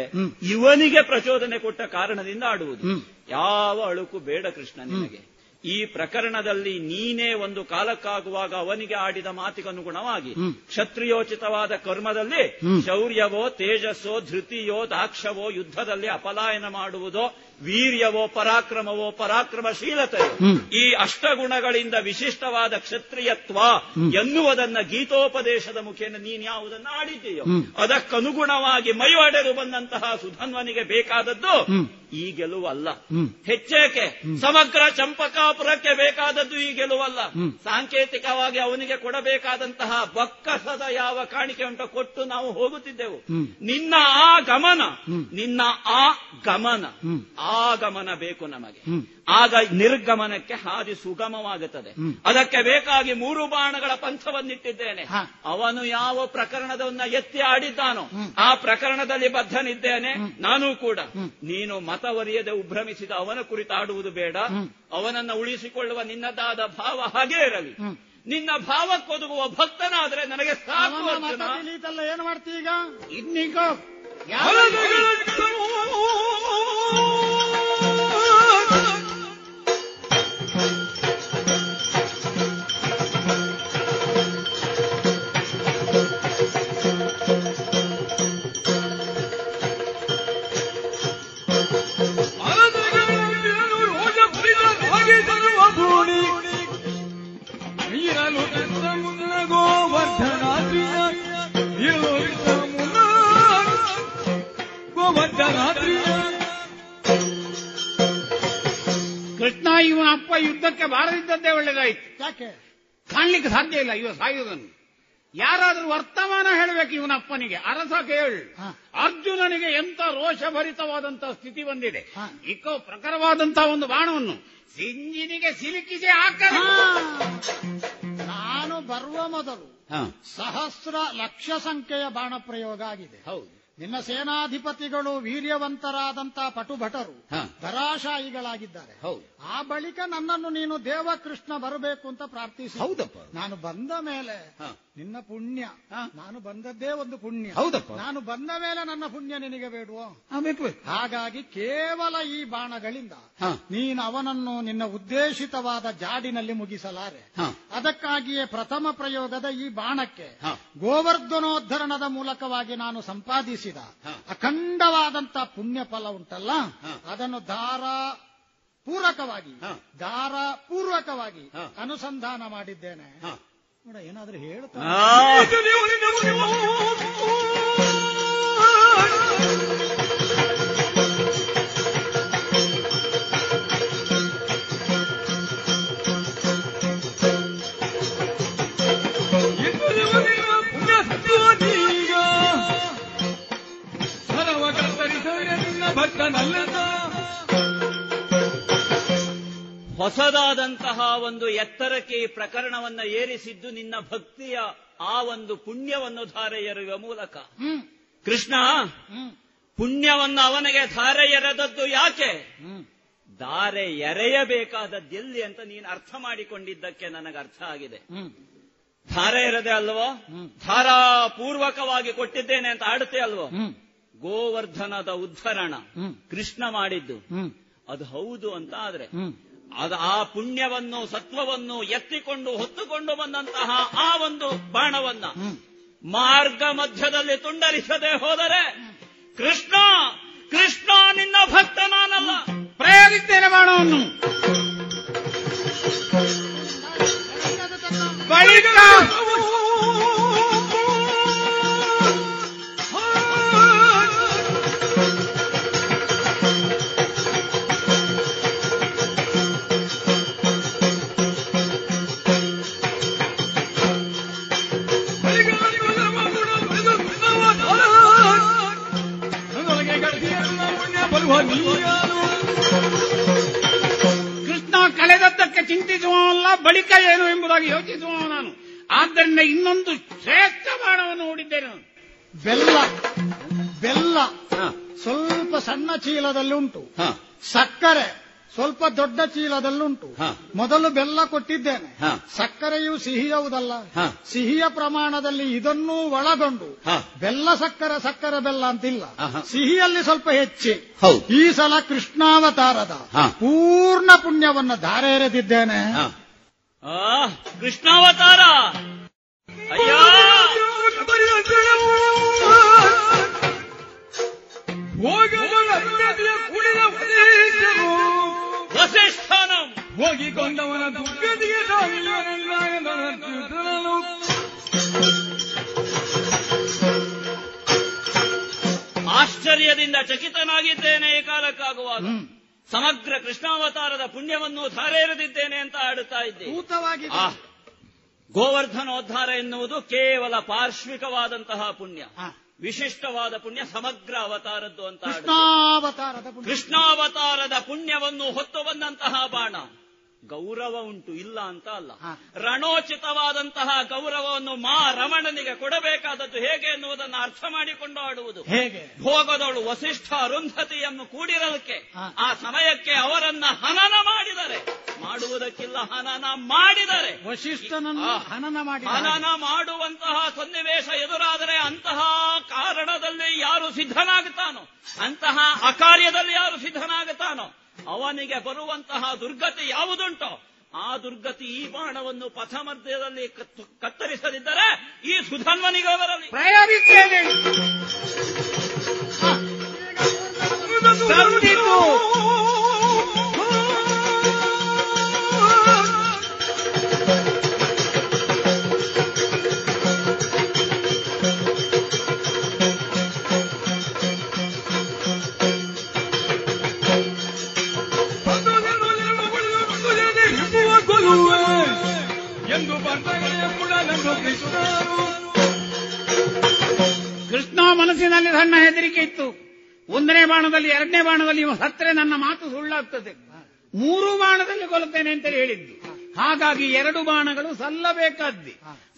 ಇವನಿಗೆ ಪ್ರಚೋದನೆ ಕೊಟ್ಟ ಕಾರಣದಿಂದ ಆಡುವುದು. ಯಾವ ಅಳುಕು ಬೇಡ ಕೃಷ್ಣ ನಿನಗೆ. ಈ ಪ್ರಕರಣದಲ್ಲಿ ನೀನೇ ಒಂದು ಕಾಲಕ್ಕಾಗುವಾಗ ಅವನಿಗೆ ಆಡಿದ ಮಾತಿಗನುಗುಣವಾಗಿ ಕ್ಷತ್ರಿಯೋಚಿತವಾದ ಕರ್ಮದಲ್ಲಿ ಶೌರ್ಯವೋ ತೇಜಸ್ಸೋ ಧೃತಿಯೋ ದಾಕ್ಷವೋ ಯುದ್ಧದಲ್ಲಿ ಅಪಲಾಯನ ಮಾಡುವುದೋ ವೀರ್ಯವೋ ಪರಾಕ್ರಮವೋ ಪರಾಕ್ರಮಶೀಲತೆ ಈ ಅಷ್ಟಗುಣಗಳಿಂದ ವಿಶಿಷ್ಟವಾದ ಕ್ಷತ್ರಿಯತ್ವ ಎನ್ನುವುದನ್ನ ಗೀತೋಪದೇಶದ ಮುಖೇನ ನೀನ್ ಯಾವುದನ್ನ ಆಡಿದ್ದೀಯೋ? ಅದಕ್ಕನುಗುಣವಾಗಿ ಮೈವಡೆದು ಬಂದಂತಹ ಸುಧನ್ವನಿಗೆ ಬೇಕಾದದ್ದು ಈ ಗೆಲುವಲ್ಲ. ಹೆಚ್ಚೇಕೆ? ಸಮಗ್ರ ಚಂಪಕಾಪುರಕ್ಕೆ ಬೇಕಾದದ್ದು ಈ ಗೆಲುವಲ್ಲ. ಸಾಂಕೇತಿಕವಾಗಿ ಅವನಿಗೆ ಕೊಡಬೇಕಾದಂತಹ ಬಕ್ಕಸದ ಯಾವ ಕಾಣಿಕೆ ಉಂಟು ಕೊಟ್ಟು ನಾವು ಹೋಗುತ್ತಿದ್ದೆವು. ನಿನ್ನ ಆ ಗಮನ ನಿನ್ನ ಆ ಗಮನ ಆ ಗಮನ ಬೇಕು ನಮಗೆ. ಆಗ ನಿರ್ಗಮನಕ್ಕೆ ಹಾದಿ ಸುಗಮವಾಗುತ್ತದೆ. ಅದಕ್ಕೆ ಬೇಕಾಗಿ ಮೂರು ಬಾಣಗಳ ಪಂಥವನ್ನಿಟ್ಟಿದ್ದೇನೆ. ಅವನು ಯಾವ ಪ್ರಕರಣದವನ್ನ ಎತ್ತಿ ಆಡಿದ್ದಾನೋ ಆ ಪ್ರಕರಣದಲ್ಲಿ ಬದ್ಧನಿದ್ದೇನೆ ನಾನು ಕೂಡ. ನೀನು ಮತವರಿಯದೆ ಉಭ್ರಮಿಸಿದ ಅವನ ಕುರಿತಾಡುವುದು ಬೇಡ. ಅವನನ್ನ ಉಳಿಸಿಕೊಳ್ಳುವ ನಿನ್ನದಾದ ಭಾವ ಹಾಗೇ ಇರಲಿ. ನಿನ್ನ ಭಾವಕ್ಕೊದಗುವ ಭಕ್ತನಾದ್ರೆ ನನಗೆ ಸಾಕು ಮಾಡ್ತೀಗ ಏನು ಮಾಡ್ತಿ ಈಗ? ಕೃಷ್ಣ ಇವನ ಅಪ್ಪ ಯುದ್ಧಕ್ಕೆ ಬಾರದಿದ್ದದ್ದೇ ಒಳ್ಳೇದಾಯ್ತು. ಯಾಕೆ? ಕಾಣ್ಲಿಕ್ಕೆ ಸಾಧ್ಯ ಇಲ್ಲ ಇವ ಸಾಯುವುದನ್ನು. ಯಾರಾದರೂ ವರ್ತಮಾನ ಹೇಳಬೇಕು ಇವನ ಅಪ್ಪನಿಗೆ. ಅರಸ ಕೇಳು. ಅರ್ಜುನನಿಗೆ ಎಂತ ರೋಷಭರಿತವಾದಂತಹ ಸ್ಥಿತಿ ಬಂದಿದೆ. ಇಕೋ ಪ್ರಖರವಾದಂತಹ ಒಂದು ಬಾಣವನ್ನು ಸಿಂಜಿನಿಗೆ ಸಿಲುಕಿಸಿ ಹಾಕಲು. ನಾನು ಬರುವ ಮೊದಲು. ಸಹಸ್ರ ಲಕ್ಷ ಸಂಖ್ಯೆಯ ಬಾಣ ಪ್ರಯೋಗ ಆಗಿದೆ. ಹೌದು. ನಿನ್ನ ಸೇನಾಧಿಪತಿಗಳು ವೀರ್ಯವಂತರಾದಂತಹ ಪಟುಭಟರು. ಧರಾಶಾಯಿಗಳಾಗಿದ್ದಾರೆ ಹೌದು ಆ ಬಳಿಕ ನನ್ನನ್ನು ನೀನು ದೇವಕೃಷ್ಣ ಬರಬೇಕು ಅಂತ ಪ್ರಾರ್ಥಿಸಿ. ಹೌದಪ್ಪ. ನಾನು ಬಂದ ಮೇಲೆ ನಿನ್ನ ಪುಣ್ಯ ನಾನು ಬಂದದ್ದೇ ಒಂದು ಪುಣ್ಯ. ಹೌದಪ್ಪ. ನಾನು ಬಂದ ಮೇಲೆ ನನ್ನ ಪುಣ್ಯ ನಿನಗೆ ಬೇಡುವ? ಹಾಗಾಗಿ ಕೇವಲ ಈ ಬಾಣಗಳಿಂದ ನೀನು ಅವನನ್ನು ನಿನ್ನ ಉದ್ದೇಶಿತವಾದ ಜಾಡಿನಲ್ಲಿ ಮುಗಿಸಲಾರೆ. ಅದಕ್ಕಾಗಿಯೇ ಪ್ರಥಮ ಪ್ರಯೋಗದ ಈ ಬಾಣಕ್ಕೆ. ಗೋವರ್ಧನೋದ್ಧರಣದ ಮೂಲಕವಾಗಿ ನಾನು ಸಂಪಾದಿಸಿದ ಅಖಂಡವಾದಂತಹ ಪುಣ್ಯ ಫಲ ಉಂಟಲ್ಲ? ಅದನ್ನು ದಾರ ಪೂರಕವಾಗಿ ದಾರ ಪೂರ್ವಕವಾಗಿ ಅನುಸಂಧಾನ ಮಾಡಿದ್ದೇನೆ. ನೋಡ ಏನಾದ್ರೂ ಹೇಳ್ತಾ ಹೊಸದಾದಂತಹ ಒಂದು ಎತ್ತರಕ್ಕೆ ಈ ಪ್ರಕರಣವನ್ನ ಏರಿಸಿದ್ದು ನಿನ್ನ ಭಕ್ತಿಯ ಆ ಒಂದು ಪುಣ್ಯವನ್ನು ಧಾರೆ ಎರೆಯುವ ಮೂಲಕ ಕೃಷ್ಣ ಪುಣ್ಯವನ್ನು ಅವನಿಗೆ ಧಾರೆ ಎರೆದದ್ದು ಯಾಕೆ? ಧಾರೆ ಎರೆಯಬೇಕಾದದ್ದೆಲ್ಲಿ ಅಂತ ನೀನು ಅರ್ಥ ಮಾಡಿಕೊಂಡಿದ್ದಕ್ಕೆ ನನಗೆ ಅರ್ಥ ಆಗಿದೆ. ಧಾರೆ ಎರೆದೆ ಅಲ್ವೋ? ಧಾರಾಪೂರ್ವಕವಾಗಿ ಕೊಟ್ಟಿದ್ದೇನೆ ಅಂತ ಆಡುತ್ತೆ ಅಲ್ವೋ? ಗೋವರ್ಧನದ ಉದ್ಧರಣ ಕೃಷ್ಣ ಮಾಡಿದ್ದು. ಅದು ಹೌದು ಅಂತ ಆದ್ರೆ ಅದು ಆ ಪುಣ್ಯವನ್ನು ಸತ್ವವನ್ನು ಎತ್ತಿಕೊಂಡು ಹೊತ್ತುಕೊಂಡು ಬಂದಂತಹ ಆ ಒಂದು ಬಾಣವನ್ನ ಮಾರ್ಗ ಮಧ್ಯದಲ್ಲಿ ತುಂಡರಿಸದೆ ಹೋದರೆ ಕೃಷ್ಣ ಕೃಷ್ಣ ನಿನ್ನ ಭಕ್ತ ನಾನಲ್ಲ. ಪ್ರಯೋಗಿಸ್ತೇನೆ ಬಾಣವನ್ನು. ಬಳಿಕ ಕೃಷ್ಣ ಕಳೆದದ್ದಕ್ಕೆ ಚಿಂತಿಸುವವಲ್ಲ ಬಳಿಕ ಏನು ಎಂಬುದಾಗಿ ಯೋಚಿಸುವ ನಾನು. ಆದ್ದರಿಂದ ಇನ್ನೊಂದು ಶ್ರೇಷ್ಠ ಬಾಣವನ್ನು ಹೂಡಿದ್ದೇನೆ ನಾನು. ಬೆಲ್ಲ ಬೆಲ್ಲ ಸ್ವಲ್ಪ ಸಣ್ಣ ಚೀಲದಲ್ಲಿ ಉಂಟು. ಸಕ್ಕರೆ. ಸ್ವಲ್ಪ ದೊಡ್ಡ ಚೀಲದಲ್ಲುಂಟು ಮೊದಲು ಬೆಲ್ಲ ಕೊಟ್ಟಿದ್ದೇನೆ. ಸಕ್ಕರೆಯು ಸಿಹಿಯವುದಲ್ಲ ಸಿಹಿಯ ಪ್ರಮಾಣದಲ್ಲಿ ಇದನ್ನೂ ಒಳಗೊಂಡು. ಬೆಲ್ಲ ಸಕ್ಕರೆ ಸಕ್ಕರೆ ಬೆಲ್ಲ ಅಂತಿಲ್ಲ. ಸಿಹಿಯಲ್ಲಿ ಸ್ವಲ್ಪ ಹೆಚ್ಚಿ. ಈ ಸಲ ಕೃಷ್ಣಾವತಾರದ ಪೂರ್ಣ ಪುಣ್ಯವನ್ನು ಧಾರೆ ಎರೆದಿದ್ದೇನೆ ಅಯ್ಯೋ ಕೃಷ್ಣಾವತಾರ! ಅಯ್ಯ! ವಸಿಷ್ಠನಂ. ಹೋಗಿಕೊಂಡವನ ದುರ್ಗತಿಗೆ ಆಶ್ಚರ್ಯದಿಂದ ಚಕಿತನಾಗಿದ್ದೇನೆ ಈ ಕಾಲಕ್ಕಾಗುವಾಗ. ಸಮಗ್ರ ಕೃಷ್ಣಾವತಾರದ ಪುಣ್ಯವನ್ನು ಧಾರೆರೆದಿದ್ದೇನೆ ಅಂತ ಆಡುತ್ತಾ ಇದ್ದೆ. ಗೋವರ್ಧನೋದ್ಧಾರ ಎನ್ನುವುದು ಕೇವಲ ಪಾರ್ಶ್ವಿಕವಾದಂತಹ ಪುಣ್ಯ. ವಿಶಿಷ್ಟವಾದ ಪುಣ್ಯ ಸಮಗ್ರ ಅವತಾರದ್ದು ಅಂತ. ಕೃಷ್ಣಾವತಾರದ ಪುಣ್ಯವನ್ನು ಹೊತ್ತು ಬಂದಂತಹ ಬಾಣ ಗೌರವ ಉಂಟು ಇಲ್ಲ ಅಂತ ಅಲ್ಲ. ರಣೋಚಿತವಾದಂತಹ ಗೌರವವನ್ನು ಮಾ ರಮಣನಿಗೆ ಕೊಡಬೇಕಾದದ್ದು ಹೇಗೆ ಎನ್ನುವುದನ್ನು ಅರ್ಥ ಮಾಡಿಕೊಂಡು ಆಡುವುದು. ಹೇಗೆ? ಭೋಗದಳು ವಸಿಷ್ಠ ಅರುಂಧತಿಯನ್ನು ಕೂಡಿರಲಿಕ್ಕೆ ಆ ಸಮಯಕ್ಕೆ ಅವರನ್ನ ಹನನ ಮಾಡಿದರೆ. ಮಾಡುವುದಕ್ಕಿಲ್ಲ ಹನನ ಮಾಡಿದರೆ. ವಶಿಷ್ಠನನ್ನು ಹನನ ಮಾಡಿ ಹನನ ಮಾಡುವಂತಹ ಸನ್ನಿವೇಶ ಎದುರಾದರೆ ಅಂತಹ ಕಾರಣದಲ್ಲಿ ಯಾರು ಸಿದ್ಧನಾಗುತ್ತಾನೋ ಅಂತಹ ಅಕಾರ್ಯದಲ್ಲಿ ಯಾರು ಸಿದ್ಧನಾಗುತ್ತಾನೋ ಅವನಿಗೆ ಬರುವಂತಹ ದುರ್ಗತಿ ಯಾವುದುಂಟೋ ಆ ದುರ್ಗತಿ ಈ ಬಾಣವನ್ನು ಪಥಮಧ್ಯದಲ್ಲಿ ಕತ್ತು- ಕತ್ತರಿಸದಿದ್ದರೆ ಈ ಸುಧನ್ವನಿಗೆ ಬರಲಿ ಪ್ರಯೋಗಿಸ್ತೇನೆ ಸಂದಿತು. ಮನಸ್ಸಿನಲ್ಲಿ ಸಣ್ಣ ಹೆದರಿಕೆ ಇತ್ತು. ಒಂದನೇ ಬಾಣದಲ್ಲಿ ಎರಡನೇ ಬಾಣದಲ್ಲಿ ಇವ ಸತ್ರೆ ನನ್ನ ಮಾತು ಸುಳ್ಳಾಗ್ತದೆ. ಮೂರು ಬಾಣದಲ್ಲಿ ಕೊಲ್ಲುತ್ತೇನೆ ಅಂತ ಹೇಳಿದ್ದು. ಹಾಗಾಗಿ ಎರಡು ಬಾಣಗಳು ಸಲ್ಲಬೇಕಾದ್ದೆ.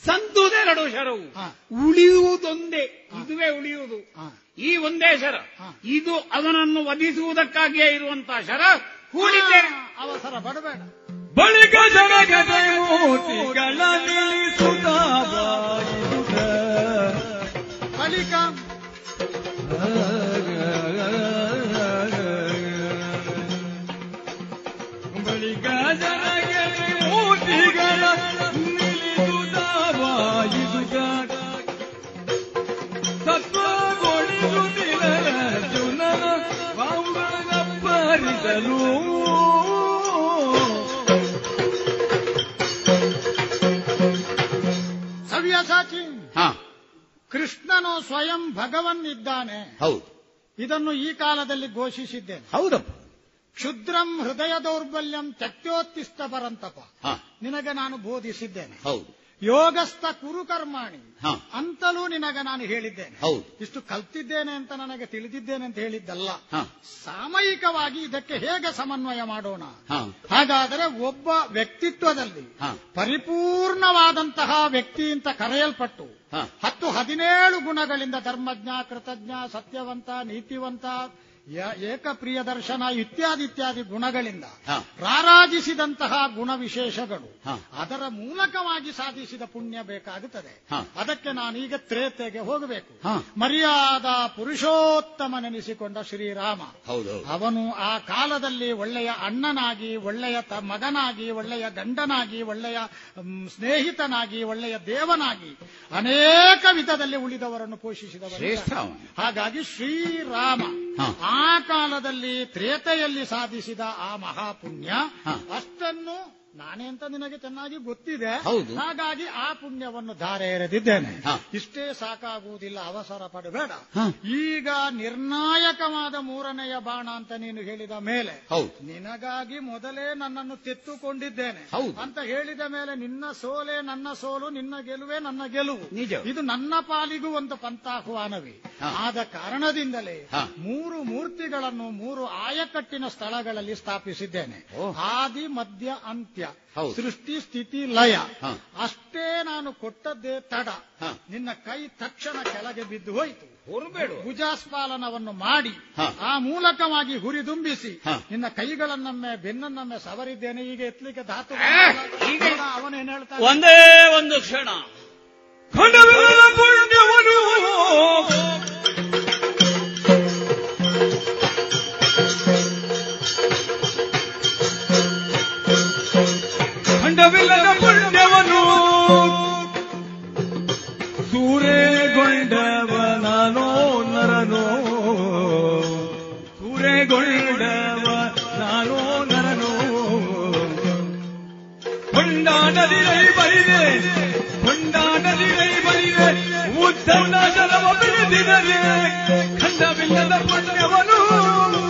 ಸಂತುದೆರಡು ಶರವು. ಉಳಿಯುವುದೊಂದೇ. ಇದುವೇ ಉಳಿಯುವುದು. ಈ ಒಂದೇ ಶರ. ಇದು ಅವನನ್ನು ವಧಿಸುವುದಕ್ಕಾಗಿಯೇ ಇರುವಂತಹ ಶರ. ಹೂಡಿದ್ದೇನೆ ಅವಸರ ಪಡಬೇಡ. ಬಳಿಕ ಜಗದ ಮೂರ್ತಿಗಳ ನಿಲ್ಲಿಸುತ್ತ ಬಳಿಕ ಕೃಷ್ಣನು ಸ್ವಯಂ ಭಗವನ್ ಇದ್ದಾನೆ ಹೌದು. ಇದನ್ನು ಈ ಕಾಲದಲ್ಲಿ ಘೋಷಿಸಿದ್ದೇನೆ. ಹೌದಪ್ಪ. ಕ್ಷುದ್ರಂ ಹೃದಯ ದೌರ್ಬಲ್ಯಂ ತ್ಯಕ್ತೋತ್ತಿಷ್ಟ ಪರಂತಪ. ಹಾ. ನಿನಗೆ ನಾನು ಬೋಧಿಸಿದ್ದೇನೆ. ಹೌದು. ಯೋಗಸ್ಥ ಕುರುಕರ್ಮಾಣಿ. ಅಂತಲೂ ನಿನಗೆ ನಾನು ಹೇಳಿದ್ದೇನೆ. ಹೌದು. ಇಷ್ಟು ಕಲ್ತಿದ್ದೇನೆ ಅಂತ ನನಗೆ ತಿಳಿದಿದ್ದೇನೆ ಅಂತ ಹೇಳಿದ್ದಲ್ಲ. ಸಾಮಯಿಕವಾಗಿ ಇದಕ್ಕೆ ಹೇಗೆ ಸಮನ್ವಯ ಮಾಡೋಣ? ಹಾಗಾದರೆ ಒಬ್ಬ ವ್ಯಕ್ತಿತ್ವದಲ್ಲಿ ಪರಿಪೂರ್ಣವಾದಂತಹ ವ್ಯಕ್ತಿ ಅಂತ ಕರೆಯಲ್ಪಟ್ಟು ಹತ್ತು ಹದಿನೇಳು ಗುಣಗಳಿಂದ ಧರ್ಮಜ್ಞ ಕೃತಜ್ಞ ಸತ್ಯವಂತ ನೀತಿವಂತ ಏಕಪ್ರಿಯ ದರ್ಶನ ಇತ್ಯಾದಿ ಇತ್ಯಾದಿ ಗುಣಗಳಿಂದ ರಾರಾಜಿಸಿದಂತಹ ಗುಣ ವಿಶೇಷಗಳು ಅದರ ಮೂಲಕವಾಗಿ ಸಾಧಿಸಿದ ಪುಣ್ಯ ಬೇಕಾಗುತ್ತದೆ. ಅದಕ್ಕೆ ನಾನೀಗ ತ್ರೇತೆಗೆ ಹೋಗಬೇಕು. ಮರ್ಯಾದ ಪುರುಷೋತ್ತಮ ಪುರುಷೋತ್ತಮನೆನಿಸಿಕೊಂಡ ಶ್ರೀರಾಮ. ಹೌದು ಅವನು ಆ ಕಾಲದಲ್ಲಿ ಒಳ್ಳೆಯ ಅಣ್ಣನಾಗಿ ಒಳ್ಳೆಯ ಮಗನಾಗಿ ಒಳ್ಳೆಯ ಗಂಡನಾಗಿ ಒಳ್ಳೆಯ ಸ್ನೇಹಿತನಾಗಿ ಒಳ್ಳೆಯ ದೇವನಾಗಿ ಅನೇಕ ವಿಧದಲ್ಲಿ ಉಳಿದವರನ್ನು ಪೋಷಿಸಿದವರು ಹಾಗಾಗಿ ಶ್ರೀರಾಮ. ಆ ಕಾಲದಲ್ಲಿ ತ್ರೇತೆಯಲ್ಲಿ ಸಾಧಿಸಿದ ಆ ಮಹಾಪುಣ್ಯ. ಅಷ್ಟನ್ನು ನಾನೇ ಅಂತ ನಿನಗೆ ಚೆನ್ನಾಗಿ ಗೊತ್ತಿದೆ. ಹಾಗಾಗಿ ಆ ಪುಣ್ಯವನ್ನು ಧಾರೆ ಎರೆದಿದ್ದೇನೆ. ಇಷ್ಟೇ ಸಾಕಾಗುವುದಿಲ್ಲ ಅವಸರ ಪಡಬೇಡ. ಈಗ ನಿರ್ಣಾಯಕವಾದ ಮೂರನೆಯ ಬಾಣ ಅಂತ ನೀನು ಹೇಳಿದ ಮೇಲೆ ನಿನಗಾಗಿ ಮೊದಲೇ ನನ್ನನ್ನು ತೆತ್ತುಕೊಂಡಿದ್ದೇನೆ. ಅಂತ ಹೇಳಿದ ಮೇಲೆ ನಿನ್ನ ಸೋಲೆ ನನ್ನ ಸೋಲು ನಿನ್ನ ಗೆಲುವೆ ನನ್ನ ಗೆಲುವು. ನಿಜ. ಇದು ನನ್ನ ಪಾಲಿಗೂ ಒಂದು ಪಂತಾಹ್ವಾನವಿ ಆದ ಕಾರಣದಿಂದಲೇ ಮೂರು ಮೂರ್ತಿಗಳನ್ನು ಮೂರು ಆಯಕಟ್ಟಿನ ಸ್ಥಳಗಳಲ್ಲಿ ಸ್ಥಾಪಿಸಿದ್ದೇನೆ. ಆದಿ ಮಧ್ಯ ಅಂತ್ಯ. ಸೃಷ್ಟಿ ಸ್ಥಿತಿ ಲಯ. ಅಷ್ಟೇ ನಾನು ಕೊಟ್ಟದ್ದೇ ತಡ. ನಿನ್ನ ಕೈ ತಕ್ಷಣ ಕೆಳಗೆ ಬಿದ್ದು ಹೋಯಿತು. ಹೊರಬೇಡು. ಭುಜಾಸ್ಪಾಲನವನ್ನು ಮಾಡಿ ಆ ಮೂಲಕವಾಗಿ ಹುರಿದುಂಬಿಸಿ ನಿನ್ನ ಕೈಗಳನ್ನೊಮ್ಮೆ ಬೆನ್ನನ್ನೊಮ್ಮೆ ಸವರಿದ್ದೇನೆ. ಈಗ ಎತ್ತಲಿಕ್ಕೆ ಧಾತು ಈಗ ಅವನೇನ್ ಹೇಳ್ತಾನೆ. ಒಂದೇ ಒಂದು ಕ್ಷಣ. ಖಂಡವಿಲ್ಲ ಪುಣ್ಯವನು. ಸೂರೆಗೊಂಡವ ನಾನೋ ನರನೋ. ಸೂರೆಗೊಂಡವ ನಾನೋ ನರನೋ. ಹೊಂಡ ನದಿರೈ ಬರಿದೆ ಹೊಂಡ ನದಿರೈ ಬರಿದೆ. ಉದ್ದವನ ಜನವ ದಿನದಿ ಖಂಡವಿಲ್ಲದ ಪುಣ್ಯವನು.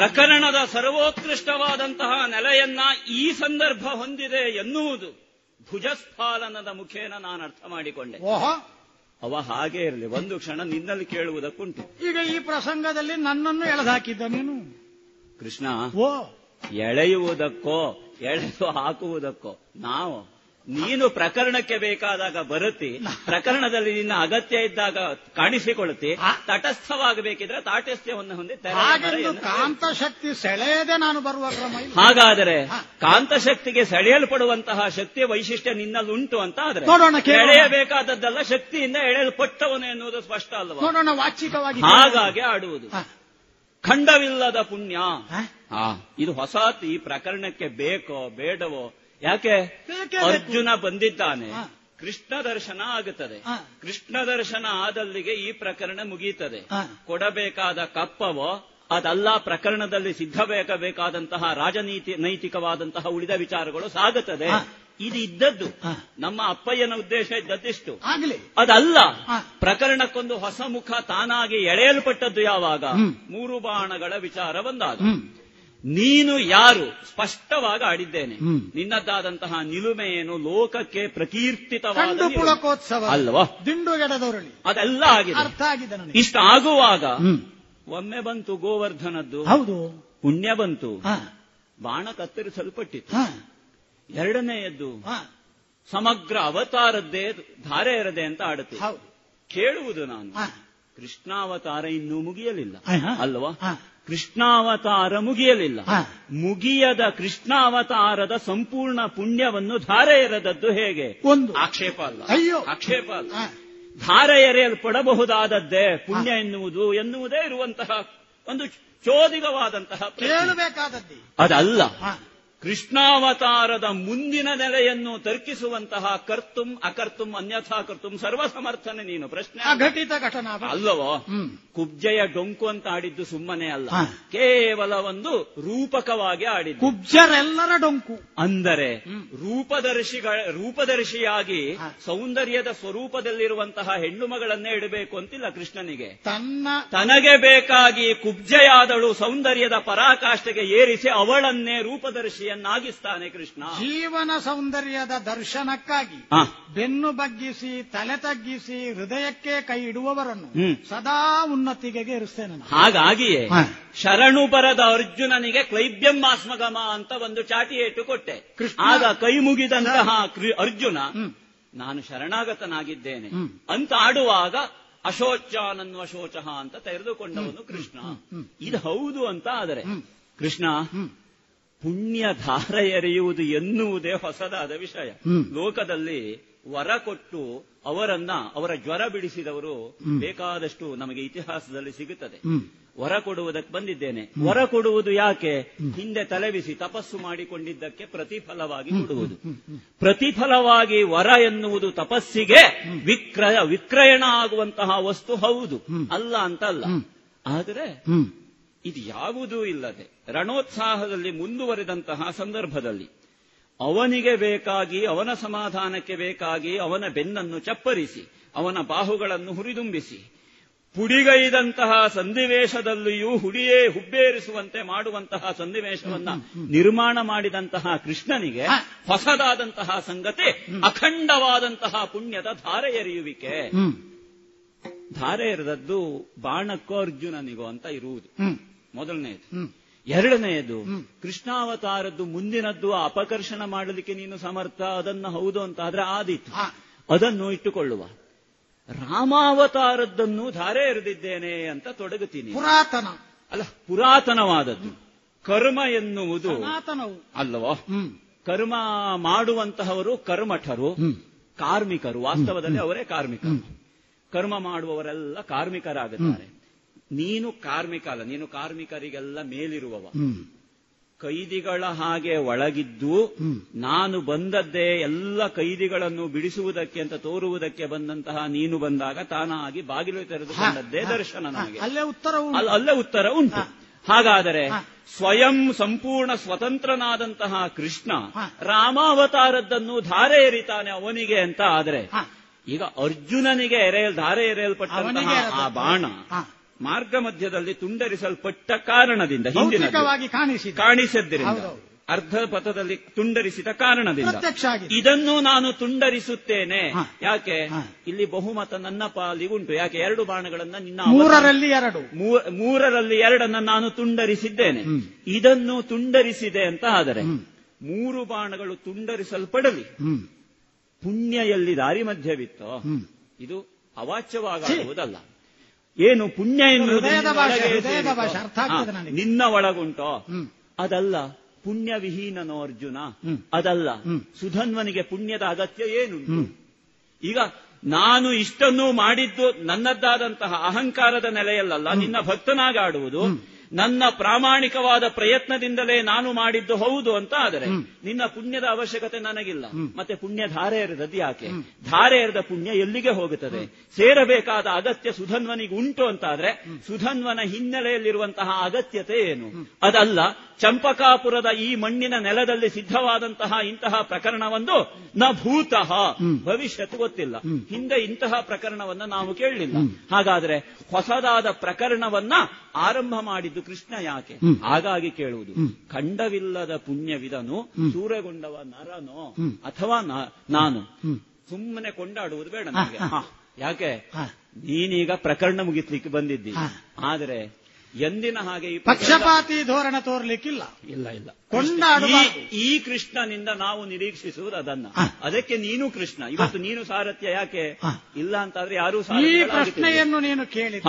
ಪ್ರಕರಣದ ಸರ್ವೋತ್ಕೃಷ್ಟವಾದಂತಹ ನೆಲೆಯನ್ನ ಈ ಸಂದರ್ಭ ಹೊಂದಿದೆ ಎನ್ನುವುದು ಭುಜಸ್ಫಾಲನದ ಮುಖೇನ ನಾನು ಅರ್ಥ ಮಾಡಿಕೊಂಡೆ. ಅವ ಹಾಗೆ ಇರಲಿ. ಒಂದು ಕ್ಷಣ ನಿನ್ನಲ್ಲಿ ಕೇಳುವುದಕ್ಕುಂಟು. ಈಗ ಈ ಪ್ರಸಂಗದಲ್ಲಿ ನನ್ನನ್ನು ಎಳೆದಾಕಿದ್ದ ನೀನು. ಕೃಷ್ಣ ಓ. ಎಳೆಯುವುದಕ್ಕೋ ಎಳೆದು ಹಾಕುವುದಕ್ಕೋ ನಾವು ನೀನು ಪ್ರಕರಣಕ್ಕೆ ಬೇಕಾದಾಗ ಬರುತ್ತಿ. ಪ್ರಕರಣದಲ್ಲಿ ನಿನ್ನ ಅಗತ್ಯ ಇದ್ದಾಗ ಕಾಣಿಸಿಕೊಳ್ಳುತ್ತಿ. ತಟಸ್ಥವಾಗಬೇಕಿದ್ರೆ ತಾಟಸ್ಥ್ಯವನ್ನು ಹೊಂದಿ ಕಾಂತಶಕ್ತಿ ಸೆಳೆಯದೆ ನಾನು ಬರುವ ಕ್ರಮ ಹಾಗಾದರೆ ಕಾಂತಶಕ್ತಿಗೆ ಸೆಳೆಯಲ್ಪಡುವಂತಹ ಶಕ್ತಿಯ ವೈಶಿಷ್ಟ್ಯ ನಿನ್ನಲ್ಲಿ ಉಂಟು ಅಂತ ಆದ್ರೆ. ಎಳೆಯಬೇಕಾದದ್ದಲ್ಲ ಶಕ್ತಿಯಿಂದ ಎಳೆಯಲ್ಪಟ್ಟವನು ಎನ್ನುವುದು ಸ್ಪಷ್ಟ ಅಲ್ವಾ? ನೋಡೋಣ ವಾಚಿಕವಾಗಿ ಹಾಗಾಗಿ ಆಡುವುದು. ಖಂಡವಿಲ್ಲದ ಪುಣ್ಯ. ಇದು ಹೊಸ ಈ ಪ್ರಕರಣಕ್ಕೆ ಬೇಕೋ ಬೇಡವೋ ಯಾಕೆ? ಅರ್ಜುನ ಬಂದಿದ್ದಾನೆ. ಕೃಷ್ಣ ದರ್ಶನ ಆಗುತ್ತದೆ. ಕೃಷ್ಣ ದರ್ಶನ ಆದಲ್ಲಿಗೆ ಈ ಪ್ರಕರಣ ಮುಗಿಯುತ್ತದೆ. ಕೊಡಬೇಕಾದ ಕಪ್ಪವೋ ಅದಲ್ಲ ಪ್ರಕರಣದಲ್ಲಿ ಸಿದ್ಧಬೇಕಾದಂತಹ ರಾಜನೀತಿ ನೈತಿಕವಾದಂತಹ ಉಳಿದ ವಿಚಾರಗಳು ಸಾಗುತ್ತದೆ. ಇದು ಇದ್ದದ್ದು ನಮ್ಮ ಅಪ್ಪಯ್ಯನ ಉದ್ದೇಶ ಇದ್ದದ್ದಿಷ್ಟು. ಆಗ್ಲಿ. ಅದಲ್ಲ. ಪ್ರಕರಣಕ್ಕೊಂದು ಹೊಸ ಮುಖ ತಾನಾಗಿ ಎಳೆಯಲ್ಪಟ್ಟದ್ದು ಯಾವಾಗ? ಮೂರು ಬಾಣಗಳ ವಿಚಾರ ಬಂದಾಗ. ನೀನು ಯಾರು? ಸ್ಪಷ್ಟವಾಗಿ ಆಡಿದ್ದೇನೆ. ನಿನ್ನದ್ದಾದಂತಹ ನಿಲುಮೆ ಏನು ಲೋಕಕ್ಕೆ ಪ್ರಕೀರ್ತಿತವಾದ. ಪುಳಕೋತ್ಸವ. ಅಲ್ವಾ? ದಿಂಡುಗೆಡದವರಳಿ ಅದೆಲ್ಲ ಆಗಿದೆ. ಅರ್ಥ ಆಗಿದೆ ಇಷ್ಟ ಆಗುವಾಗ ಒಮ್ಮೆ ಬಂತು ಗೋವರ್ಧನದ್ದು. ಹೌದು. ಪುಣ್ಯ ಬಂತು. ಬಾಣ ಕತ್ತರಿಸಲ್ಪಟ್ಟಿತ್ತು. ಎರಡನೆಯದ್ದು ಸಮಗ್ರ ಅವತಾರದ್ದೇ ಧಾರೆ ಇರದೆ ಅಂತ ಆಡುತ್ತೆ. ಕೇಳುವುದು ನಾನು. ಕೃಷ್ಣಾವತಾರ ಇನ್ನೂ ಮುಗಿಯಲಿಲ್ಲ. ಅಲ್ವಾ? ಕೃಷ್ಣಾವತಾರ ಮುಗಿಯಲಿಲ್ಲ. ಮುಗಿಯದ ಕೃಷ್ಣಾವತಾರದ ಸಂಪೂರ್ಣ ಪುಣ್ಯವನ್ನು ಧಾರೆ ಎರೆದದ್ದು ಹೇಗೆ? ಒಂದು. ಆಕ್ಷೇಪ ಅಲ್ಲ. ಅಯ್ಯೋ. ಆಕ್ಷೇಪ ಅಲ್ಲ. ಧಾರೆ ಎರೆಯಲ್ಪಡಬಹುದಾದದ್ದೇ ಪುಣ್ಯ ಎನ್ನುವುದು ಎನ್ನುವುದೇ ಇರುವಂತಹ ಒಂದು ಚೋದಿಗವಾದಂತಹ ಹೇಳಬೇಕಾದದ್ದು ಅದಲ್ಲ. ಕೃಷ್ಣಾವತಾರದ ಮುಂದಿನ ನೆಲೆಯನ್ನು ತರ್ಕಿಸುವಂತಹ ಕರ್ತುಂ ಅಕರ್ತುಂ ಅನ್ಯಥಾ ಕರ್ತುಂ ಸರ್ವಸಮರ್ಥನೆ ನೀನು ಪ್ರಶ್ನೆ. ಘಟಿತ ಘಟನಾ. ಅಲ್ಲವೋ? ಕುಬ್ಜೆಯ ಡೊಂಕು ಅಂತ ಆಡಿದ್ದು ಸುಮ್ಮನೆ ಅಲ್ಲ. ಕೇವಲ ಒಂದು ರೂಪಕವಾಗಿ ಆಡಿದ್ದು. ಕುಬ್ಜರೆಲ್ಲರ ಡೊಂಕು. ಅಂದರೆ ರೂಪದರ್ಶಿಗಳ ರೂಪದರ್ಶಿಯಾಗಿ ಸೌಂದರ್ಯದ ಸ್ವರೂಪದಲ್ಲಿರುವಂತಹ ಹೆಣ್ಣು ಮಗಳನ್ನೇ ಇಡಬೇಕು ಅಂತಿಲ್ಲ ಕೃಷ್ಣನಿಗೆ. ತನ್ನ ತನಗೆ ಬೇಕಾಗಿ ಕುಬ್ಜೆಯಾದಳು ಸೌಂದರ್ಯದ ಪರಾಕಾಷ್ಠೆಗೆ ಏರಿಸಿ ಅವಳನ್ನೇ ರೂಪದರ್ಶಿಯನ್ನಾಗಿಸ್ತಾನೆ ಕೃಷ್ಣ. ಜೀವನ ಸೌಂದರ್ಯದ ದರ್ಶನಕ್ಕಾಗಿ ಬೆನ್ನು ಬಗ್ಗಿಸಿ ತಲೆ ತಗ್ಗಿಸಿ ಹೃದಯಕ್ಕೆ ಕೈ ಇಡುವವರನ್ನು. ಸದಾ ಉನ್ನತಿಗೆ ಇರಿಸ್ತೇನೆ ಹಾಗಾಗಿಯೇ ಶರಣು ಬರದ ಅರ್ಜುನನಿಗೆ ಕ್ಲೈಬ್ಯಂ ಆಸ್ಮಗಮ ಅಂತ ಒಂದು ಚಾಟಿ ಏಟು ಕೊಟ್ಟೆ. ಆಗ ಕೈ ಮುಗಿದಂತಹ ಅರ್ಜುನ ನಾನು ಶರಣಾಗತನಾಗಿದ್ದೇನೆ ಅಂತ ಆಡುವಾಗ ಅಶೋಚಾನನ್ವ ಶೋಚ ಅಂತ ತೆರೆದುಕೊಂಡವನು ಕೃಷ್ಣ. ಇದು ಹೌದು ಅಂತ ಆದರೆ ಕೃಷ್ಣ ಪುಣ್ಯ ಧಾರ ಎರೆಯುವುದು ಎನ್ನುವುದೇ ಹೊಸದಾದ ವಿಷಯ. ಲೋಕದಲ್ಲಿ ವರ ಕೊಟ್ಟು ಅವರನ್ನ ಅವರ ಜ್ವರ ಬಿಡಿಸಿದವರು ಬೇಕಾದಷ್ಟು ನಮಗೆ ಇತಿಹಾಸದಲ್ಲಿ ಸಿಗುತ್ತದೆ. ವರ ಕೊಡುವುದಕ್ಕೆ ಬಂದಿದ್ದೇನೆ. ವರ ಕೊಡುವುದು ಯಾಕೆ? ಹಿಂದೆ ತಲೆಬಿಸಿ ತಪಸ್ಸು ಮಾಡಿಕೊಂಡಿದ್ದಕ್ಕೆ ಪ್ರತಿಫಲವಾಗಿ ಕೊಡುವುದು. ಪ್ರತಿಫಲವಾಗಿ ವರ ಎನ್ನುವುದು ತಪಸ್ಸಿಗೆ ವಿಕ್ರಯ ವಿಕ್ರಯಣ ಆಗುವಂತಹ ವಸ್ತು ಹೌದು. ಅಲ್ಲ ಅಂತ ಅಲ್ಲ ಆದರೆ ಇದು ಯಾವುದೂ ಇಲ್ಲದೆ ರಣೋತ್ಸಾಹದಲ್ಲಿ ಮುಂದುವರೆದಂತಹ ಸಂದರ್ಭದಲ್ಲಿ ಅವನಿಗೆ ಬೇಕಾಗಿ ಅವನ ಸಮಾಧಾನಕ್ಕೆ ಬೇಕಾಗಿ ಅವನ ಬೆನ್ನನ್ನು ಚಪ್ಪರಿಸಿ ಅವನ ಬಾಹುಗಳನ್ನು ಹುರಿದುಂಬಿಸಿ. ಪುಡಿಗೈದಂತಹ ಸನ್ನಿವೇಶದಲ್ಲಿಯೂ ಹುಡಿಯೇ ಹುಬ್ಬೇರಿಸುವಂತೆ ಮಾಡುವಂತಹ ಸನ್ನಿವೇಶವನ್ನ ನಿರ್ಮಾಣ ಮಾಡಿದಂತಹ ಕೃಷ್ಣನಿಗೆ ಹೊಸದಾದಂತಹ ಸಂಗತಿ ಅಖಂಡವಾದಂತಹ ಪುಣ್ಯದ ಧಾರೆ ಎರೆಯುವಿಕೆ. ಧಾರೆ ಎರೆದದ್ದು ಬಾಣಕ್ಕೋ ಅರ್ಜುನನಿಗೋ ಅಂತ ಇರುವುದು. ಮೊದಲನೆಯದು ಎರಡನೆಯದು ಕೃಷ್ಣಾವತಾರದ್ದು ಮುಂದಿನದ್ದು ಅಪಕರ್ಷಣ ಮಾಡಲಿಕ್ಕೆ ನೀನು ಸಮರ್ಥ ಅದನ್ನ ಹೌದು ಅಂತ. ಆದ್ರೆ ಆದಿತ್ತು ಅದನ್ನು ಇಟ್ಟುಕೊಳ್ಳುವ. ರಾಮಾವತಾರದ್ದನ್ನು ಧಾರೆ ಎರೆದಿದ್ದೇನೆ ಅಂತ ತೊಡಗುತ್ತೀನಿ. ಪುರಾತನ. ಅಲ್ಲ ಪುರಾತನವಾದದ್ದು. ಕರ್ಮ ಎನ್ನುವುದು. ಅಲ್ಲವೋ? ಕರ್ಮ ಮಾಡುವಂತಹವರು ಕರ್ಮಠರು. ಕಾರ್ಮಿಕರು. ವಾಸ್ತವದಲ್ಲಿ ಅವರೇ ಕಾರ್ಮಿಕರು. ಕರ್ಮ ಮಾಡುವವರೆಲ್ಲ ಕಾರ್ಮಿಕರಾಗುತ್ತಾರೆ. ನೀನು ಕಾರ್ಮಿಕ ಅಲ್ಲ ನೀನು ಕಾರ್ಮಿಕರಿಗೆಲ್ಲ ಮೇಲಿರುವವ. ಕೈದಿಗಳ ಹಾಗೆ ಒಳಗಿದ್ದು ನಾನು ಬಂದದ್ದೇ ಎಲ್ಲ ಕೈದಿಗಳನ್ನು ಬಿಡಿಸುವುದಕ್ಕೆ ಅಂತ ತೋರುವುದಕ್ಕೆ ಬಂದಂತಹ ನೀನು ಬಂದಾಗ ತಾನಾಗಿ ಬಾಗಿಲು ತೆರೆದುಕೊಂಡದ್ದೇ ದರ್ಶನ ನನಗೆ ಅಲ್ಲೇ ಉತ್ತರ ಅಲ್ಲ- ಅಲ್ಲೇ ಉತ್ತರ ಉಂಟು. ಹಾಗಾದರೆ ಸ್ವಯಂ ಸಂಪೂರ್ಣ ಸ್ವತಂತ್ರನಾದಂತಹ ಕೃಷ್ಣ ರಾಮಾವತಾರದ್ದನ್ನು ಧಾರೆ ಎರಿತಾನೆ ಅವನಿಗೆ ಅಂತ ಆದರೆ ಈಗ ಅರ್ಜುನನಿಗೆ ಎರೆಯಲ್ ಧಾರೆ ಎರೆಯಲ್ಪಟ್ಟವನಿಗೆ ಆ ಬಾಣ ಮಾರ್ಗ ಮಧ್ಯದಲ್ಲಿ ತುಂಡರಿಸಲ್ಪಟ್ಟ ಕಾರಣದಿಂದ ಹಿಂದಿನ ಕಾಣಿಸಿ ಕಾಣಿಸಿದೆ ಕಾಣಿಸಿದ್ದರಿಂದ. ಅರ್ಧ ಪಥದಲ್ಲಿ ತುಂಡರಿಸಿದ ಕಾರಣದಿಂದ. ಇದನ್ನು ನಾನು ತುಂಡರಿಸುತ್ತೇನೆ. ಯಾಕೆ? ಇಲ್ಲಿ ಬಹುಮತ ನನ್ನ ಪಾಲಿ ಉಂಟು ಯಾಕೆ? ಎರಡು ಬಾಣಗಳನ್ನ ನಿನ್ನ ಮೂರರಲ್ಲಿ ಎರಡು. ಮೂರರಲ್ಲಿ ಎರಡನ್ನ ನಾನು ತುಂಡರಿಸಿದ್ದೇನೆ. ಇದನ್ನು ತುಂಡರಿಸಿದೆ ಅಂತ ಆದರೆ ಮೂರು ಬಾಣಗಳು ತುಂಡರಿಸಲ್ಪಡಲಿ. ಪುಣ್ಯ ಎಲ್ಲಿ ದಾರಿ ಮಧ್ಯವಿತ್ತೋ ಇದು ಅವಾಚ್ಯವಾಗುವುದಲ್ಲ ಏನು ಪುಣ್ಯ ಎನ್ನುವುದು ನಿನ್ನ ಒಳಗುಂಟು? ನಿನ್ನ ಅದಲ್ಲ ಪುಣ್ಯ ವಿಹೀನನೋ ಅರ್ಜುನ ಅದಲ್ಲ ಸುಧನ್ವನಿಗೆ ಪುಣ್ಯದ ಅಗತ್ಯ ಏನು ಈಗ ನಾನು ಇಷ್ಟನ್ನು ಮಾಡಿದ್ದು ನನ್ನದ್ದಾದಂತಹ ಅಹಂಕಾರದ ನೆಲೆಯಲ್ಲ ನಿನ್ನ ಭಕ್ತನಾಗಾಡುವುದು. ನನ್ನ ಪ್ರಾಮಾಣಿಕವಾದ ಪ್ರಯತ್ನದಿಂದಲೇ ನಾನು ಮಾಡಿದ್ದು ಹೌದು ಅಂತ ಆದರೆ ನಿನ್ನ ಪುಣ್ಯದ ಅವಶ್ಯಕತೆ ನನಗಿಲ್ಲ. ಮತ್ತೆ ಪುಣ್ಯ ಧಾರೆ ಎರೆದದ್ದು ಯಾಕೆ? ಧಾರೆ ಎರೆದ ಪುಣ್ಯ ಎಲ್ಲಿಗೆ ಹೋಗುತ್ತದೆ? ಸೇರಬೇಕಾದ ಅಗತ್ಯ ಸುಧನ್ವನಿಗೆ ಉಂಟು ಅಂತಾದ್ರೆ ಸುಧನ್ವನ ಹಿನ್ನೆಲೆಯಲ್ಲಿರುವಂತಹ ಅಗತ್ಯತೆ ಏನು? ಅದಲ್ಲ ಚಂಪಕಾಪುರದ ಈ ಮಣ್ಣಿನ ನೆಲದಲ್ಲಿ ಸಿದ್ಧವಾದಂತಹ ಇಂತಹ ಪ್ರಕರಣವೊಂದು ನ ಭೂತಃ. ಭವಿಷ್ಯತ್ ಗೊತ್ತಿಲ್ಲ. ಹಿಂದೆ ಇಂತಹ ಪ್ರಕರಣವನ್ನ ನಾವು ಕೇಳಲಿಲ್ಲ. ಹಾಗಾದ್ರೆ ಹೊಸದಾದ ಪ್ರಕರಣವನ್ನ ಆರಂಭ ಮಾಡಿದ್ದು ಕೃಷ್ಣ ಯಾಕೆ? ಹಾಗಾಗಿ ಕೇಳುವುದು. ಖಂಡವಿಲ್ಲದ ಪುಣ್ಯವಿದನು ಸೂರ್ಯಗೊಂಡವ ನರನೋ ಅಥವಾ ನಾನು? ಸುಮ್ಮನೆ ಕೊಂಡಾಡುವುದು ಬೇಡ ನನಗೆ ಯಾಕೆ? ನೀನೀಗ ಪ್ರಕರಣ ಮುಗಿಸ್ಲಿಕ್ಕೆ ಬಂದಿದ್ದಿ. ಆದರೆ ಎಂದಿನ ಹಾಗೆ ಪಕ್ಷಪಾತಿ ಧೋರಣ ತೋರ್ಲಿಕ್ಕಿಲ್ಲ. ಇಲ್ಲ ಇಲ್ಲ. ಕೊಂಡಾಡುವ ಈ- ಕೃಷ್ಣನಿಂದ ನಾವು ನಿರೀಕ್ಷಿಸುವುದು ಅದನ್ನ. ಅದಕ್ಕೆ ನೀನು ಕೃಷ್ಣ. ಇವತ್ತು ನೀನು ಸಾರಥ್ಯ ಯಾಕೆ? ಇಲ್ಲ ಅಂತಾದ್ರೆ ಯಾರು ಈ ಪ್ರಶ್ನೆಯನ್ನು ನೀನು ಕೇಳಿದ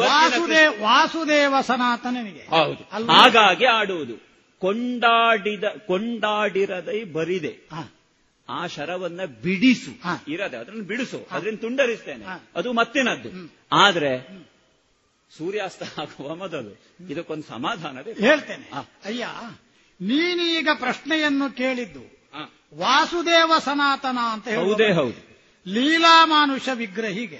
ವಾಸುದೇ ವಾಸುದೇವ ಸನಾತನನಿಗೆ ಹೌದು? ಹಾಗಾಗಿ ಆಡುವುದು. ಕೊಂಡಾಡಿದ ಕೊಂಡಾಡಿರದೈ ಬರಿದೆ. ಆ ಶರವನ್ನ ಬಿಡಿಸು. ಇರದೆ ಅದನ್ನು ಬಿಡಿಸು. ಅದರಿಂದ ತುಂಡರಿಸ್ತೇನೆ. ಅದು ಮತ್ತಿನದ್ದು. ಆದ್ರೆ ಸೂರ್ಯಾಸ್ತ ಆಗುವ ಮೊದಲು ಇದಕ್ಕೊಂದು ಸಮಾಧಾನ ಹೇಳ್ತೇನೆ. ಅಯ್ಯ ನೀನೀಗ ಪ್ರಶ್ನೆಯನ್ನು ಕೇಳಿದ್ದು ವಾಸುದೇವ ಸನಾತನ ಅಂತ ಹೌದೇ ಹೌದು. ಲೀಲಾ ಲೀಲಾಮಾನುಷ ವಿಗ್ರಹಿಗೆ.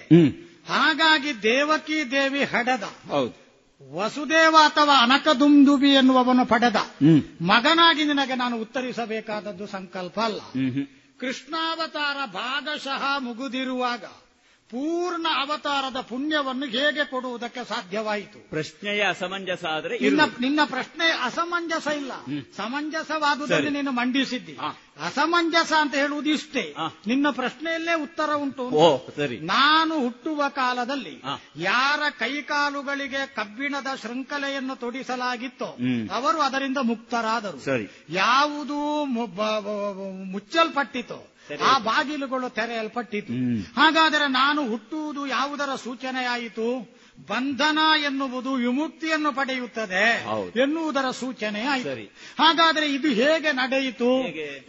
ಹಾಗಾಗಿ ದೇವಕಿ ದೇವಿ ಹಡದ. ಹೌದು. ವಸುದೇವ ಅಥವಾ ಅನಕದುಂದುಬಿ ಎನ್ನುವವನು ಪಡೆದ. ಮಗನಾಗಿ ನಿನಗೆ ನಾನು ಉತ್ತರಿಸಬೇಕಾದದ್ದು ಸಂಕಲ್ಪ ಅಲ್ಲ. ಕೃಷ್ಣಾವತಾರ ಭಾಗಶಃ ಮುಗುದಿರುವಾಗ ಪೂರ್ಣ ಅವತಾರದ ಪುಣ್ಯವನ್ನು ಹೇಗೆ ಕೊಡುವುದಕ್ಕೆ ಸಾಧ್ಯವಾಯಿತು? ಪ್ರಶ್ನೆಯ ಅಸಮಂಜಸ ಆದರೆ ನಿನ್ನ. ನಿನ್ನ ಪ್ರಶ್ನೆ ಅಸಮಂಜಸ ಇಲ್ಲ. ಸಮಂಜಸವಾದುದನ್ನು ನೀನು ಮಂಡಿಸಿದ್ದಿ. ಅಸಮಂಜಸ ಅಂತ ಹೇಳುವುದು ಇಷ್ಟೇ. ನಿನ್ನ ಪ್ರಶ್ನೆಯಲ್ಲೇ ಉತ್ತರ ಉಂಟು ಸರಿ. ನಾನು ಹುಟ್ಟುವ ಕಾಲದಲ್ಲಿ. ಯಾರ ಕೈಕಾಲುಗಳಿಗೆ ಕಬ್ಬಿಣದ ಶೃಂಖಲೆಯನ್ನು ತೊಡಿಸಲಾಗಿತ್ತೋ ಅವರು ಅದರಿಂದ ಮುಕ್ತರಾದರು. ಯಾವುದು ಮುಚ್ಚಲ್ಪಟ್ಟಿತೋ. ಆ ಬಾಗಿಲುಗಳು ತೆರೆಯಲ್ಪಟ್ಟಿತು. ಹಾಗಾದರೆ ನಾನು ಹುಟ್ಟುವುದು ಯಾವುದರ ಸೂಚನೆಯಾಯಿತು? ಬಂಧನ ಎನ್ನುವುದು ವಿಮುಕ್ತಿಯನ್ನು ಪಡೆಯುತ್ತದೆ. ಎನ್ನುವುದರ ಸೂಚನೆ ಆಯಿತು. ಹಾಗಾದರೆ ಇದು ಹೇಗೆ ನಡೆಯಿತು?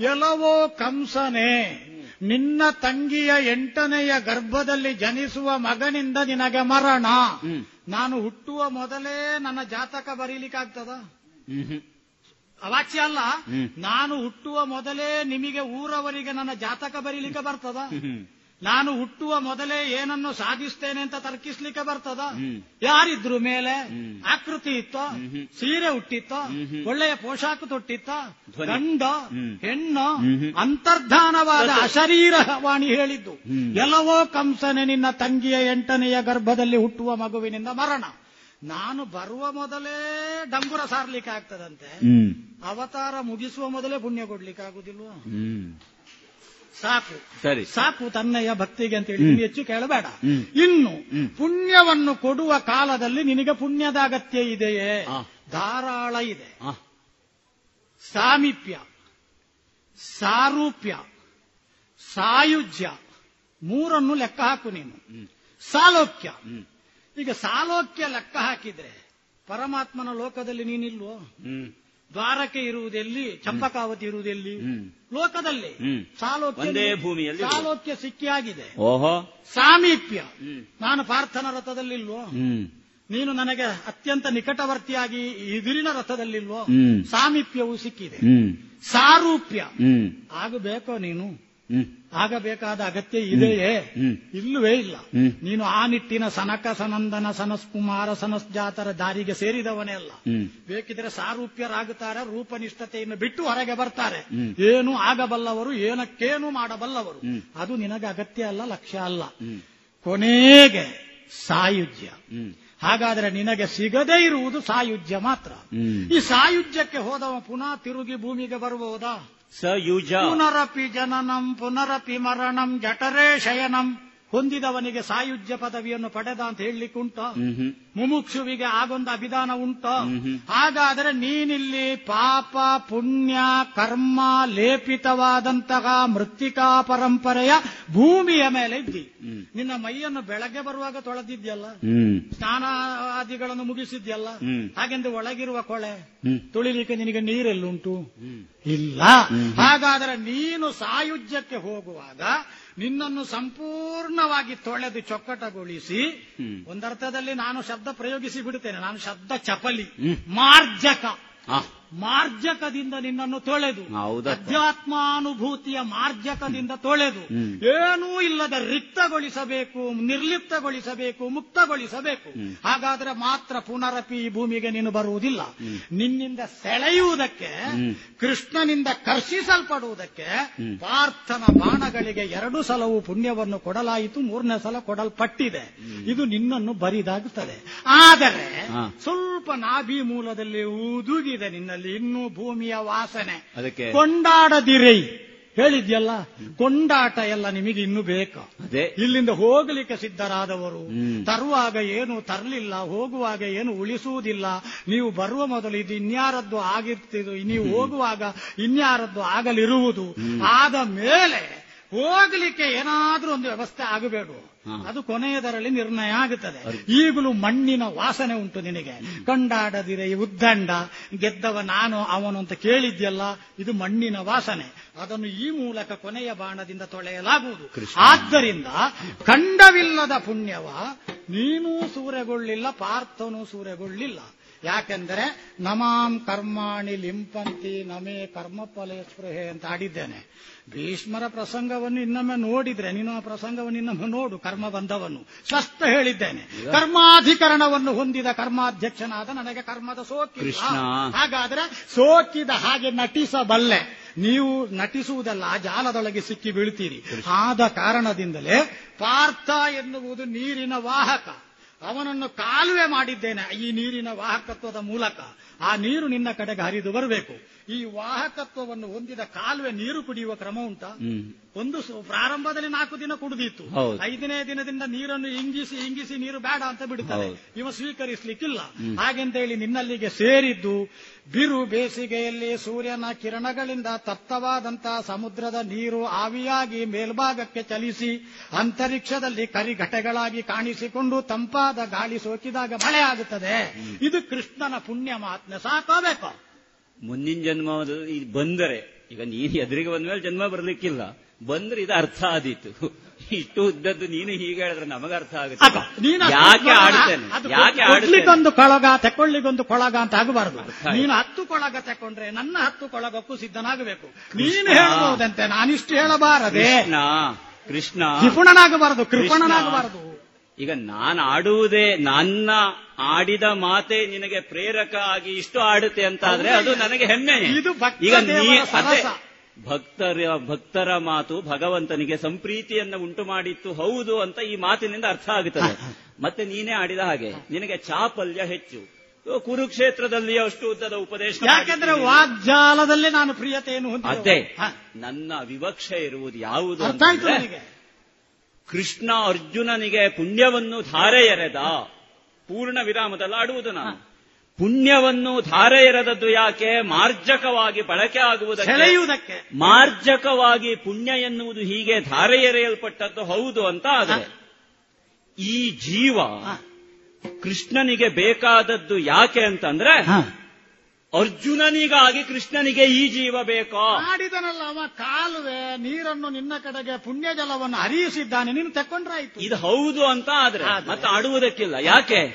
ಎಲ್ಲವೋ ಕಂಸನೆ ನಿನ್ನ ತಂಗಿಯ ಎಂಟನೆಯ ಗರ್ಭದಲ್ಲಿ ಜನಿಸುವ ಮಗನಿಂದ ನಿನಗೆ ಮರಣ. ನಾನು ಹುಟ್ಟುವ ಮೊದಲೇ ನನ್ನ ಜಾತಕ ಬರೀಲಿಕ್ಕಾಗ್ತದ? ಅವಾಚ್ಯ ಅಲ್ಲ. ನಾನು ಹುಟ್ಟುವ ಮೊದಲೇ ನಿಮಗೆ ಊರವರಿಗೆ ನನ್ನ ಜಾತಕ ಬರೀಲಿಕ್ಕೆ ಬರ್ತದ? ನಾನು ಹುಟ್ಟುವ ಮೊದಲೇ ಏನನ್ನು ಸಾಧಿಸ್ತೇನೆ ಅಂತ ತರ್ಕಿಸ್ಲಿಕ್ಕೆ ಬರ್ತದ? ಯಾರಿದ್ರು ಮೇಲೆ ಆಕೃತಿ ಇತ್ತೋ? ಸೀರೆ ಹುಟ್ಟಿತ್ತೋ. ಒಳ್ಳೆಯ ಪೋಷಾಕ ತೊಟ್ಟಿತ್ತ? ಗಂಡ. ಹೆಣ್ಣು. ಅಂತರ್ಧಾನವಾದ. ಅಶರೀರವಾಣಿ ಹೇಳಿದ್ದು. ಎಲ್ಲವೋ ಕಂಸನೆ ನಿನ್ನ ತಂಗಿಯ ಎಂಟನೆಯ ಗರ್ಭದಲ್ಲಿ ಹುಟ್ಟುವ ಮಗುವಿನಿಂದ ಮರಣ. ನಾನು ಬರುವ ಮೊದಲೇ ಡಂಗುರ ಸಾರ್ಲಿಕ್ಕೆ ಆಗ್ತದಂತೆ. ಅವತಾರ ಮುಗಿಸುವ ಮೊದಲೇ ಪುಣ್ಯ ಕೊಡ್ಲಿಕ್ಕೆ ಆಗುದಿಲ್ವಾ? ಸಾಕು. ಸರಿ. ಸಾಕು ತನ್ನಯ್ಯ ಭಕ್ತಿಗೆ ಅಂತ ಹೇಳಿ ಹೆಚ್ಚು ಕೇಳಬೇಡ. ಇನ್ನು ಪುಣ್ಯವನ್ನು ಕೊಡುವ ಕಾಲದಲ್ಲಿ ನಿನಗೆ ಪುಣ್ಯದ ಅಗತ್ಯ ಇದೆಯೇ. ಧಾರಾಳ ಇದೆ. ಸಾಮೀಪ್ಯ ಸಾರೂಪ್ಯ ಸಾಯುಜ್ಯ ಮೂರನ್ನು ಲೆಕ್ಕ ಹಾಕು ನೀನು. ಸಾಲೋಕ್ಯ. ಈಗ ಸಾಲೋಕ್ಯ ಲೆಕ್ಕ ಹಾಕಿದ್ರೆ ಪರಮಾತ್ಮನ ಲೋಕದಲ್ಲಿ ನೀನಿಲ್ವೋ? ಹ್ಮ್. ದ್ವಾರಕೆ ಇರುವುದೆಲ್ಲಿ? ಚಂಪಕಾವತಿ ಇರುವುದೆಲ್ಲಿ? ಲೋಕದಲ್ಲಿ. ಸಾಲೋಕ್ಯ ಭೂಮಿಯಲ್ಲಿ ಸಾಲೋಕ್ಯ ಸಿಕ್ಕಿಯಾಗಿದೆ. ಓಹೋ. ಸಾಮೀಪ್ಯ. ಹ್ಮ್. ನಾನು ಪ್ರಾರ್ಥನಾ ರಥದಲ್ಲಿಲ್ವೋ? ಹ್ಮ್. ನೀನು ನನಗೆ ಅತ್ಯಂತ ನಿಕಟವರ್ತಿಯಾಗಿ ಎದುರಿನ ರಥದಲ್ಲಿಲ್ವೋ. ಸಾಮೀಪ್ಯವು ಸಿಕ್ಕಿದೆ. ಸಾರೂಪ್ಯ. ಹ್ಮ್. ಆಗಬೇಕೋ ನೀನು? ಆಗಬೇಕಾದ ಅಗತ್ಯ ಇದೆಯೇ. ಇಲ್ಲವೇ ಇಲ್ಲ. ನೀನು ಆ ನಿಟ್ಟಿನ ಸನಕ ಸನಂದನ ಸನಸ್ ಕುಮಾರ ಸನಸ್ ಜಾತರ ದಾರಿಗೆ ಸೇರಿದವನೇ ಅಲ್ಲ. ಬೇಕಿದ್ರೆ ಸಾರೂಪ್ಯರಾಗುತ್ತಾರೆ ರೂಪನಿಷ್ಠತೆಯನ್ನು ಬಿಟ್ಟು ಹೊರಗೆ ಬರ್ತಾರೆ. ಏನು ಆಗಬಲ್ಲವರು ಏನಕ್ಕೇನು ಮಾಡಬಲ್ಲವರು. ಅದು ನಿನಗೆ ಅಗತ್ಯ ಅಲ್ಲ ಲಕ್ಷ್ಯ ಅಲ್ಲ. ಕೊನೆಗೆ ಸಾಯುಜ್ಯ. ಹಾಗಾದ್ರೆ ನಿನಗೆ ಸಿಗದೇ ಇರುವುದು ಸಾಯುಜ್ಯ ಮಾತ್ರ. ಈ ಸಾಯುಜ್ಯಕ್ಕೆ ಹೋದವ ಪುನಃ ತಿರುಗಿ ಭೂಮಿಗೆ ಬರಬಹುದಾ स युजम् पुनरपि जननम् पुनरपि मरणम् जठरे शयनम्। ಹೊಂದಿದವನಿಗೆ ಸಾಯುಜ್ಯ ಪದವಿಯನ್ನು ಪಡೆದ ಅಂತ ಹೇಳಲಿಕ್ಕುಂಟ ಮುಮುಕ್ಷುವಿಗೆ ಆಗೊಂದು ಅಭಿಧಾನ ಉಂಟ. ಹಾಗಾದರೆ ನೀನಿಲ್ಲಿ ಪಾಪ ಪುಣ್ಯ ಕರ್ಮ ಲೇಪಿತವಾದಂತಹ ಮೃತ್ತಿಕಾ ಪರಂಪರೆಯ ಭೂಮಿಯ ಮೇಲೆ ಇದ್ದಿ. ನಿನ್ನ ಮೈಯನ್ನು ಬೆಳಗ್ಗೆ ಬರುವಾಗ ತೊಳೆದಿದ್ಯಲ್ಲ ಸ್ನಾನ ಸ್ನಾನಾದಿಗಳನ್ನು ಮುಗಿಸಿದ್ಯಲ್ಲ. ಹಾಗೆಂದು ಒಳಗಿರುವ ಕೊಳೆ ತೊಳಿಲಿಕ್ಕೆ ನಿನಗೆ ನೀರೆಲ್ಲುಂಟು. ಇಲ್ಲ. ಹಾಗಾದರೆ ನೀನು ಸಾಯುಜ್ಯಕ್ಕೆ ಹೋಗುವಾಗ ನಿನ್ನನ್ನು ಸಂಪೂರ್ಣವಾಗಿ ತೊಳೆದು ಚೊಕ್ಕಟಗೊಳಿಸಿ. ಒಂದರ್ಥದಲ್ಲಿ ನಾನು ಶಬ್ದ ಪ್ರಯೋಗಿಸಿ ಬಿಡುತ್ತೇನೆ. ನಾನು ಶಬ್ದ ಚಪಲಿ ಮಾರ್ಜಕ. ಮಾರ್ಜಕದಿಂದ ನಿನ್ನನ್ನು ತೊಳೆದು. ಅಧ್ಯಾತ್ಮಾನುಭೂತಿಯ ಮಾರ್ಜಕದಿಂದ ತೊಳೆದು. ಏನೂ ಇಲ್ಲದ ರಿಕ್ತಗೊಳಿಸಬೇಕು ನಿರ್ಲಿಪ್ತಗೊಳಿಸಬೇಕು ಮುಕ್ತಗೊಳಿಸಬೇಕು. ಹಾಗಾದ್ರೆ ಮಾತ್ರ ಪುನರಪಿ ಈ ಭೂಮಿಗೆ ನೀನು ಬರುವುದಿಲ್ಲ ನಿನ್ನಿಂದ ಸೆಳೆಯುವುದಕ್ಕೆ. ಕೃಷ್ಣನಿಂದ ಕರ್ಷಿಸಲ್ಪಡುವುದಕ್ಕೆ. ಪಾರ್ಥನ ಬಾಣಗಳಿಗೆ ಎರಡು ಸಲವು ಪುಣ್ಯವನ್ನು ಕೊಡಲಾಯಿತು ಮೂರನೇ ಸಲ ಕೊಡಲ್ಪಟ್ಟಿದೆ ಇದು ನಿನ್ನನ್ನು ಬರಿದಾಗುತ್ತದೆ ಆದರೆ ಸ್ವಲ್ಪ ನಾಭಿ ಮೂಲದಲ್ಲಿ ಊದುಗಿದೆ ನಿನ್ನಲ್ಲಿ ಇನ್ನೂ ಭೂಮಿಯ ವಾಸನೆ. ಅದಕ್ಕೆ? ಕೊಂಡಾಡದಿರೈ. ಹೇಳಿದ್ಯಲ್ಲ ಕೊಂಡಾಟ ಎಲ್ಲ ನಿಮಗೆ ಇನ್ನು ಬೇಕು? ಅದೇ. ಇಲ್ಲಿಂದ ಹೋಗಲಿಕ್ಕೆ ಸಿದ್ಧರಾದವರು. ತರುವಾಗ ಏನು ತರಲಿಲ್ಲ ಹೋಗುವಾಗ ಏನು ಉಳಿಸುವುದಿಲ್ಲ. ನೀವು ಬರುವ ಮೊದಲು ಇದು ಇನ್ಯಾರದ್ದು ಆಗಿರ್ತಿದ್ದು ನೀವು ಹೋಗುವಾಗ ಇನ್ಯಾರದ್ದು ಆಗಲಿರುವುದು. ಆದ ಮೇಲೆ ಹೋಗಲಿಕ್ಕೆ ಏನಾದ್ರೂ ಒಂದು ವ್ಯವಸ್ಥೆ ಆಗಬೇಡ. ಹಾ. ಅದು ಕೊನೆಯದರಲ್ಲಿ ನಿರ್ಣಯ ಆಗುತ್ತದೆ. ಈಗಲೂ ಮಣ್ಣಿನ ವಾಸನೆ ಉಂಟು ನಿನಗೆ. ಕಂಡಾಡದಿರ ಈ ಉದ್ದಂಡ ಗೆದ್ದವ ನಾನು ಅವನು ಅಂತ ಕೇಳಿದ್ಯಲ್ಲ ಇದು ಮಣ್ಣಿನ ವಾಸನೆ. ಅದನ್ನು ಈ ಮೂಲಕ ಕೊನೆಯ ಬಾಣದಿಂದ ತೊಳೆಯಲಾಗುವುದು. ಆದ್ದರಿಂದ ಕಂಡವಿಲ್ಲದ ಪುಣ್ಯವ ನೀನೂ ಸೂರೆಗೊಳ್ಳಿಲ್ಲ ಪಾರ್ಥನೂ ಸೂರೆಗೊಳ್ಳಿಲ್ಲ. ಯಾಕೆಂದರೆ ನಮಾಂ ಕರ್ಮಾಣಿ ಲಿಂಪಂತಿ ನಮೇ ಕರ್ಮ ಫಲೇ ಸ್ಪೃಹೆ ಅಂತ ಆಡಿದ್ದೇನೆ. ಭೀಷ್ಮರ ಪ್ರಸಂಗವನ್ನು ಇನ್ನೊಮ್ಮೆ ನೋಡಿದ್ರೆ ನೀನು ಆ ಪ್ರಸಂಗವನ್ನು ಇನ್ನೊಮ್ಮೆ ನೋಡು ಕರ್ಮ ಬಂಧವನ್ನು ಸ್ಪಷ್ಟ ಹೇಳಿದ್ದೇನೆ. ಕರ್ಮಾಧಿಕರಣವನ್ನು ಹೊಂದಿದ ಕರ್ಮಾಧ್ಯಕ್ಷನಾದ ನನಗೆ ಕರ್ಮದ ಸೋಕಿ. ಹಾಗಾದ್ರೆ ಸೋಕಿದ ಹಾಗೆ ನಟಿಸಬಲ್ಲೆ. ನೀವು ನಟಿಸುವುದಲ್ಲ ಆ ಜಾಲದೊಳಗೆ ಸಿಕ್ಕಿ ಬೀಳ್ತೀರಿ. ಆದ ಕಾರಣದಿಂದಲೇ ಪಾರ್ಥ ಎನ್ನುವುದು ನೀರಿನ ವಾಹಕ. ಅವನನ್ನು ಕಾಲುವೆ ಮಾಡಿದ್ದೇನೆ. ಈ ನೀರಿನ ವಾಹಕತ್ವದ ಮೂಲಕ ಆ ನೀರು ನಿನ್ನ ಕಡೆಗೆ ಹರಿದು ಬರಬೇಕು. ಈ ವಾಹಕತ್ವವನ್ನು ಹೊಂದಿದ ಕಾಲುವೆ ನೀರು ಕುಡಿಯುವ ಕ್ರಮ ಉಂಟಾ? ಒಂದು ಪ್ರಾರಂಭದಲ್ಲಿ ನಾಲ್ಕು ದಿನ ಕುಡಿದಿತ್ತು. ಐದನೇ ದಿನದಿಂದ ನೀರನ್ನು ಇಂಗಿಸಿ ಇಂಗಿಸಿ ನೀರು ಬೇಡ ಅಂತ ಬಿಡುತ್ತಾರೆ. ಇವ ಸ್ವೀಕರಿಸಲಿಕ್ಕಿಲ್ಲ. ಹಾಗೆಂತ ಹೇಳಿ ನಿನ್ನಲ್ಲಿಗೆ ಸೇರಿದ್ದು ಬಿರು ಬೇಸಿಗೆಯಲ್ಲಿ ಸೂರ್ಯನ ಕಿರಣಗಳಿಂದ ತಪ್ತವಾದಂತಹ ಸಮುದ್ರದ ನೀರು ಆವಿಯಾಗಿ ಮೇಲ್ಭಾಗಕ್ಕೆ ಚಲಿಸಿ ಅಂತರಿಕ್ಷದಲ್ಲಿ ಕರಿಘಟೆಗಳಾಗಿ ಕಾಣಿಸಿಕೊಂಡು ತಂಪಾದ ಗಾಳಿ ಸೋಕಿದಾಗ ಮಳೆ ಆಗುತ್ತದೆ. ಇದು ಕೃಷ್ಣನ ಪುಣ್ಯ ಮಹಾತ್ಮೆ ಸಾಕೋಬೇಕು ಮುಂದಿನ ಜನ್ಮ ಬಂದರೆ ಈಗ ನೀನು ಎದುರಿಗೆ ಬಂದ ಮೇಲೆ ಜನ್ಮ ಬರ್ಲಿಕ್ಕಿಲ್ಲ. ಬಂದ್ರೆ ಇದು ಅರ್ಥ ಆದೀತು. ಇಷ್ಟು ಉದ್ದದ್ದು ನೀನು ಹೀಗೆ ಹೇಳಿದ್ರೆ ನಮಗ ಅರ್ಥ ಆಗುತ್ತೆ. ಯಾಕೆ ಆಡ್ತೇನೆ? ಯಾಕೆ ಕೊಡ್ಲಿಕ್ಕೊಂದು ಕೊಳಗ ತೆಕ್ಕೊಳ್ಳಿಗೊಂದು ಕೊಳಗ ಅಂತ ಆಗಬಾರದು. ನೀನು ಹತ್ತು ಕೊಳಗ ತಕೊಂಡ್ರೆ ನನ್ನ ಹತ್ತು ಕೊಳಗಕ್ಕೂ ಸಿದ್ಧನಾಗಬೇಕು. ನೀನು. ಹೇಳಬಹುದಂತೆ ನಾನಿಷ್ಟು ಹೇಳಬಾರದೆ. ಕೃಷ್ಣ ಕೃಷ್ಣ. ಕೃಪಣನಾಗಬಾರದು ಕೃಪಣನಾಗಬಾರದು. ಈಗ ನಾನು ಆಡುವುದೇ ನನ್ನ ಆಡಿದ ಮಾತೆ ನಿನಗೆ ಪ್ರೇರಕ ಆಗಿ ಇಷ್ಟು ಆಡುತ್ತೆ ಅಂತಾದ್ರೆ ಅದು ನನಗೆ ಹೆಮ್ಮೆ. ಇದು ಭಕ್ತ ಈಗ ನೀ ಅದೇ ಭಕ್ತರ ಭಕ್ತರ ಮಾತು ಭಗವಂತನಿಗೆ ಸಂಪ್ರೀತಿಯನ್ನ ಉಂಟು ಮಾಡಿತ್ತು ಹೌದು ಅಂತ ಈ ಮಾತಿನಿಂದ ಅರ್ಥ ಆಗುತ್ತದೆ. ಮತ್ತೆ ನೀನೇ ಆಡಿದ ಹಾಗೆ ನಿನಗೆ ಚಾಪಲ್ಯ ಹೆಚ್ಚು. ಕುರುಕ್ಷೇತ್ರದಲ್ಲಿ ಅಷ್ಟು ಉದ್ದದ ಉಪದೇಶ ಯಾಕೆಂದ್ರೆ. ವಾಗ್ಜಾಲದಲ್ಲಿ ನಾನು ಪ್ರಿಯತೆಯನ್ನು ಅದೇ ನನ್ನ ವಿವಕ್ಷೆ ಇರುವುದು ಯಾವುದು ಅರ್ಥ ಆಯ್ತು ಅಂತಂದ್ರೆ, ನನಗೆ ಕೃಷ್ಣ ಅರ್ಜುನನಿಗೆ ಪುಣ್ಯವನ್ನು ಧಾರೆ ಎರೆದ ಪೂರ್ಣ ವಿರಾಮದಲ್ಲಿ ಆಡುವುದು ನಾನು. ಪುಣ್ಯವನ್ನು ಧಾರೆ ಎರೆದದ್ದು ಯಾಕೆ? ಮಾರ್ಜಕವಾಗಿ ಬಳಕೆ ಆಗುವುದಕ್ಕೆ. ಮಾರ್ಜಕವಾಗಿ ಪುಣ್ಯ ಎನ್ನುವುದು ಹೀಗೆ ಧಾರೆ ಎರೆಯಲ್ಪಟ್ಟದ್ದು ಹೌದು ಅಂತ ಆದರೆ ಈ ಜೀವ ಕೃಷ್ಣನಿಗೆ ಬೇಕಾದದ್ದು ಯಾಕೆ ಅಂತಂದ್ರೆ ಅರ್ಜುನನಿಗಾಗಿ ಕೃಷ್ಣನಿಗೆ ಈ ಜೀವ ಬೇಕೋ? ಮಾಡಿದನಲ್ಲ ಅವ ಕಾಲುವೆ ನೀರನ್ನು ನಿನ್ನ ಕಡೆಗೆ ಪುಣ್ಯ ಜಲವನ್ನು ಹರಿಯಿಸಿದ್ದಾನೆ ನೀನು ತೆಕ್ಕೊಂಡ್ರಾಯ್ತು. ಇದು ಹೌದು ಅಂತ ಆದ್ರೆ ಮತ್ತೆ ಆಡುವುದಕ್ಕಿಲ್ಲ. ಯಾಕೆ?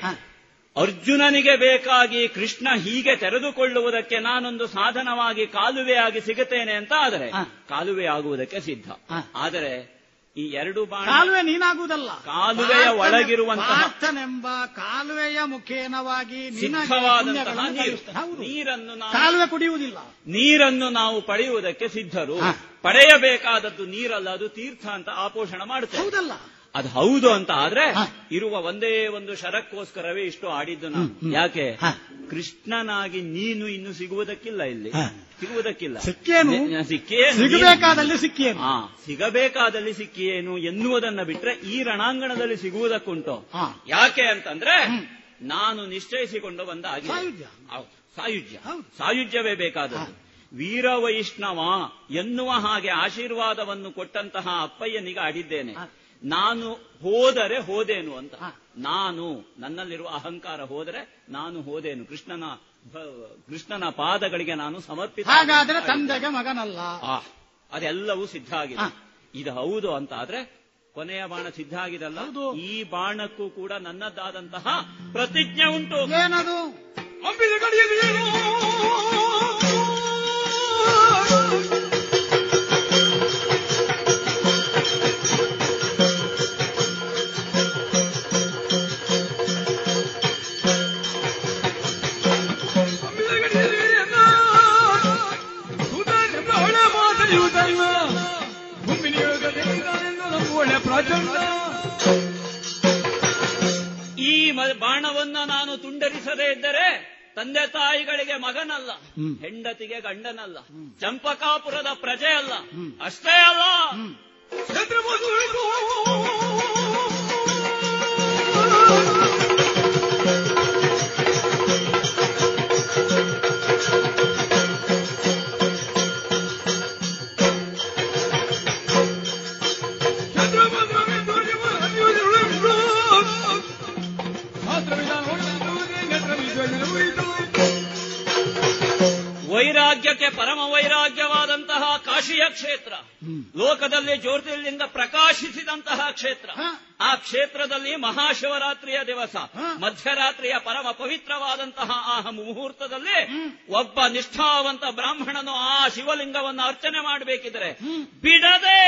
ಅರ್ಜುನನಿಗೆ ಬೇಕಾಗಿ ಕೃಷ್ಣ ಹೀಗೆ ತೆರೆದುಕೊಳ್ಳುವುದಕ್ಕೆ ನಾನೊಂದು ಸಾಧನವಾಗಿ ಕಾಲುವೆಯಾಗಿ ಸಿಗುತ್ತೇನೆ ಅಂತ ಆದರೆ ಕಾಲುವೆ ಆಗುವುದಕ್ಕೆ ಸಿದ್ಧ. ಆದರೆ ಈ ಎರಡು ಬಾಣ ಕಾಲುವೆ ನೀನಾಗುವುದಲ್ಲ. ಕಾಲುವೆಯ ಪ್ರಾರ್ಥನೆ- ಒಳಗಿರುವಂತಹ ಪ್ರಾರ್ಥನೆಂಬ ಕಾಲುವೆಯ ಮುಖೇನವಾಗಿ ನಿನಗೆ ಸಿದ್ಧವಾದಂತಹ ನೀರು. ನೀರನ್ನು ನಾವು ಕಾಲುವೆ ಕುಡಿಯುವುದಿಲ್ಲ. ನೀರನ್ನು ನಾವು ಪಡೆಯುವುದಕ್ಕೆ ಸಿದ್ಧರು. ಪಡೆಯಬೇಕಾದದ್ದು ನೀರಲ್ಲ ಅದು ತೀರ್ಥ ಅಂತ ಆಪೋಷಣ ಮಾಡುತ್ತೆ. ಹೌದಲ್ಲ. ಅದು ಹೌದು ಅಂತ ಆದ್ರೆ ಇರುವ ಒಂದೇ ಒಂದು ಶರಕ್ಕೋಸ್ಕರವೇ ಇಷ್ಟು ಆಡಿದ್ದು ನಾನು ಯಾಕೆ? ಕೃಷ್ಣನಾಗಿ ನೀನು ಇನ್ನು ಸಿಗುವುದಕ್ಕಿಲ್ಲ ಇಲ್ಲಿ. ಸಿಗುವುದಕ್ಕಿಲ್ಲ. ಸಿಕ್ಕೇನು? ಸಿಕ್ಕೇ ಸಿಕ್ಕೇನು? ಸಿಗಬೇಕಾದಲ್ಲಿ ಸಿಕ್ಕಿಯೇನು ಸಿಗಬೇಕಾದಲ್ಲಿ ಸಿಕ್ಕಿಯೇನು ಎನ್ನುವುದನ್ನ ಬಿಟ್ರೆ ಈ ರಣಾಂಗಣದಲ್ಲಿ ಸಿಗುವುದಕ್ಕುಂಟು. ಯಾಕೆ ಅಂತಂದ್ರೆ ನಾನು ನಿಶ್ಚಯಿಸಿಕೊಂಡು ಬಂದ ಆಗಿ ಸಾಯುಜ್ಯ. ಸಾಯುಜ್ಯವೇ ಬೇಕಾದದ್ದು. ವೀರ ವೈಷ್ಣವ ಎನ್ನುವ ಹಾಗೆ ಆಶೀರ್ವಾದವನ್ನು ಕೊಟ್ಟಂತಹ ಅಪ್ಪಯ್ಯನಿಗೆ ಆಡಿದ್ದೇನೆ. ನಾನು ಹೋದರೆ ಹೋದೇನು ಅಂತ. ನಾನು ನನ್ನಲ್ಲಿರುವ ಅಹಂಕಾರ ಹೋದರೆ ನಾನು ಹೋದೇನು. ಕೃಷ್ಣನ ಕೃಷ್ಣನ ಪಾದಗಳಿಗೆ ನಾನು ಸಮರ್ಪಿತ ಹಾಗಾದ್ರೆ ತಂದೆಗೆ ಮಗನಲ್ಲ. ಅದೆಲ್ಲವೂ ಸಿದ್ಧ ಆಗಿದೆ. ಇದು ಹೌದು ಅಂತ ಆದ್ರೆ ಕೊನೆಯ ಬಾಣ ಸಿದ್ಧ ಆಗಿದಲ್ಲ. ಈ ಬಾಣಕ್ಕೂ ಕೂಡ ನನ್ನದಾದಂತಹ ಪ್ರತಿಜ್ಞೆ ಉಂಟು. ಏನದು? ಅಂಬಿನ ಈ ಬಾಣವನ್ನ ನಾನು ತುಂಡರಿಸದೇ ಇದ್ದರೆ ತಂದೆ ತಾಯಿಗಳಿಗೆ ಮಗನಲ್ಲ ಹೆಂಡತಿಗೆ ಗಂಡನಲ್ಲ ಚಂಪಕಾಪುರದ ಪ್ರಜೆ ಅಲ್ಲ ಅಷ್ಟೇ ಅಲ್ಲ. ವೈರಾಗ್ಯಕ್ಕೆ ಪರಮ ವೈರಾಗ್ಯವಾದಂತಹ ಕಾಶಿಯ ಕ್ಷೇತ್ರ. ಲೋಕದಲ್ಲಿ ಜ್ಯೋತಿರ್ಲಿಂಗ ಪ್ರಕಾಶಿಸಿದಂತಹ ಕ್ಷೇತ್ರ. ಆ ಕ್ಷೇತ್ರದಲ್ಲಿ ಮಹಾಶಿವರಾತ್ರಿಯ ದಿವಸ ಮಧ್ಯರಾತ್ರಿಯ ಪರಮ ಪವಿತ್ರವಾದಂತಹ ಆ ಮುಹೂರ್ತದಲ್ಲಿ ಒಬ್ಬ ನಿಷ್ಠಾವಂತ ಬ್ರಾಹ್ಮಣನು ಆ ಶಿವಲಿಂಗವನ್ನು ಅರ್ಚನೆ ಮಾಡಬೇಕಿದ್ರೆ ಬಿಡದೆ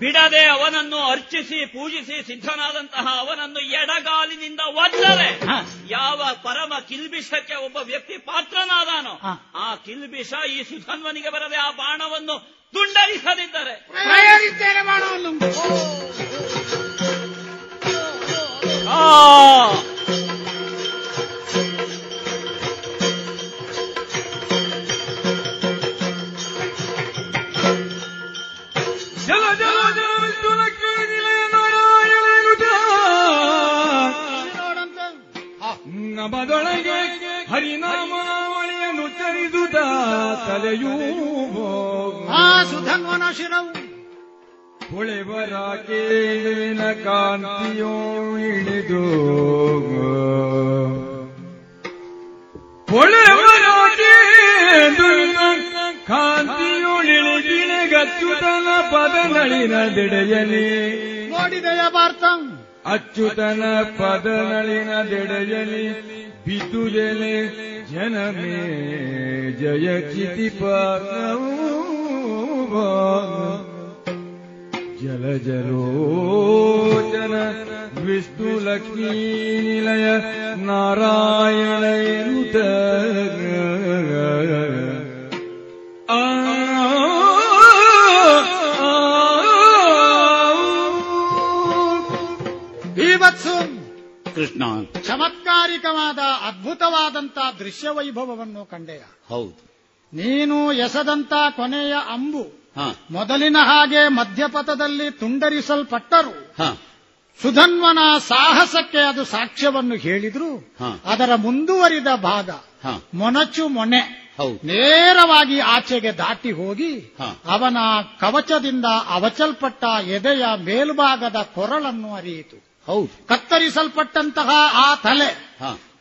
ಬಿಡದೆ ಅವನನ್ನು ಅರ್ಚಿಸಿ ಪೂಜಿಸಿ ಸಿದ್ಧನಾದಂತಹ ಅವನನ್ನು ಎಡಗಾಲಿನಿಂದ ಒದ್ದರೆ ಯಾವ ಪರಮ ಕಿಲ್ಬಿಷಕ್ಕೆ ಒಬ್ಬ ವ್ಯಕ್ತಿ ಪಾತ್ರನಾದಾನೋ ಆ ಕಿಲ್ಬಿಷ ಈ ಸುಧನ್ವನಿಗೆ ಬರದೆ ಆ ಬಾಣವನ್ನು ತುಂಡರಿಸದಿದ್ದರೆ ಬಾಣವನ್ನು. ನಭದೊಳಗೆ ಹರಿನಾಮಾವಳಿಯನ್ನು ಚರಿದುದ ತಲೆಯೂ ಸುಧನ್ವನ ಶಿರವು. ಹೊಳೆವರಾಕೇನ ಕಾಂತಿಯೋ ಇಳಿದು ಹೊಳೆವರಾಕೇಂದುವಿನ ಕಾಂತಿಯೊಳಿಳಿಗಿಣಗಚ್ಚುತನ ಪದನಳಿನ ದಿಡೆಯಲಿ ನೋಡಿದೆಯ ಭಾರತ ಅಚ್ಚುತನ ಪದನಳಿನ ದೆಡೆಯಲಿ पितुजले जनमे जय जिति पल जन विष्णुलक्ष्मीलय नारायणय उदगवत्सु कृष्णा। ಚಮತ್ಕಾರಿಕವಾದ ಅದ್ಭುತವಾದಂತ ದೃಶ್ಯ ವೈಭವವನ್ನು ಕಂಡೆಯ. ಹೌದು. ನೀನು ಎಸದಂತ ಕೊನೆಯ ಅಂಬು ಮೊದಲಿನ ಹಾಗೆ ಮಧ್ಯಪಥದಲ್ಲಿ ತುಂಡರಿಸಲ್ಪಟ್ಟರು. ಸುಧನ್ವನ ಸಾಹಸಕ್ಕೆ ಅದು ಸಾಕ್ಷ್ಯವನ್ನು ಹೇಳಿದ್ರು. ಅದರ ಮುಂದುವರಿದ ಭಾಗ ಮೊನಚು ಮೊನೆ. ನೇರವಾಗಿ ಆಚೆಗೆ ದಾಟಿ ಹೋಗಿ ಅವನ ಕವಚದಿಂದ ಅವಚಲ್ಪಟ್ಟ ಎದೆಯ ಮೇಲ್ಭಾಗದ ಕೊರಳನ್ನು ಅರಿಯಿತು. ಹೌದು. ಕತ್ತರಿಸಲ್ಪಟ್ಟಂತಹ ಆ ತಲೆ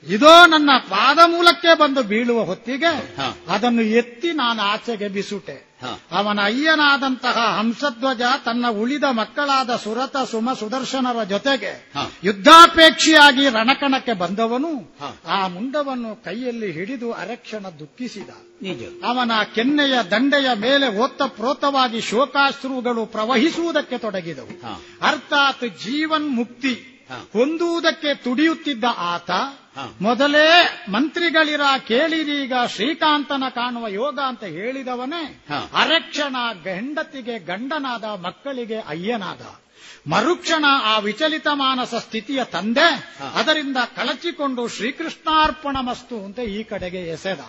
ಇದೋ ನನ್ನ ಪಾದ ಮೂಲಕ್ಕೆ ಬಂದು ಬೀಳುವ ಹೊತ್ತಿಗೆ ಅದನ್ನು ಎತ್ತಿ ನಾನು ಆಚೆಗೆ ಬಿಸುಟೆ. ಅವನ ಅಯ್ಯನಾದಂತಹ ಹಂಸಧ್ವಜ ತನ್ನ ಉಳಿದ ಮಕ್ಕಳಾದ ಸುರತ ಸುಮ ಸುದರ್ಶನರ ಜೊತೆಗೆ ಯುದ್ಧಾಪೇಕ್ಷಿಯಾಗಿ ರಣಕಣಕ್ಕೆ ಬಂದವನು. ಆ ಮುಂಡವನ್ನು ಕೈಯಲ್ಲಿ ಹಿಡಿದು ಅರಕ್ಷಣ ದುಃಖಿಸಿದ. ಅವನ ಕೆನ್ನೆಯ ದಂಡೆಯ ಮೇಲೆ ಓತಪ್ರೋತವಾಗಿ ಶೋಕಾಶ್ರುಗಳು ಪ್ರವಹಿಸುವುದಕ್ಕೆ ತೊಡಗಿದವು. ಅರ್ಥಾತ್ ಜೀವನ್ ಮುಕ್ತಿ ಹೊಂದುವುದಕ್ಕೆ ತುಡಿಯುತ್ತಿದ್ದ ಆತ ಮೊದಲೇ ಮಂತ್ರಿಗಳಿರ ಕೇಳಿರೀಗ ಶ್ರೀಕಾಂತನ ಕಾಣುವ ಯೋಗ ಅಂತ ಹೇಳಿದವನೇ ಅರಕ್ಷಣ ಹೆಂಡತಿಗೆ ಗಂಡನಾದ ಮಕ್ಕಳಿಗೆ ಅಯ್ಯನಾದ. ಮರುಕ್ಷಣ ಆ ವಿಚಲಿತ ಮಾನಸ ಸ್ಥಿತಿಯ ತಂದೆ. ಅದರಿಂದ ಕಳಚಿಕೊಂಡು ಶ್ರೀಕೃಷ್ಣಾರ್ಪಣ ಮಸ್ತು ಅಂತ ಈ ಕಡೆಗೆ ಎಸೆದ.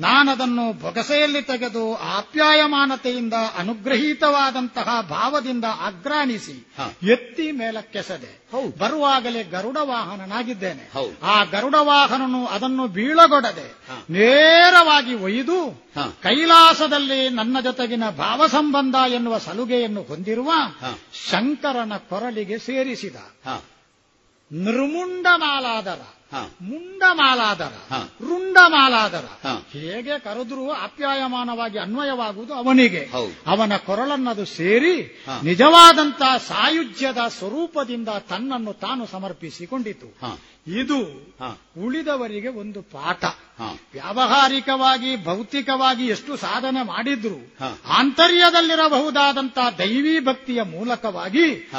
ನಾನದನ್ನು ಬೊಗಸೆಯಲ್ಲಿ ತೆಗೆದು ಆಪ್ಯಾಯಮಾನತೆಯಿಂದ ಅನುಗ್ರಹೀತವಾದಂತಹ ಭಾವದಿಂದ ಅಗ್ರಾಣಿಸಿ ಎತ್ತಿ ಮೇಲಕ್ಕೆಸೆದೆ. ಬರುವಾಗಲೇ ಗರುಡ ವಾಹನನಾಗಿದ್ದೇನೆ. ಆ ಗರುಡ ವಾಹನನು ಅದನ್ನು ಬೀಳಗೊಡದೆ ನೇರವಾಗಿ ಒಯ್ದು ಕೈಲಾಸದಲ್ಲಿ ನನ್ನ ಜೊತೆಗಿನ ಭಾವ ಸಂಬಂಧ ಎನ್ನುವ ಸಲುಗೆಯನ್ನು ಹೊಂದಿರುವ ಶಂಕರನ ಕೊರಳಿಗೆ ಸೇರಿಸಿದ. ನೃಮುಂಡ ಮಾಲಾದರ ಮುಂಡ ಮಾಲಾದರ ರುಂಡ ಮಾಲಾದರ ಹೇಗೆ ಕರೆದ್ರೂ ಅಪ್ಯಾಯಮಾನವಾಗಿ ಅನ್ವಯವಾಗುವುದು ಅವನಿಗೆ. ಅವನ ಕೊರಳನ್ನದು ಸೇರಿ ನಿಜವಾದಂತಹ ಸಾಯುಜ್ಯದ ಸ್ವರೂಪದಿಂದ ತನ್ನನ್ನು ತಾನು ಸಮರ್ಪಿಸಿಕೊಂಡಿತು. ಇದು ಉಳಿದವರಿಗೆ ಒಂದು ಪಾಠ. ವ್ಯಾವಹಾರಿಕವಾಗಿ ಭೌತಿಕವಾಗಿ ಎಷ್ಟು ಸಾಧನೆ ಮಾಡಿದ್ರು ಆಂತರ್ಯದಲ್ಲಿರಬಹುದಾದಂತಹ ದೈವಿ ಭಕ್ತಿಯ ಮೂಲಕವಾಗಿ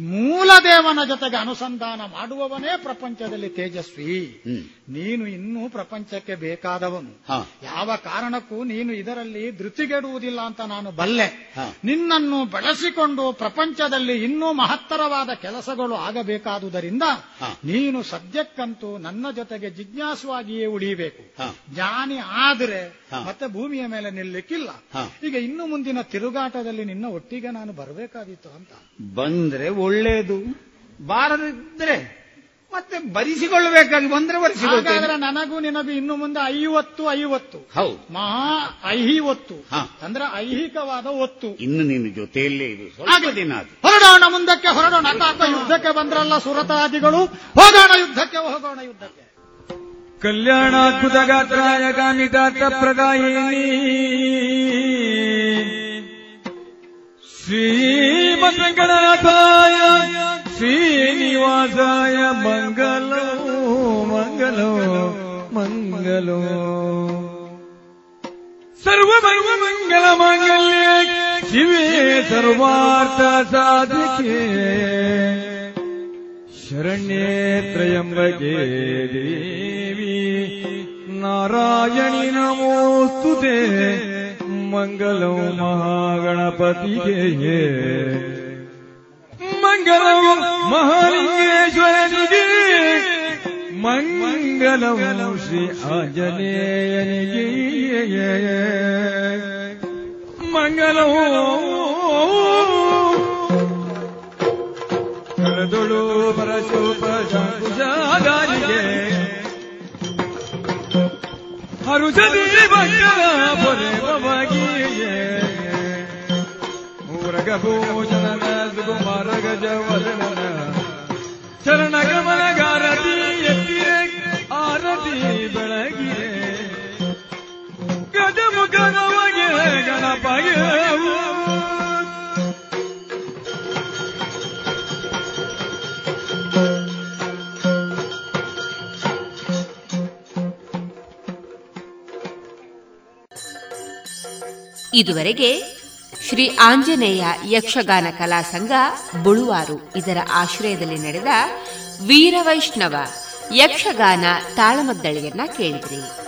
ಮೂಲದೇವನ ಜೊತೆಗೆ ಅನುಸಂಧಾನ ಮಾಡುವವನೇ ಪ್ರಪಂಚದಲ್ಲಿ ತೇಜಸ್ವಿ. ನೀನು ಇನ್ನೂ ಪ್ರಪಂಚಕ್ಕೆ ಬೇಕಾದವನು. ಯಾವ ಕಾರಣಕ್ಕೂ ನೀನು ಇದರಲ್ಲಿ ಧೃತಿಗೆಡುವುದಿಲ್ಲ ಅಂತ ನಾನು ಬಲ್ಲೆ. ನಿನ್ನನ್ನು ಬೆಳೆಸಿಕೊಂಡು ಪ್ರಪಂಚದಲ್ಲಿ ಇನ್ನೂ ಮಹತ್ತರವಾದ ಕೆಲಸಗಳು ಆಗಬೇಕಾದುದರಿಂದ ನೀನು ಸದ್ಯಕ್ಕಂತೂ ನನ್ನ ಜೊತೆಗೆ ಜಿಜ್ಞಾಸುವಾಗಿಯೇ ಉಳಿಯಬೇಕು. ಜ್ಞಾನಿ ಆದ್ರೆ ಮತ್ತೆ ಭೂಮಿಯ ಮೇಲೆ ನಿಲ್ಲಕ್ಕಿಲ್ಲ. ಈಗ ಇನ್ನು ಮುಂದಿನ ತಿರುಗಾಟದಲ್ಲಿ ನಿನ್ನ ಒಟ್ಟಿಗೆ ನಾನು ಬರಬೇಕಾದಿತ್ತು ಅಂತ. ಬಂದ್ರೆ ಒಳ್ಳೇದು. ಬಾರದಿದ್ರೆ ಮತ್ತೆ ಬರಿಸಿಕೊಳ್ಳಬೇಕಾಗಿ ಬಂದ್ರೆ ಬರಿಸಿಕೊಳ್ಳ ನನಗೂ ನಿನಗೂ ಇನ್ನು ಮುಂದೆ ಐವತ್ತು ಐವತ್ತು. ಹೌದು. ಮಹಾ ಐಹಿವತ್ತು ಅಂದ್ರೆ ಐಹಿಕವಾದ ಒತ್ತು. ಇನ್ನು ನಿನ್ನ ಜೊತೆಯಲ್ಲೇ ಇದು. ಅದು ಹೊರಡೋಣ ಮುಂದಕ್ಕೆ ಹೊರಡೋಣ. ಅಕ್ಕ ಯುದ್ಧಕ್ಕೆ ಬಂದ್ರಲ್ಲ ಸುರತಾದಿಗಳು. ಹೋಗೋಣ ಯುದ್ಧಕ್ಕೆ ಹೋಗೋಣ ಯುದ್ಧಕ್ಕೆ. ಕಲ್ಯಾಣ ಕಲ್ಯಾಣಾದ್ಭುತ ಗಾತ್ರಾಯ ಗಾತ್ರ ಪ್ರದಾಯಿನಿ. ಶ್ರೀಮದ್ವೆಂಕಟನಾಥಾಯ ಶ್ರೀನಿವಾಸಾಯ ಮಂಗಲೋ ಮಂಗಲೋ ಮಂಗಲೋ. ಸರ್ವ ಮಂಗಲ ಮಾಂಗಲ್ಯ, ಶಿವೇ ಸರ್ವಾರ್ಥ ಸಾಧಿಕೆ. ಶರಣ್ಯೇ ತ್ರಯಂಬಗೆ ದೇವಿ, ನಾರಾಯಣಿ ನಮೋಸ್ತುತೆ ಮಂಗಲಂ ಮಹಾಗಣಪತಿಗೆ ಮಂಗಲಂ ಮಹಾಲಿಂಗೇಶ್ವರನಿಗೆ ಮಂಗಲಂ ಶ್ರೀ ಆಂಜನೇಯನಿಗೆ ಮಂಗಲಂ ಕರದೊಳು ಪರಶೋಪ ಶಂಕುಶಾಗಾರಿಗೆ ಹರುಷದಿ ಬಂಗಲ ಪೊರೆ ಬಗಿಯೇ ಊರಗಭೂಷಣನ ಸುಕುಮಾರ ಗಜವದನ ಚರಣ ಗಮನಗಾರತಿ ಎತ್ತಿರೆ ಆರತಿ ಬೆಳಗಿರೆ ಗಜಮುಖನವಗೆ ಗಣಪಗೆ ಇದುವರೆಗೆ ಶ್ರೀ ಆಂಜನೇಯ ಯಕ್ಷಗಾನ ಕಲಾ ಸಂಘ ಬುಳುವಾರು ಇದರ ಆಶ್ರಯದಲ್ಲಿ ನಡೆದ ವೀರವೈಷ್ಣವ ಯಕ್ಷಗಾನ ತಾಳಮದ್ದಳೆಯನ್ನ ಕೇಳಿದ್ರಿ.